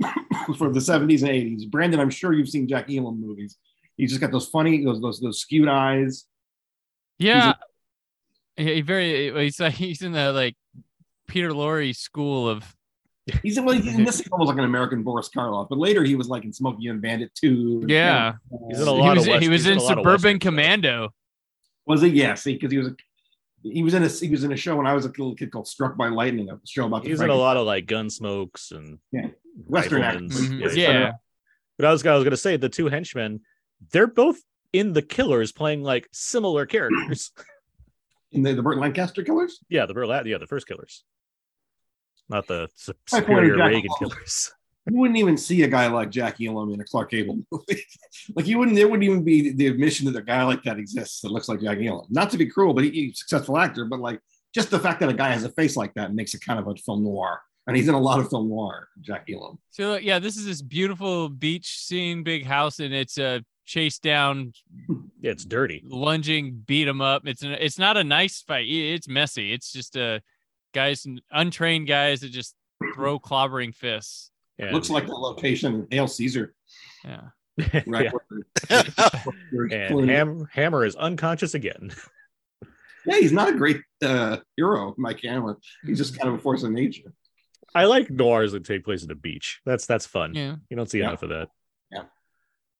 for the '70s and '80s. Brandon, I'm sure you've seen Jack Elam movies. He's just got those funny, those those those skewed eyes. Yeah. He, he very, he's like, he's in the like Peter Lorre school of, He's in, well, he's in this is almost like an American Boris Karloff, but later he was like in Smokey and Bandit 2. yeah. He's in a He lot was, of West- he was in in a lot of Suburban Western stuff. Commando. Was it? Yeah, see, because he was a he was in a he was in a show when I was a little kid called Struck by Lightning, a show about the he's in a lot of like gun smokes and Yeah. Western riflemen's. actors. Mhm. he's Yeah. done- But I was I was gonna say the two henchmen, they're both in the killers playing like similar characters. in the, the Burt Lancaster killers. yeah, the Berla- yeah, the first killers. Not the su- superior is Jack Reagan killers. You wouldn't even see a guy like Jack Elam in a Clark Gable movie. like you wouldn't. There wouldn't even be the admission that a guy like that exists that looks like Jack Elam. Not to be cruel, but he, he's a successful actor. But like just the fact that a guy has a face like that makes it kind of a film noir. And he's in a lot of film noir. Jack Elam. So yeah, this is this beautiful beach scene, big house, and it's a chase down, it's dirty. lunging, beat him up. It's an, it's not a nice fight. It's messy. It's just uh, guys, untrained guys that just throw clobbering fists. And, Looks like the location in Hail Caesar. Yeah. Right. yeah. where- And Ham, Hammer is unconscious again. Yeah, he's not a great uh, hero, Mike Hammer. He's just kind of a force of nature. I like noirs that take place at the beach. That's that's fun. Yeah. You don't see Yeah. enough of that. Yeah.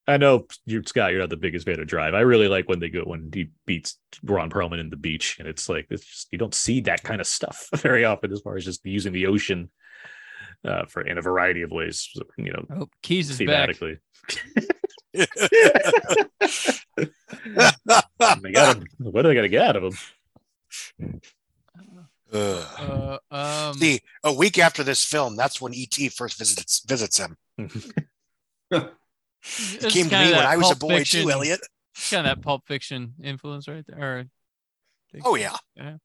I know you, Scott. You're not the biggest fan of Drive. I really like when they go when he beats Ron Perlman in the beach, and it's like it's just you don't see that kind of stuff very often, as far as just using the ocean uh, for in a variety of ways. You know, Oh, Keys is back. thematically. They got him. What are they gonna get out of him? Ugh. Uh, um, See, a week after this film, that's when ET first visits visits him. It came to me when I was a boy Fiction- too, Elliott. Kind of that Pulp Fiction influence right there. Or, Oh yeah. yeah,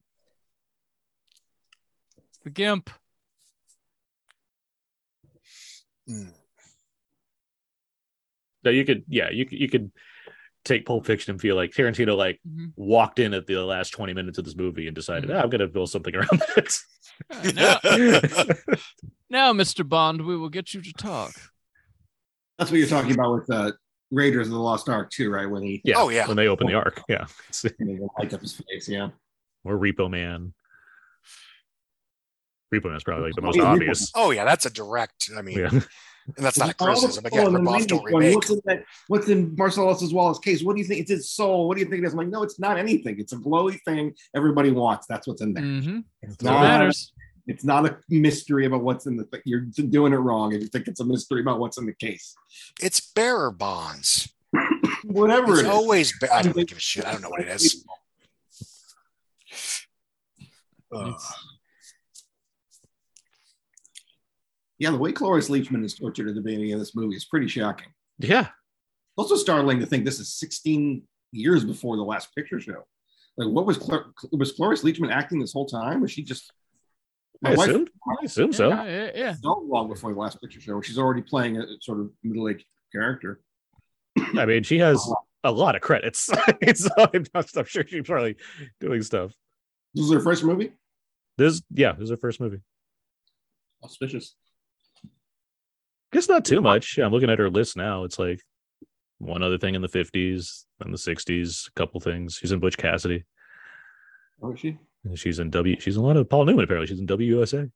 the Gimp. Mm. So you could, yeah, you you could take Pulp Fiction and feel like Tarantino like Mhm. walked in at the last 20 minutes of this movie and decided, Mhm. "Ah, I'm gonna build something around this. Now, now, Mr. Bond, we will get you to talk. That's what you're talking about with uh, Raiders of the Lost Ark too, right? When he yeah. Oh, yeah. When they open the Ark, Yeah. when lights up his face, yeah. or Repo Man. Repo Man's probably like the Oh, most yeah, Repo obvious. Oh yeah, that's a direct. I mean, Yeah. And that's not a criticism. Again, in her the boss don't Raiders one, remake. What's in, that, what's in Marcellus Wallace case? What do you think? It's his soul. What do you think it is? I'm like, no, it's not anything. It's a glowy thing everybody wants. That's what's in there. Mm-hmm. It's What not, matters? it's not a mystery about what's in the thing. You're doing it wrong if you think it's a mystery about what's in the case. It's bearer bonds. Whatever It's it is. always. Be- I don't give a shit. I don't know what it is. Ugh. Yeah, the way Cloris Leachman is tortured at the beginning of this movie is pretty shocking. Yeah. Also startling to think this is 16 years before the last picture show. Like, what was Clor- was Cloris Leachman acting this whole time? Was she just I wife assume, I assume so. Yeah, yeah, yeah. so long before the last picture show? She's already playing a sort of middle-aged character. I mean, she has uh-huh. a lot of credits. so I'm, I'm sure she's probably doing stuff. This is her first movie. This, yeah, this is her first movie. Auspicious. Guess not too much. I'm looking at her list now. It's like one other thing in the 50s, and the 60s, a couple things. She's in Butch Cassidy. Oh, is she? And she's in W. She's in a lot of Paul Newman. Apparently, she's in WUSA.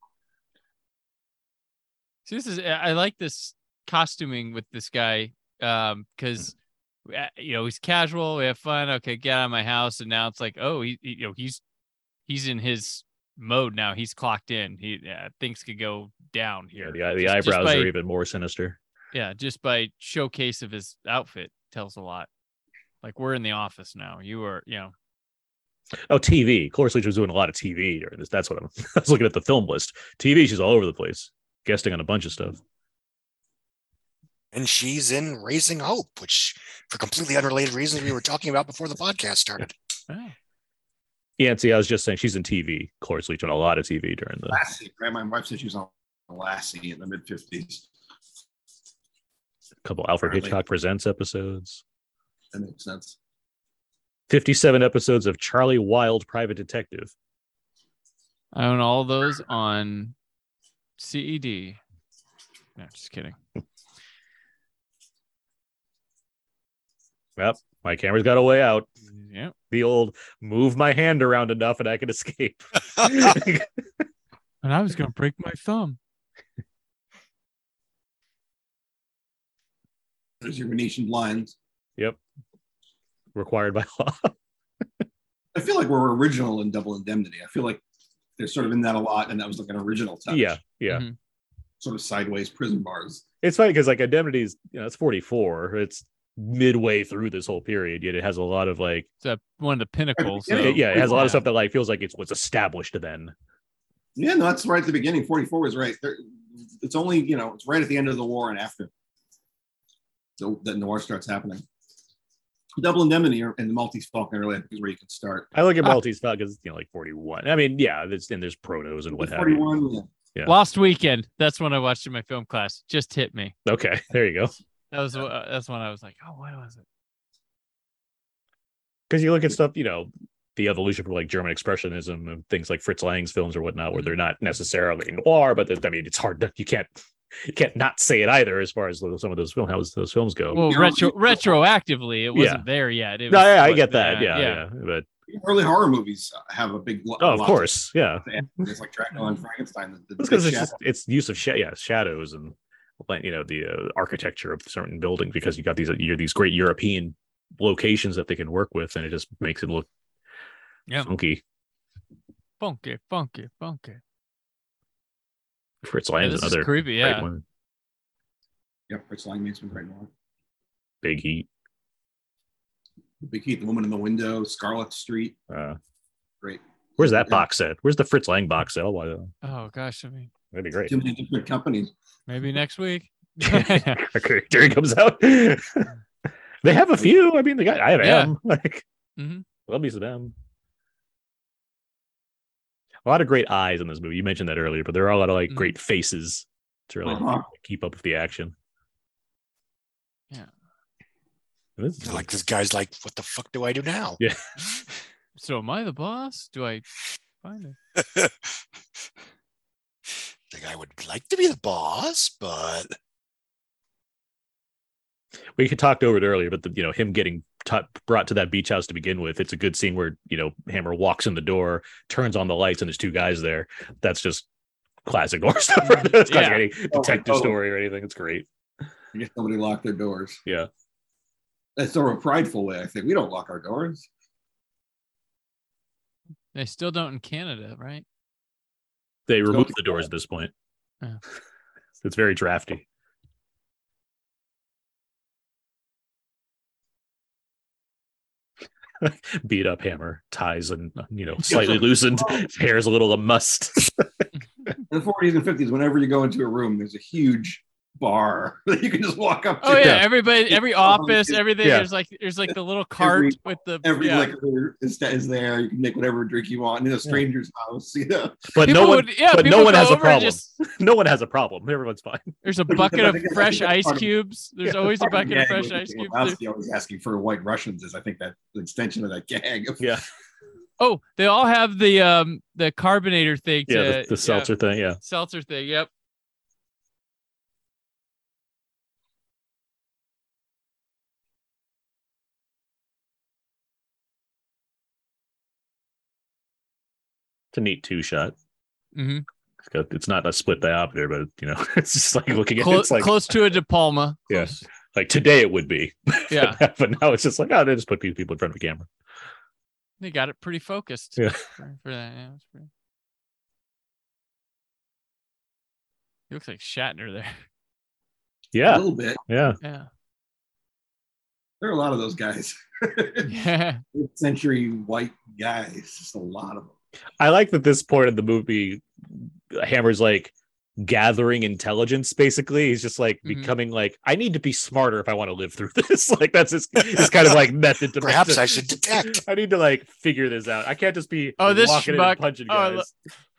See, this is I like this costuming with this guy um because you know he's casual we have fun okay get out of my house and now it's like oh he, he- you know he's he's in his mode now he's clocked in he uh, things could go down Yeah, here the, the Just- just eyebrows by- are even more sinister. yeah just by showcase of his outfit tells a lot like we're in the office now you are you know Oh, TV. Cloris Leach was doing a lot of TV during this. That's what I'm. I was looking at the film list. TV. She's all over the place, guesting on a bunch of stuff. And she's in Raising Hope, which, for completely unrelated reasons, we were talking about before the podcast started. oh, Yeah, and see, I was just saying she's in TV. Cloris Leach on a lot of TV during the. Lassie. Right? My wife said she was on Lassie in the mid 50s. A couple Alfred Apparently. Hitchcock Presents episodes. That makes sense. 57 episodes of Charlie Wild Private Detective. i own all those on ced no just kidding Yep. My camera's got a way out. yeah The old move my hand around enough and I can escape. and i was gonna break my thumb There's your Venetian blinds. Yep. Required by law. I feel like we're original in Double Indemnity. I feel like they're sort of in that a lot, and that was like an original touch. yeah. Yeah. Mhm. Sort of sideways prison bars. It's funny because like indemnities, you know, it's 44. It's midway through this whole period, yet it has a lot of like it's uh, one of the pinnacles Yeah, of- it- yeah, it has a lot of stuff that like feels like it's what's established then. Yeah, no, that's right at the beginning. 44 was right. There, it's only, you know, it's right at the end of the war and after. So that noir starts happening. Double Indemnity or- and the Maltese Falcon really think is where you can start. I look at Ah. Maltese Falcon because you know like 41. I mean, yeah, there's and there's protos and what have you. 41, yeah. Yeah. Lost Weekend. That's when I watched in my film class. Just hit me. Okay, there you go. That was uh, that's when I was like, oh, what was it? Because you look at stuff, you know, the evolution from like German expressionism and things like Fritz Lang's films or whatnot, where they're not necessarily noir, but I mean, it's hard to you can't you can't not say it either as far as some of those film how those films go. Well, retro retroactively, it wasn't Yeah. there yet. It no, yeah, I get that. Yeah, yeah, But Early horror movies have a big. lo- Oh, of lot course, yeah. It's like Dracula and Frankenstein. The, the It's because it's, just- it's use of sh- yeah shadows and you know the uh, architecture of certain buildings because you got these you're these great European locations that they can work with and it just makes it look Yeah. funky. Funky, funky, funky. Fritz Yeah, Lang's this is another creepy. great Yeah. one. Yep, Fritz Lang makes some great noir. Big Heat. The Big Heat, The Woman in the Window, Scarlet Street. Uh, Great. where's that Yeah. box set? Where's the Fritz Lang box set? Why, Oh gosh, I mean, that'd be great. Too many different companies. maybe next week. Okay, there he comes out. they have a few. I mean, they got I have Yeah. M. Like, Mhm. love me some M. A lot of great eyes in this movie. You mentioned that earlier, but there are a lot of like great faces to really Uh-huh. keep up with the action. Yeah. This is like this guy's like, what the fuck do I do now? Yeah. So am I the boss? Do I find it? Think I would like to be the boss, but we could talked over it earlier, but the, you know him getting t- brought to that beach house to begin with. It's a good scene where you know Hammer walks in the door, turns on the lights, and there's two guys there. That's just classic horror stuff. Mm-hmm. It's not Yeah. any Oh, detective oh. story or anything. It's great. Somebody locked their doors. Yeah. That's sort of a prideful way, I think. We don't lock our doors. They still don't in Canada, right? They remove Okay. the doors at this point. Yeah. It's very drafty. Beat up hammer, ties and uh, you know slightly loosened, oh. hair's a little a must. In the 40s and 50s, whenever you go into a room, there's a huge bar that you can just walk up to. Oh yeah, Yeah. everybody, every office, everything. Yeah. There's like there's like the little cart Every- with the Every yeah. liquor is, is there. You can make whatever drink you want in a stranger's house. You know, But People no one, would, yeah, but no one has a problem. Just, no one has a problem. Everyone's fine. there's a bucket of think that's- I fresh ice cubes. There's Yeah. always a Part of the bucket of fresh ice cubes. Lebowski always asking for white Russians is, I think, that the extension of that gag. Yeah. Oh, they all have the um the carbonator thing. Yeah, to, the, the seltzer thing. Yeah. seltzer thing. Yep. It's a neat two shot. hmm It's, got, it's not a split diopter, but you know, it's just like looking at it, Close, it's like close to a De Palma. Yeah. Like today it would be. Yeah. but now it's just like, oh, they just put people people in front of a camera. They got it pretty focused. Yeah. For, for that. Yeah, it's pretty... He looks like Shatner there. Yeah, a little bit. Yeah. Yeah. There are a lot of those guys. Yeah. Century white guys. Just a lot of them. I like that this point in the movie, Hammer's like gathering intelligence. Basically, he's just like Mhm. becoming like, I need to be smarter if I want to live through this. like that's his, his kind of like method to perhaps to- I should detect. I need to like figure this out. I can't just be Oh, this walking in schmuck. and punching Oh, I lo- guys.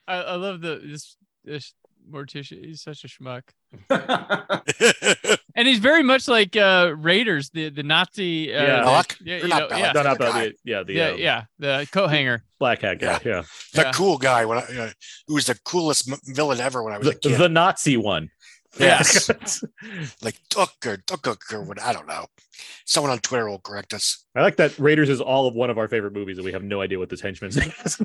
I, I love the this this Morticia. He's such a schmuck. And he's very much like uh Raiders, the the Nazi uh, Yeah. Belloc? Yeah, you know, Belloc. yeah. no, not the the yeah, the yeah, um, yeah, the coat hanger, black hat guy. Yeah, the Yeah. cool guy when I, uh, who was the coolest m- villain ever when I was a The, kid. the Nazi one. Yes. like Ducker, Ducker, or what I don't know. Someone on Twitter will correct us. I like that Raiders is all of one of our favorite movies, and we have no idea what this henchman's name is.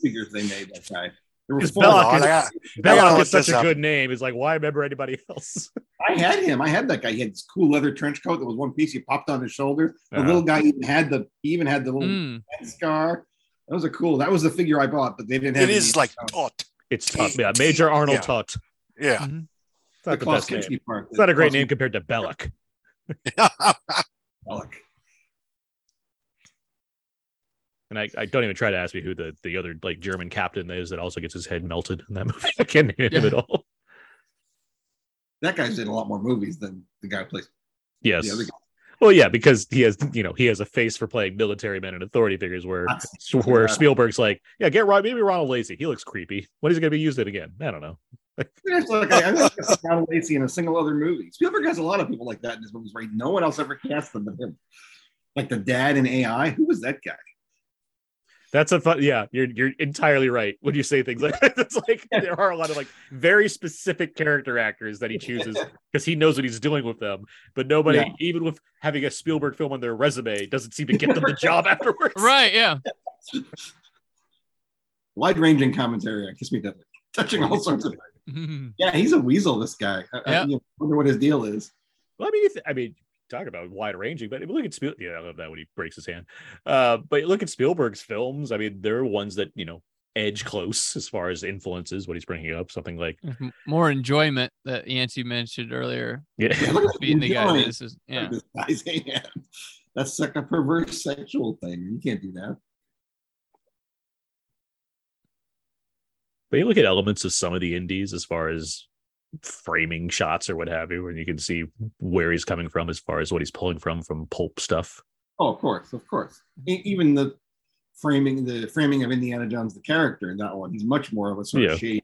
figures they made that guy. There were It's four. Belloc. I got- Belloc is such this a up. good name. It's like, why remember anybody else? I had him. I had that guy. He had this cool leather trench coat that was one piece. He popped on his shoulder. The Uh-huh. little guy even had the. He even had the little Mm. head scar. That was a cool. That was the figure I bought, but they didn't have. It is any- like taut. It's Tut. Yeah, Major Arnold Yeah. Tut. Yeah. Mhm. It's not the Klaus best name. Part. It's not a great Klaus name compared to Belloc. Belloc. And I, I don't even try to ask me who the, the other like German captain is that also gets his head melted in that movie. I can't name him at all. That guy's in a lot more movies than the guy who plays Yes. the other guy. Well, yeah, because he has, you know, he has a face for playing military men and authority figures. Where, where Yeah. Spielberg's like, yeah, get Ron, maybe Ronald Lacey. He looks creepy. When is he going to be used in again? I don't know. There's like I, I think it's Ronald Lacey in a single other movie. Spielberg has a lot of people like that in his movies, right? No one else ever cast them but him. Like the dad in AI. Who was that guy? That's a fun. Yeah, you're you're entirely right when you say things like that. it's like there are a lot of like very specific character actors that he chooses because he knows what he's doing with them. But nobody, Yeah. even with having a Spielberg film on their resume, doesn't seem to get them the job afterwards. Right. Yeah. Wide ranging commentary on Kiss Me Deadly, touching all sorts of. Yeah, he's a weasel. This guy. I, I Yeah. you know, wonder what his deal is. Well, I mean, th- I mean, talk about wide ranging, but if you look at Spiel, yeah, I love that when he breaks his hand. Uh, but look at Spielberg's films. I mean, there are ones that you know edge close as far as influences. What he's bringing up, something like More enjoyment that Yancey mentioned earlier. yeah, Yeah, Being the guy. enjoying This is yeah. This guy's hand. That's like a perverse sexual thing. You can't do that. But you look at elements of some of the indies as far as framing shots or what have you, and you can see where he's coming from as far as what he's pulling from from pulp stuff. Oh, of course, of course. Even the framing, the framing of Indiana Jones, the character in that one, he's much more of a sort Yeah. of shade.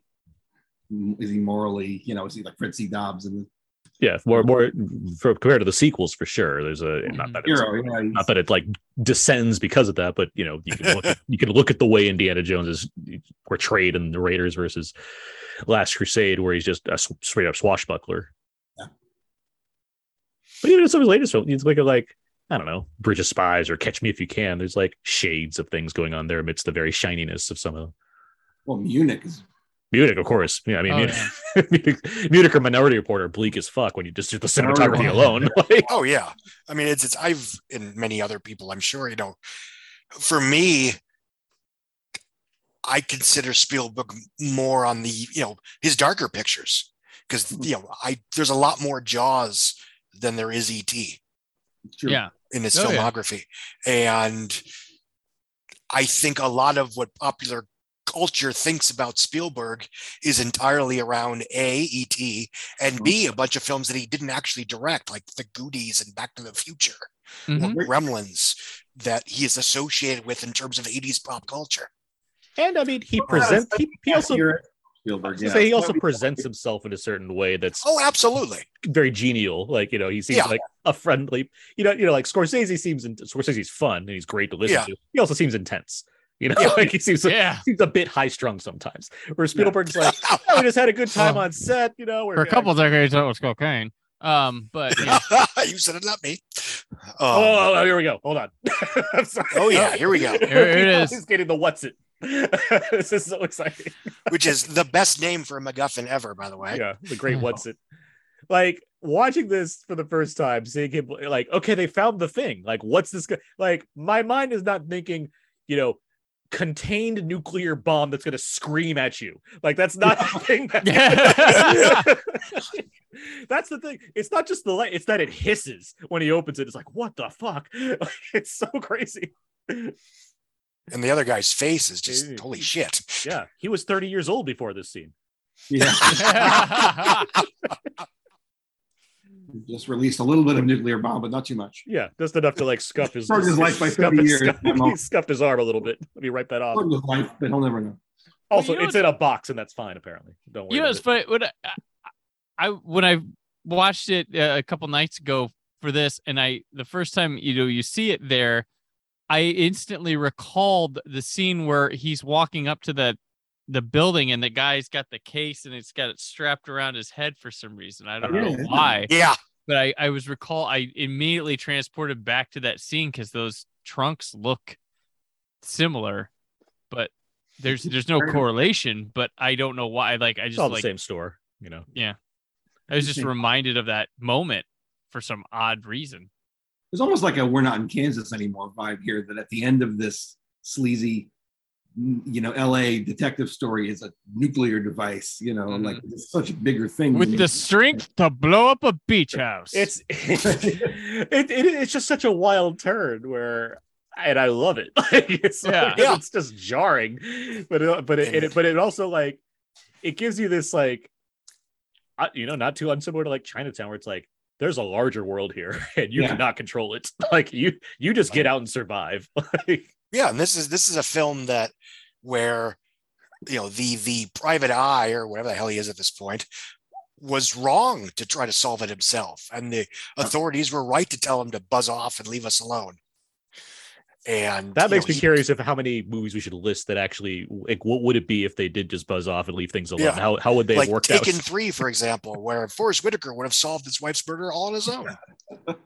Mm, is he morally, you know, is he like C. Dobbs and Yeah, more more for, compared to the sequels for sure. There's a not that the it's, hero? Yeah, not that it like descends because of that, but you know you can look at, you can look at the way Indiana Jones is portrayed in the Raiders versus Last Crusade, where he's just a straight up swashbuckler. Yeah. But even in some of his latest films, it's like a, like I don't know, Bridge of Spies or Catch Me If You Can. There's like shades of things going on there amidst the very shininess of some of them. well, Munich is Munich, of course. Yeah, I mean, Oh, Munich, yeah. Munich, Munich or Minority Report are bleak as fuck when you just do the cinematography alone. Like, Oh yeah. I mean, it's it's I've and many other people, I'm sure, you know, for me, I consider Spielberg more on the, you know, his darker pictures. Because mm-hmm. you know, I there's a lot more Jaws than there is ET true. Yeah. in his Oh, yeah. filmography. And I think a lot of what popular culture thinks about Spielberg is entirely around A, E.T., and B, a bunch of films that he didn't actually direct, like The Goonies and Back to the Future, Mhm. or Gremlins, that he is associated with in terms of 80s pop culture. and I mean, he presents. He, he also Spielberg. Yeah. say he also presents himself in a certain way that's Oh, absolutely. very genial. Like you know, he seems Yeah. like a friendly. You know, you know, like Scorsese seems. In, Scorsese's fun and he's great to listen Yeah. to. He also seems intense. You know, Yeah. like he seems Yeah. seems a bit high strung sometimes. Where Spielberg's like, oh, we just had a good time Well, on set. You know, we're For a couple of decades, that was cocaine. Um, but yeah. you said it, not me. Oh, Um, oh, oh, here we go. Hold on. I'm sorry. Oh, yeah, here we go. Here it is. He's getting the what's it. this is so exciting. which is the best name for a MacGuffin ever, by the way. yeah the great what's it like watching this for the first time seeing him like okay they found the thing like what's this go- like my mind is not thinking you know contained nuclear bomb that's going to scream at you. Like that's not the thing that- that's the thing. It's not just the light it's that it hisses when he opens it. It's like what the fuck? It's so crazy. And the other guy's face is just Dude. holy shit. yeah he was 30 years old before this scene. Yeah. Just released a little bit of nuclear bomb, but not too much. Yeah, just enough to like scuff his, Shortened his life by scuff 30 years. scuff- he scuffed his arm a little bit. Let me wipe that off. Shortened his life, but he'll never know. Also, you know it's in a box, and that's fine. Apparently, don't worry. you know, about it's it. funny when I, I when I watched it uh, a couple nights ago for this, and I the first time you know you see it there, I instantly recalled the scene where he's walking up to the the building and the guy's got the case and it's got it strapped around his head for some reason. I don't know why, Yeah. but I I was recall I immediately transported back to that scene because those trunks look similar, but there's there's no correlation. But I don't know why. Like I It's just all like the same store. You know, Yeah. I was just mm-hmm. reminded of that moment for some odd reason. It's almost like a "We're not in Kansas anymore" vibe here. That at the end of this sleazy, you know, L.A. detective story is a nuclear device. You know, Mhm. like it's such a bigger thing. With than- the strength to blow up a beach house. it's it, it, it's just such a wild turn where. And I love it. It's Yeah. like, Yeah. it's just jarring, but it, but it, it but it also like it gives you this like uh, you know not too unsimilar to like Chinatown where it's like there's a larger world here and you Yeah. cannot control it. Like you you just get out and survive. Like, Yeah. And this is this is a film that where you know the the private eye or whatever the hell he is at this point was wrong to try to solve it himself. And the authorities were right to tell him to buzz off and leave us alone. And That makes know, me he- curious of how many movies we should list that actually like what would it be if they did just buzz off and leave things alone? Yeah. How how would they like have worked out? Taken Three, for example, where Forest Whitaker would have solved his wife's murder all on his own.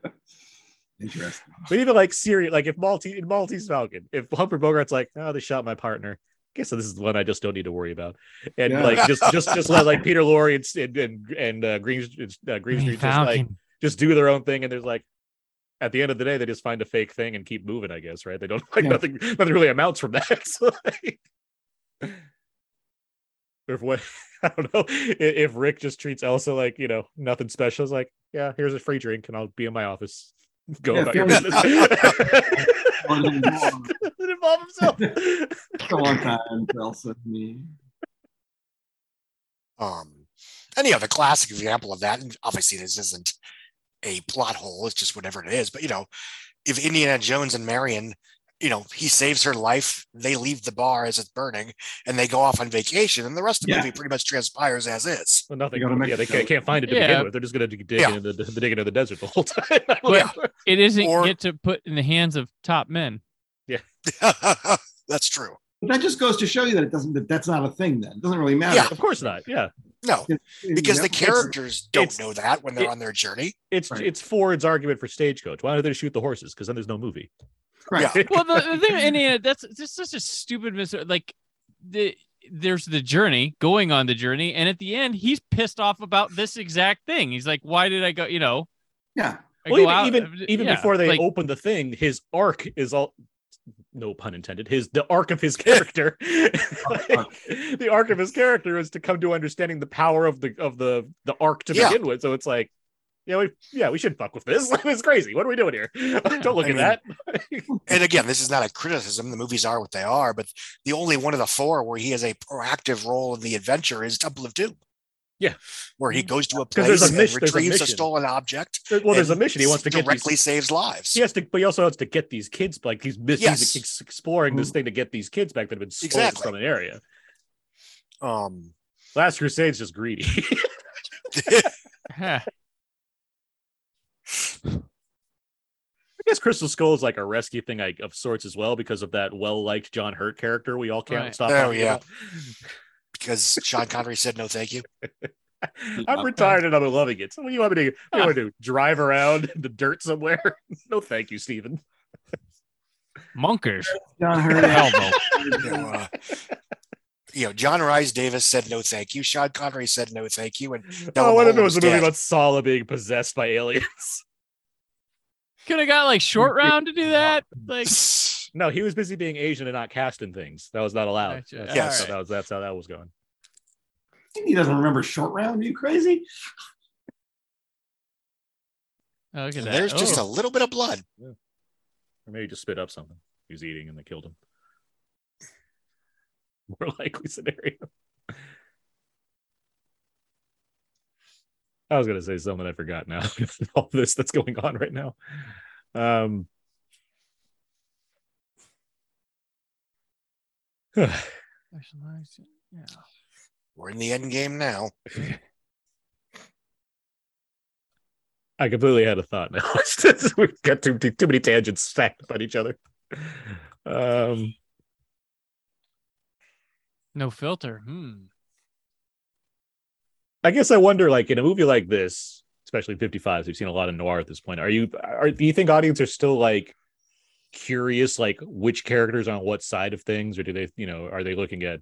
Interesting. But even like Siri, like if Maltese in Maltese Falcon, if Humphrey Bogart's like, oh, they shot my partner. I guess this is the one I just don't need to worry about, and Yeah. like just just just let like Peter Lorre and and and uh, Green uh, Greenstreet just like just do their own thing, and there's like at the end of the day they just find a fake thing and keep moving. I guess right? They don't like Yeah. nothing. Nothing really amounts from that. So, like, if what I don't know if Rick just treats Ilsa like you know nothing special, is like yeah, here's a free drink and I'll be in my office. Go Yeah, about your feel- business. Doesn't Doesn't involve himself. It's a long time, Ilsa. and Me. Um, and you know, the classic example of that, and obviously this isn't a plot hole, it's just whatever it is. But you know, if Indiana Jones and Marion, you know, he saves her life, they leave the bar as it's burning, and they go off on vacation, and the rest of the Yeah. movie pretty much transpires as is. Well, nothing. They go to Yeah, they can't, can't find it to Yeah. begin with. They're just going to dig Yeah. into the, the digging into the desert the whole time. But- It isn't Or- get to put in the hands of top men. Yeah, that's true. But that just goes to show you that it doesn't. That that's not a thing. Then it doesn't really matter. Yeah. of course not. Yeah, No, because the characters don't it's- know that when they're it- on their journey. it's Right. it's Ford's argument for Stagecoach. Why don't they shoot the horses? Because then there's no movie. Right. Yeah. well, the, the thing, Indiana, that's just such a stupid mis. Like, the there's the journey, going on the journey, and at the end, he's pissed off about this exact thing. He's like, "Why did I go?" You know, Yeah. I well, even out- even, even yeah, before they like, open the thing, his arc is all. No pun intended. His the arc of his character, the arc of his character is to come to understanding the power of the of the the arc to Yeah. begin with. So it's like, yeah, we yeah we should fuck with this. it's crazy. What are we doing here? Don't look I at mean, that. And again, this is not a criticism. The movies are what they are, but the only one of the four where he has a proactive role in the adventure is Temple of Doom. Yeah. Where he goes to a 'Cause there's place a and mission- there's a retrieves a, stolen object. well, there's a mission. He wants to get directly these, saves lives. he has to, but he also has to get these kids. Like he's he's Yes. ex- exploring this thing to get these kids back that have been stolen Exactly. from an area. Um, Last Crusade's just greedy. Huh. I guess Crystal Skull is like a rescue thing like, of sorts as well because of that well-liked John Hurt character. We all can't Right. stop. Oh, yeah. about. because Sean Connery said no, thank you. I'm retired and I'm loving it. So what do you want me to? Do you want to? Drive around in the dirt somewhere? no, thank you, Stephen. Monkers. John Hurt. Elbow. You know, uh, you know, John Rhys-Davies said no, thank you. Sean Connery said no, thank you. And oh, what if it Mulholland was a was movie about Sallah being possessed by aliens? Could have got like short round to do that. Like, No, he was busy being Asian and not casting things. That was not allowed. Gotcha. That's, Yes. that's how that was. That's how that was going. He doesn't remember short round. Are you crazy? oh, look at that. there's just Oh. a little bit of blood. Or maybe just spit up something he was eating and they killed him. More likely scenario. I was gonna say something I forgot now. All this that's going on right now. Um Yeah. We're in the end game now. I completely had a thought now. We've got too, too many tangents stacked on each other. Um No filter. Hmm. I guess I wonder, like in a movie like this, especially 55s, we've seen a lot of noir at this point. Are you are do you think audience are still like curious, like which characters on what side of things, or do they, you know, are they looking at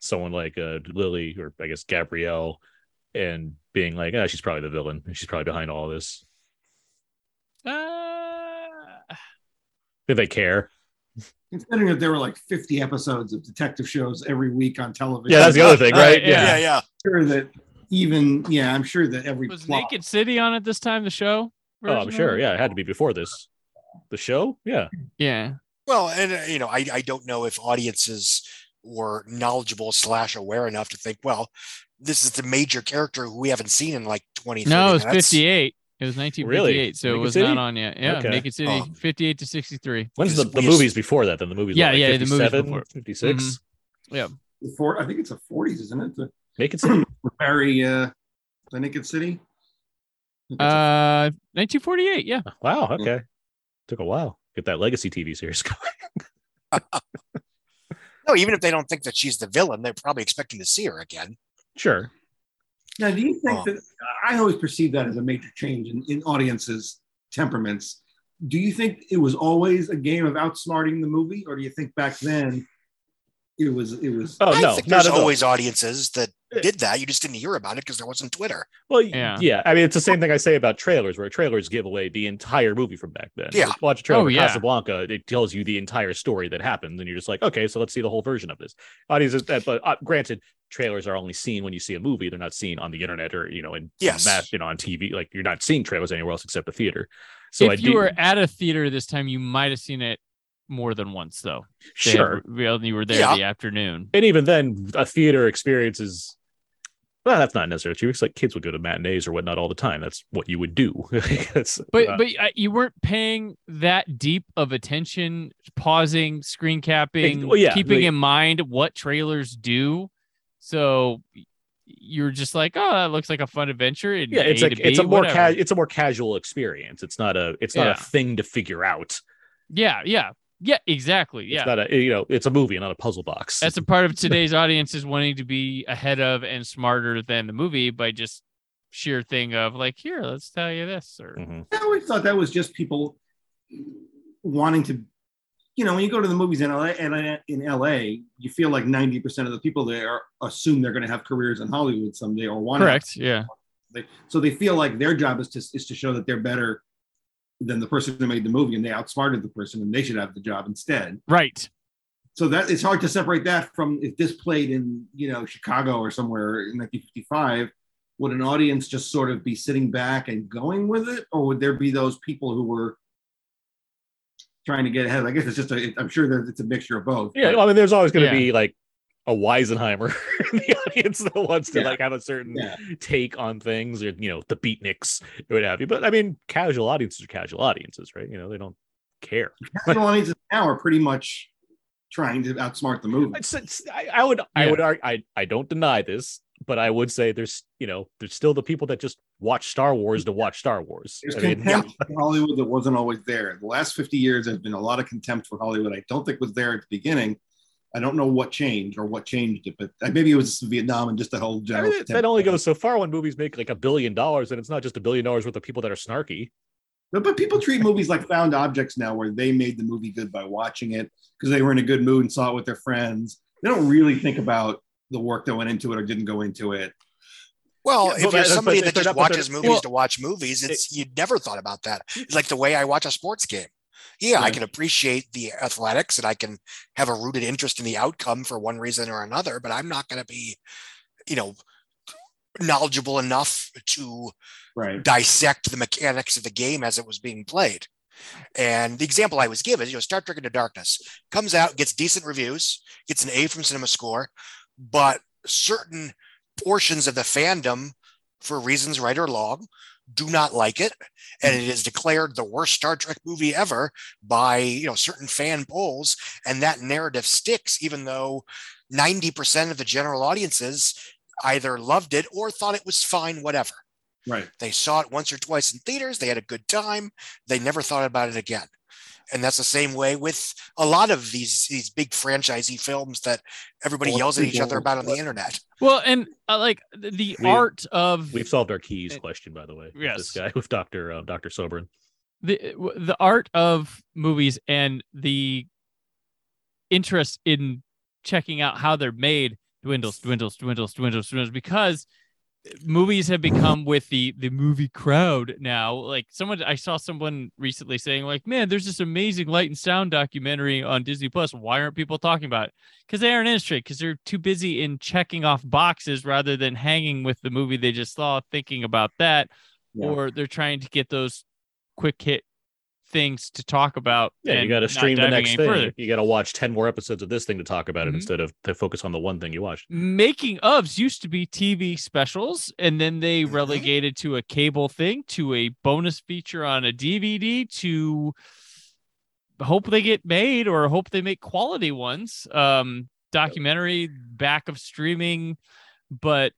someone like uh Lily or I guess Gabrielle and being like, ah, she's probably the villain, she's probably behind all this. Uh, Do they care? Considering that there were like 50 episodes of detective shows every week on television. Yeah, that's the other thing, Right, right? yeah. Yeah, yeah. Sure that even yeah, I'm sure that every was plot- Naked City on at this time? The show. Oh, I'm sure. Yeah, it had to be before this. The show? Yeah. Yeah. Well, and uh, you know, I, I don't know if audiences were knowledgeable slash aware enough to think, well, this is the major character who we haven't seen in like 20, No, it was 30 minutes. 58. It was 1958, so it was City? not on yet. Yeah, Okay. Naked City, Oh. 58 to 63. When's the, the movies before that? Then the movies, Yeah, like yeah, the movies before. 56? Yeah. Before I think it's the 40s, isn't it? The, Naked City. the Barry uh the Naked City. I think it's a- Uh, 1948. Yeah. Wow. Okay. Took a while. get that legacy TV series going. No, even if they don't think that she's the villain, they're probably expecting to see her again. Sure. Now, do you think Oh. that I always perceive that as a major change in, in audiences' temperaments? Do you think it was always a game of outsmarting the movie, or do you think back then it was it was Oh I no, think not there's at all. always audiences that Yeah. Did that. You just didn't hear about it because there wasn't Twitter. Well, Yeah. yeah. I mean, it's the same thing I say about trailers, where trailers give away the entire movie from back then. Yeah. Like, watch a trailer Oh, for yeah. Casablanca; it tells you the entire story that happened, and you're just like, okay, so let's see the whole version of this. Audiences, that, but uh, granted, trailers are only seen when you see a movie; they're not seen on the internet or you know, in Yes. mass, you know, on TV. Like you're not seeing trailers anywhere else except the theater. So I if you do, were at a theater this time, you might have seen it more than once, though. They had sure, revealed you were there Yeah. the afternoon. and even then, a theater experience is. Well, that's not necessarily true. It's like kids would go to matinees or whatnot all the time. That's what you would do. But uh, but uh, you weren't paying that deep of attention, pausing, screen capping, well, yeah, keeping like- in mind what trailers do. So you're just like, oh, that looks like a fun adventure. and yeah, it's A like to it's a B, more ca- it's a more casual experience. It's not a it's not Yeah. a thing to figure out. yeah, yeah, yeah, exactly. It's Yeah, not a you know it's a movie, not a puzzle box. that's a part of today's audience is wanting to be ahead of and smarter than the movie by just sheer thing of like, here, let's tell you this or Mhm. I always thought that was just people wanting to, you know, when you go to the movies in LA, and in LA, you feel like 90% of the people there assume they're going to have careers in Hollywood someday or want to. correct. Yeah, so they feel like their job is to, is to show that they're better than the person who made the movie and they outsmarted the person and they should have the job instead. right. So that it's hard to separate that from if this played in, you know, Chicago or somewhere in 1955, would an audience just sort of be sitting back and going with it? Or would there be those people who were trying to get ahead? I guess it's just a, I'm sure that it's a mixture of both. Yeah, but- I mean, there's always going to Yeah. be like a Weisenheimer in the audience that wants to Yeah. like have a certain Yeah. take on things, or you know, the beatniks or what have you. But I mean, casual audiences are casual audiences, right? You know, they don't care. casual audiences now are pretty much trying to outsmart the movie. It's, it's, I, I would, I would, argue, I, I don't deny this, but I would say there's, you know, there's still the people that just watch Star Wars to watch Star Wars. There's I mean, contempt for Hollywood that wasn't always there. The last 50 years, there's been a lot of contempt for Hollywood. I don't think was there at the beginning. I don't know what changed or what changed it, but maybe it was Vietnam and just a whole I general. mean, that only goes so far when movies make like a billion dollars, and it's not just a billion dollars worth of people that are snarky. But, but people treat movies like found objects now, where they made the movie good by watching it because they were in a good mood and saw it with their friends. They don't really think about the work that went into it or didn't go into it. Well, Yeah, if but you're that- somebody that just watches movies well- to watch movies, it's you never thought about that. It's like the way I watch a sports game. Yeah, I can appreciate the athletics and I can have a rooted interest in the outcome for one reason or another, but I'm not going to be, you know, knowledgeable enough to Right. dissect the mechanics of the game as it was being played. And the example I was given you know, Star Trek Into Darkness comes out, gets decent reviews, gets an A from Cinema Score, but certain portions of the fandom, for reasons right or long, do not like it, and mm. it is declared the worst Star Trek movie ever by you know certain fan polls, and that narrative sticks, even though ninety percent of the general audiences either loved it or thought it was fine, whatever. Right. They saw it once or twice in theaters. They had a good time. They never thought about it again. And that's the same way with a lot of these these big franchisee films that everybody Well, yells at each other about on the internet. Well, and uh, like the, the We- art of We've solved our keys It- question, by the way. with Yes. This guy with Doctor uh, Doctor Soberin. the the art of movies and the interest in checking out how they're made dwindles dwindles dwindles dwindles dwindles because movies have become with the the movie crowd now. Like someone i saw someone recently saying like man there's this amazing light and sound documentary on disney plus. Why aren't people talking about it? Because they aren't interested because they're too busy in checking off boxes rather than hanging with the movie they just saw thinking about that Yeah. or they're trying to get those quick hit things to talk about. Yeah, you got to stream the next thing. further. You got to watch ten more episodes of this thing to talk about it Mhm. instead of to focus on the one thing you watched. Making ofs used to be TV specials, and then they Mhm. relegated to a cable thing, to a bonus feature on a DVD, to hope they get made or hope they make quality ones. Um, documentary back of streaming, but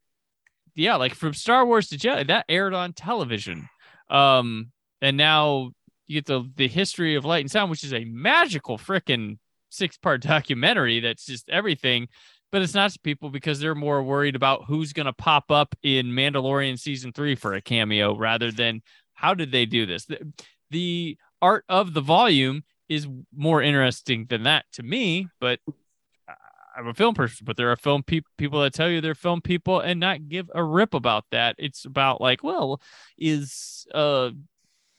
yeah, like from Star Wars to Jedi, that aired on television. Um, and now you get the the history of light and sound, which is a magical freaking six part documentary that's just everything. But it's not to people because they're more worried about who's going to pop up in Mandalorian season three for a cameo rather than how did they do this. The, the art of the volume is more interesting than that to me, but I'm a film person, but there are film pe- people that tell you they're film people and not give a rip about that. It's about like, well, is uh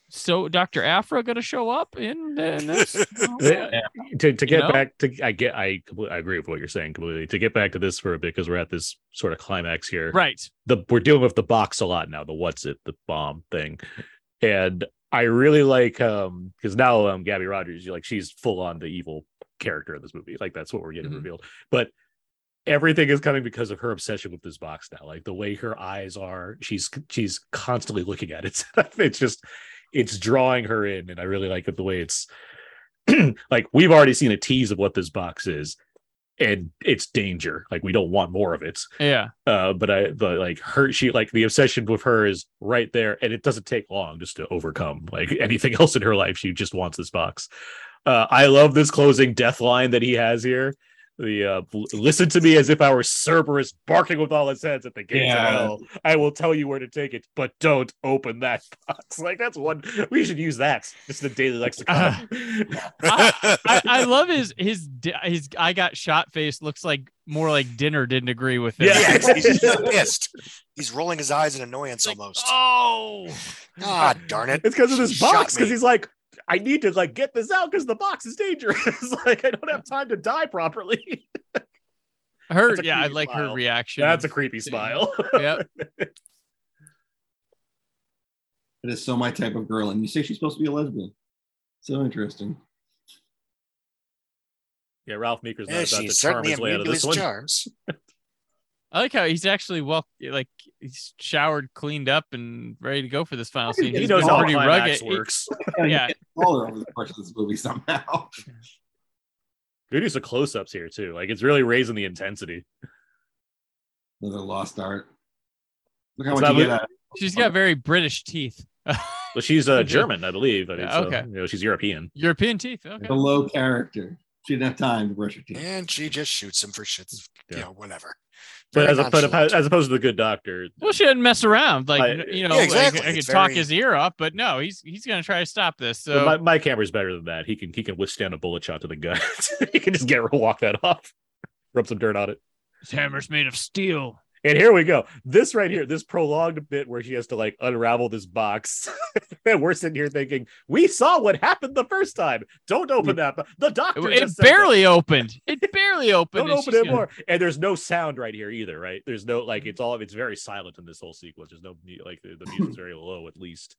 so Dr. Aphra going to show up in, in this? Yeah. to, to get know? back to I get I completely I agree with what you're saying completely. To get back to this for a bit because we're at this sort of climax here. right. The we're dealing with the box a lot now, the what's it, the bomb thing. And I really like um because now um Gaby Rodgers, you like she's full on the evil character in this movie. Like that's what we're getting Mhm. revealed. But everything is coming because of her obsession with this box now. Like the way her eyes are, she's she's constantly looking at it. it's just it's drawing her in, and I really like it the way it's like we've already seen a tease of what this box is, and it's danger. Like we don't want more of it. Yeah. Uh, but I but like her, she like the obsession with her is right there, and it doesn't take long just to overcome like anything else in her life. She just wants this box. Uh, I love this closing death line that he has here. The uh, listen to me as if I were Cerberus barking with all its heads at the gates Yeah. of hell. I will tell you where to take it, but don't open that box. Like that's one we should use that. Just the daily lexicon. I, I love his his his I got shot face looks like more like dinner didn't agree with it. Yeah. yeah, he's, he's just pissed. He's rolling his eyes in annoyance Like, almost. oh, god darn it. It's because of this box. Because he's like, I need to like get this out because the box is dangerous. like I don't have time to die properly. her That's yeah, I creepy like her reaction. That's a creepy smile. yep. It is so my type of girl. And you say she's supposed to be a lesbian. So interesting. yeah, Ralph Meeker's not Yeah, about to she's charm certainly his way out of this one. charms. I like how he's actually well like he's showered, cleaned up, and ready to go for this final scene. He He He's knows how pretty rugged. works. Yeah. Taller over the course of this movie somehow. Good use of close-ups here too. Like it's really raising the intensity. Another lost art. Look how much you get out She's got very British teeth. Well, she's uh, German, I believe. I mean, Yeah, so, okay. you know, she's European. European teeth. Okay. the low character. She didn't have time to brush her teeth. And she just shoots him for shits. Yeah. You know, whatever. But as, a, but as opposed to the good doctor, Well, she didn't mess around. Like I- you know, Yeah, like, exactly. I could It's talk very- his ear off, but no, he's he's gonna try to stop this. So my, my camera's better than that. He can he can withstand a bullet shot to the gut. he can just get walk that off, rub some dirt on it. his hammer's made of steel. And here we go. This right here, this prolonged bit where she has to like unravel this box. and we're sitting here thinking, we saw what happened the first time. Don't open that. The doctor It just said that. barely opened. It barely opened. Don't and open it gonna- more. And there's no sound right here either, right? There's no like it's all it's very silent in this whole sequence. There's no like the, the music's very low at least.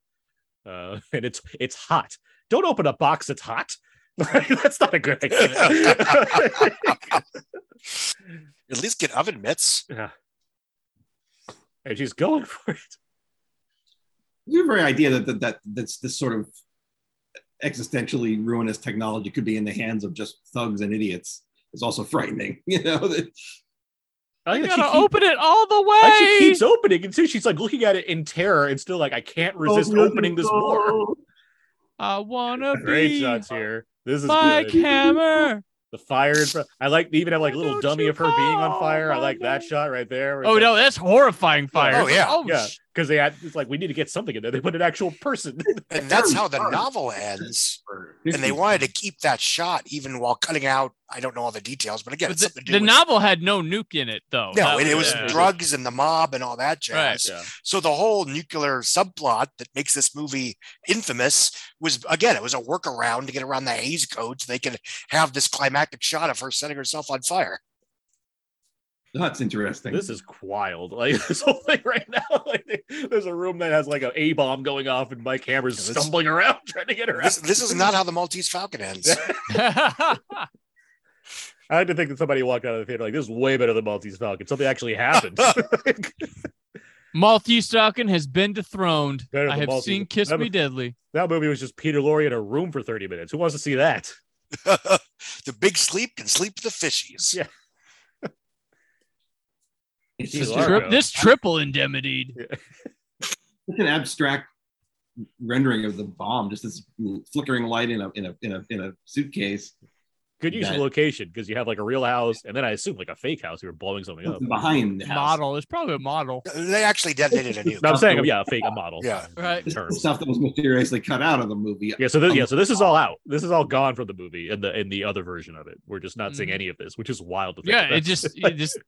Uh and it's it's hot. Don't open a box that's hot. that's not a good idea. At least get oven mitts. yeah. And she's going for it. The very idea that, that that that's this sort of existentially ruinous technology could be in the hands of just thugs and idiots is also frightening. You know, that I You gotta keep- open it all the way. like she keeps opening and so she's like looking at it in terror and still like I can't oh, resist opening this more. I wanna Great be shots here. This is Mike good. Hammer. The fire in front. I like they even have like a little dummy of her being on call fire. I like that name? shot right there. Oh like- no, that's horrifying fire. Oh, yeah. Oh Yeah, sh- because they had it's like we need to get something in there. They put an actual person. And that's how the novel ends. And they wanted to keep that shot even while cutting out. I don't know all the details, but again, But it's the, something to do the with novel had no nuke in it though. No, That it, it was yeah. drugs and the mob and all that jazz. yeah. So the whole nuclear subplot that makes this movie infamous was again, it was a workaround to get around the Hays Code so they could have this climactic shot of her setting herself on fire. That's interesting. This is wild. Like this whole thing right now. Like there's a room that has like a A bomb going off, and Mike Hammer's Yeah, this- stumbling around trying to get her This, this is not how the Maltese Falcon ends. I like to think that somebody walked out of the theater like this is way better than Maltese Falcon. Something actually happened. Maltese Falcon has been dethroned. I have Maltese- seen Kiss that Me was- Deadly. that movie was just Peter Lorre in a room for 30 minutes. Who wants to see that? the big sleep can sleep with the fishies. Yeah. It's Jeez, just Largo. Tri- this triple indemnity. It's an abstract rendering of the bomb, just this flickering light in a in a in a in a suitcase Good use of location because you have like a real house, and then I assume like a fake house. You were blowing something up. behind the house. Model. It's probably a model. They actually detonated a new. No, I'm saying, yeah, a fake a model. Yeah. Right. This is the Terms. stuff that was mysteriously cut out of the movie. Yeah, so this, yeah, so this is all out. This is all gone from the movie and the in the other version of it. We're just not seeing Mhm. any of this, which is wild to think. Yeah, about. it just it just Ooh,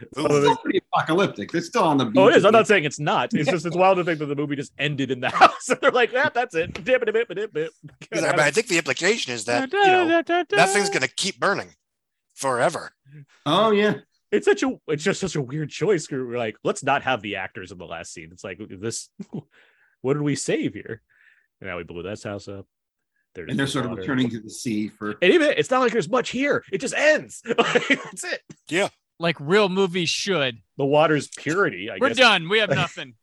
It's still pretty apocalyptic. They're still on the beach. Oh, it is. I'm not saying it's not. It's just it's wild to think that the movie just ended in the house. And they're like, yeah, that's it. Dip, dip, dip, dip, dip. I, I think the implication is that you know that thing's going to keep burning forever. Oh yeah. It's such a. It's just such a weird choice. We're like, let's not have the actors in the last scene. It's like this. What did we save here? And now we blew this house up. They're And they're just sort of water. returning to the sea for And even it's not like there's much here. It just ends. That's it. Like real movies should. The water's purity. I We're guess. done. We have nothing.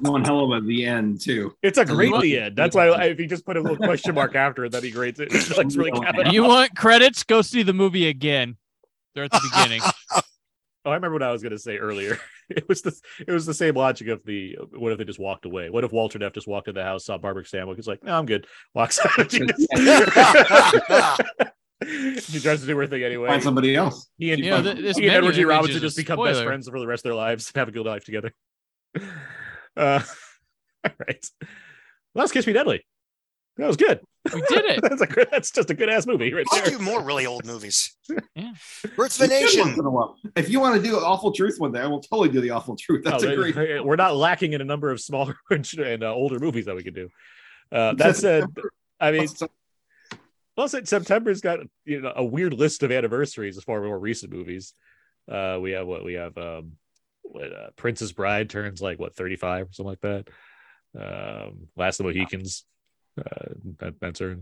one hell of a the end too. It's a great What- the end. That's why I, if you just put a little question mark after it, then he grades it. It's like really You want credits? Go see the movie again. They're at the beginning. Oh, I remember what I was going to say earlier. It was the it was the same logic of the what if they just walked away? What if Walter Neff just walked in the house, saw Barbara Stanwyck, he's like, no, I'm good. Walks out. She tries to do her thing anyway. Find somebody else. He and, You know, th- this he and Edward G. Robinson just become best friends for the rest of their lives and have a good life together. Uh, all right. Well, that's Kiss Me Deadly. That was good. We did it. that's a good. That's just a good ass movie right I'll there. do more really old movies. Yeah. Birth of a once Nation. in a while. If you want to do an awful truth one day, I will totally do the awful truth. That's No, a great. We're not lacking in a number of smaller and uh, older movies that we could do. Uh, that said, I mean, plus it, September's got you know a weird list of anniversaries as far as more recent movies. Uh, we have what we have. Um, what, uh, Princess Bride turns like what 35 or something like that. Um, Last of the Mohicans. Uh, that, that's her.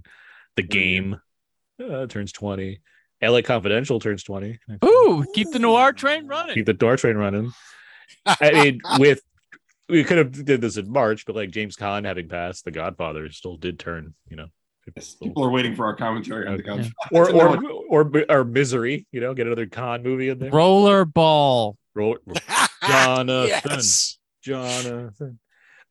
The Game uh, turns 20. LA Confidential turns 20. Ooh, keep the noir train running. keep the door train running. I mean, with we could have did this in March, but like James Caan having passed, The Godfather still did turn, you know, People are waiting for our commentary on the Okay. couch. or or or or Misery, you know, get another Caan movie in there. Rollerball. Roll, Jonathan, yes. Jonathan.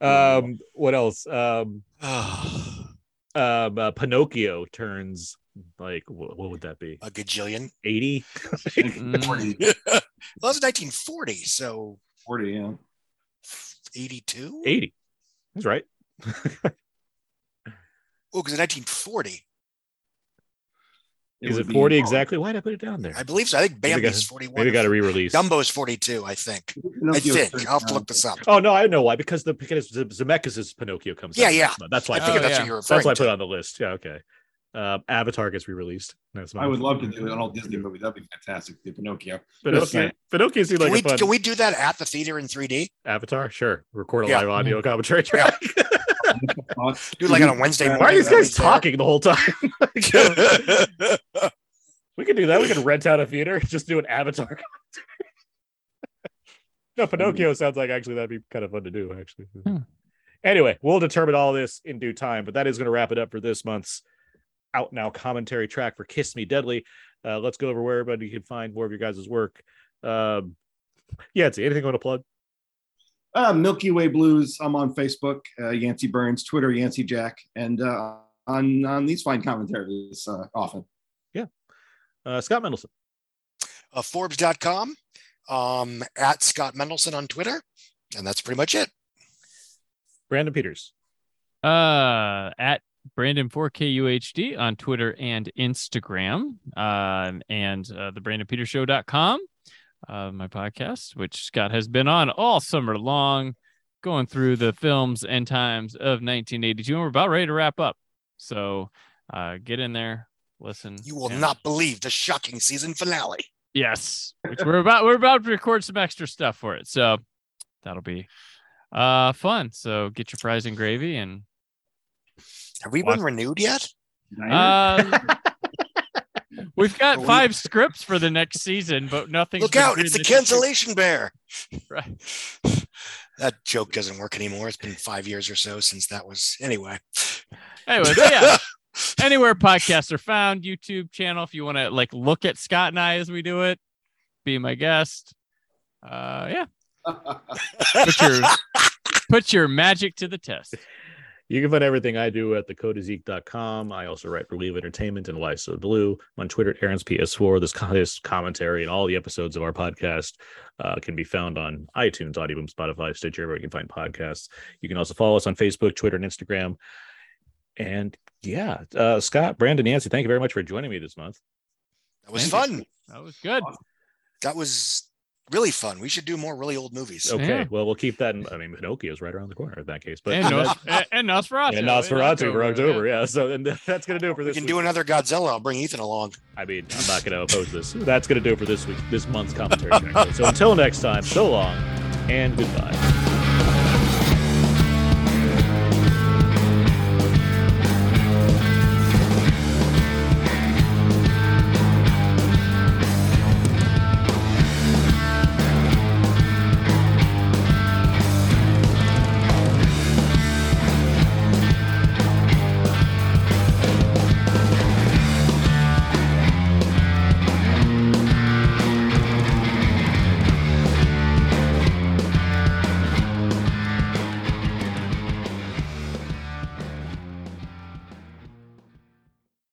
Um, what else? Um, um, uh, Pinocchio turns like what, what would that be? a gajillion. Eighty? Mm. 40, Well, that was 1940, so 40, yeah. 82. Eighty. That's right. Oh, because in 1940, It Is would it be- forty exactly? Why did I put it down there? I believe so. I think Maybe Bambi's got- 41. Maybe got a re-release. Dumbo is 42, I think. I think. I'll have to look this up. Oh no, I know why. Because the because Zemeckis' Pinocchio comes. Yeah, out yeah. next month. That's why. I I think that's yeah. what you're referring that's why I put it on the list. Yeah, okay. Uh, Avatar gets re-released. Next I month. would love to do an old Disney movie. That'd be fantastic. The Pinocchio. Pinocchio. saying. Pinocchio seemed Can, like we, fun can we do that at the theater in 3D? Avatar. Sure, record a Yeah. live audio commentary track. Do it like on a Wednesday Why are these guys There. talking the whole time? we could do that. We could rent out a theater, just do an Avatar. commentary. no, Pinocchio sounds like actually that'd be kind of fun to do. Actually. Hmm. Anyway, we'll determine all this in due time, but that is going to wrap it up for this month's out now commentary track for Kiss Me Deadly. Uh, let's go over where everybody can find more of your guys' work. Um, yeah, it's anything you want to plug? Uh, Milky Way Blues. I'm on Facebook, uh, Yancey Burns, Twitter, Yancey Jack, and uh, on on these fine commentaries uh, often. Yeah. Uh, Scott Mendelson. uh, Forbes.com, um, at Scott Mendelson on Twitter. And that's pretty much it. Brandon Peters. Uh, at Brandon 4KUHD on Twitter and Instagram, um, and uh, the BrandonPetersShow.com, uh, my podcast, which Scott has been on all summer long, going through the films and times of 1982. And we're about ready to wrap up. So uh, get in there, listen. You will and- not believe the shocking season finale. Yes, which we're about we're about to record some extra stuff for it, so that'll be uh fun. So get your fries and gravy and Have we Watch- been renewed yet? um, we've got we- five scripts for the next season, but nothing. Look out, it's the cancellation bear. Right. That joke doesn't work anymore. It's been five years or so since that was. Anyway. Anyway, so yeah. Anywhere podcasts are found, YouTube channel. If you want to like look at Scott and I as we do it, be my guest. Uh, yeah. put your Put your magic to the test. You can find everything I do at thecodeofzeke.com. I also write for Leave Entertainment and Why So Blu. I'm on Twitter at Aaron's PS4. This, this commentary and all the episodes of our podcast uh, can be found on iTunes, Audioboom, Spotify, Stitcher, where you can find podcasts. You can also follow us on Facebook, Twitter, and Instagram. And yeah, uh, Scott, Brandon, Yancey, thank you very much for joining me this month. That was Thank fun. That was good. That was really fun. We should do more really old movies. Okay, Yeah. well, we'll keep that. In, I mean, Pinocchio's right around the corner in that case. But and, Nos- and, and Nosferatu. and in Nosferatu for October. yeah. Yeah. So and that's going to do it for this. We this can week. do another Godzilla. I'll bring Ethan along. I mean, I'm not going to oppose this. That's going to do it for this week, this month's commentary. so until next time, so long and goodbye.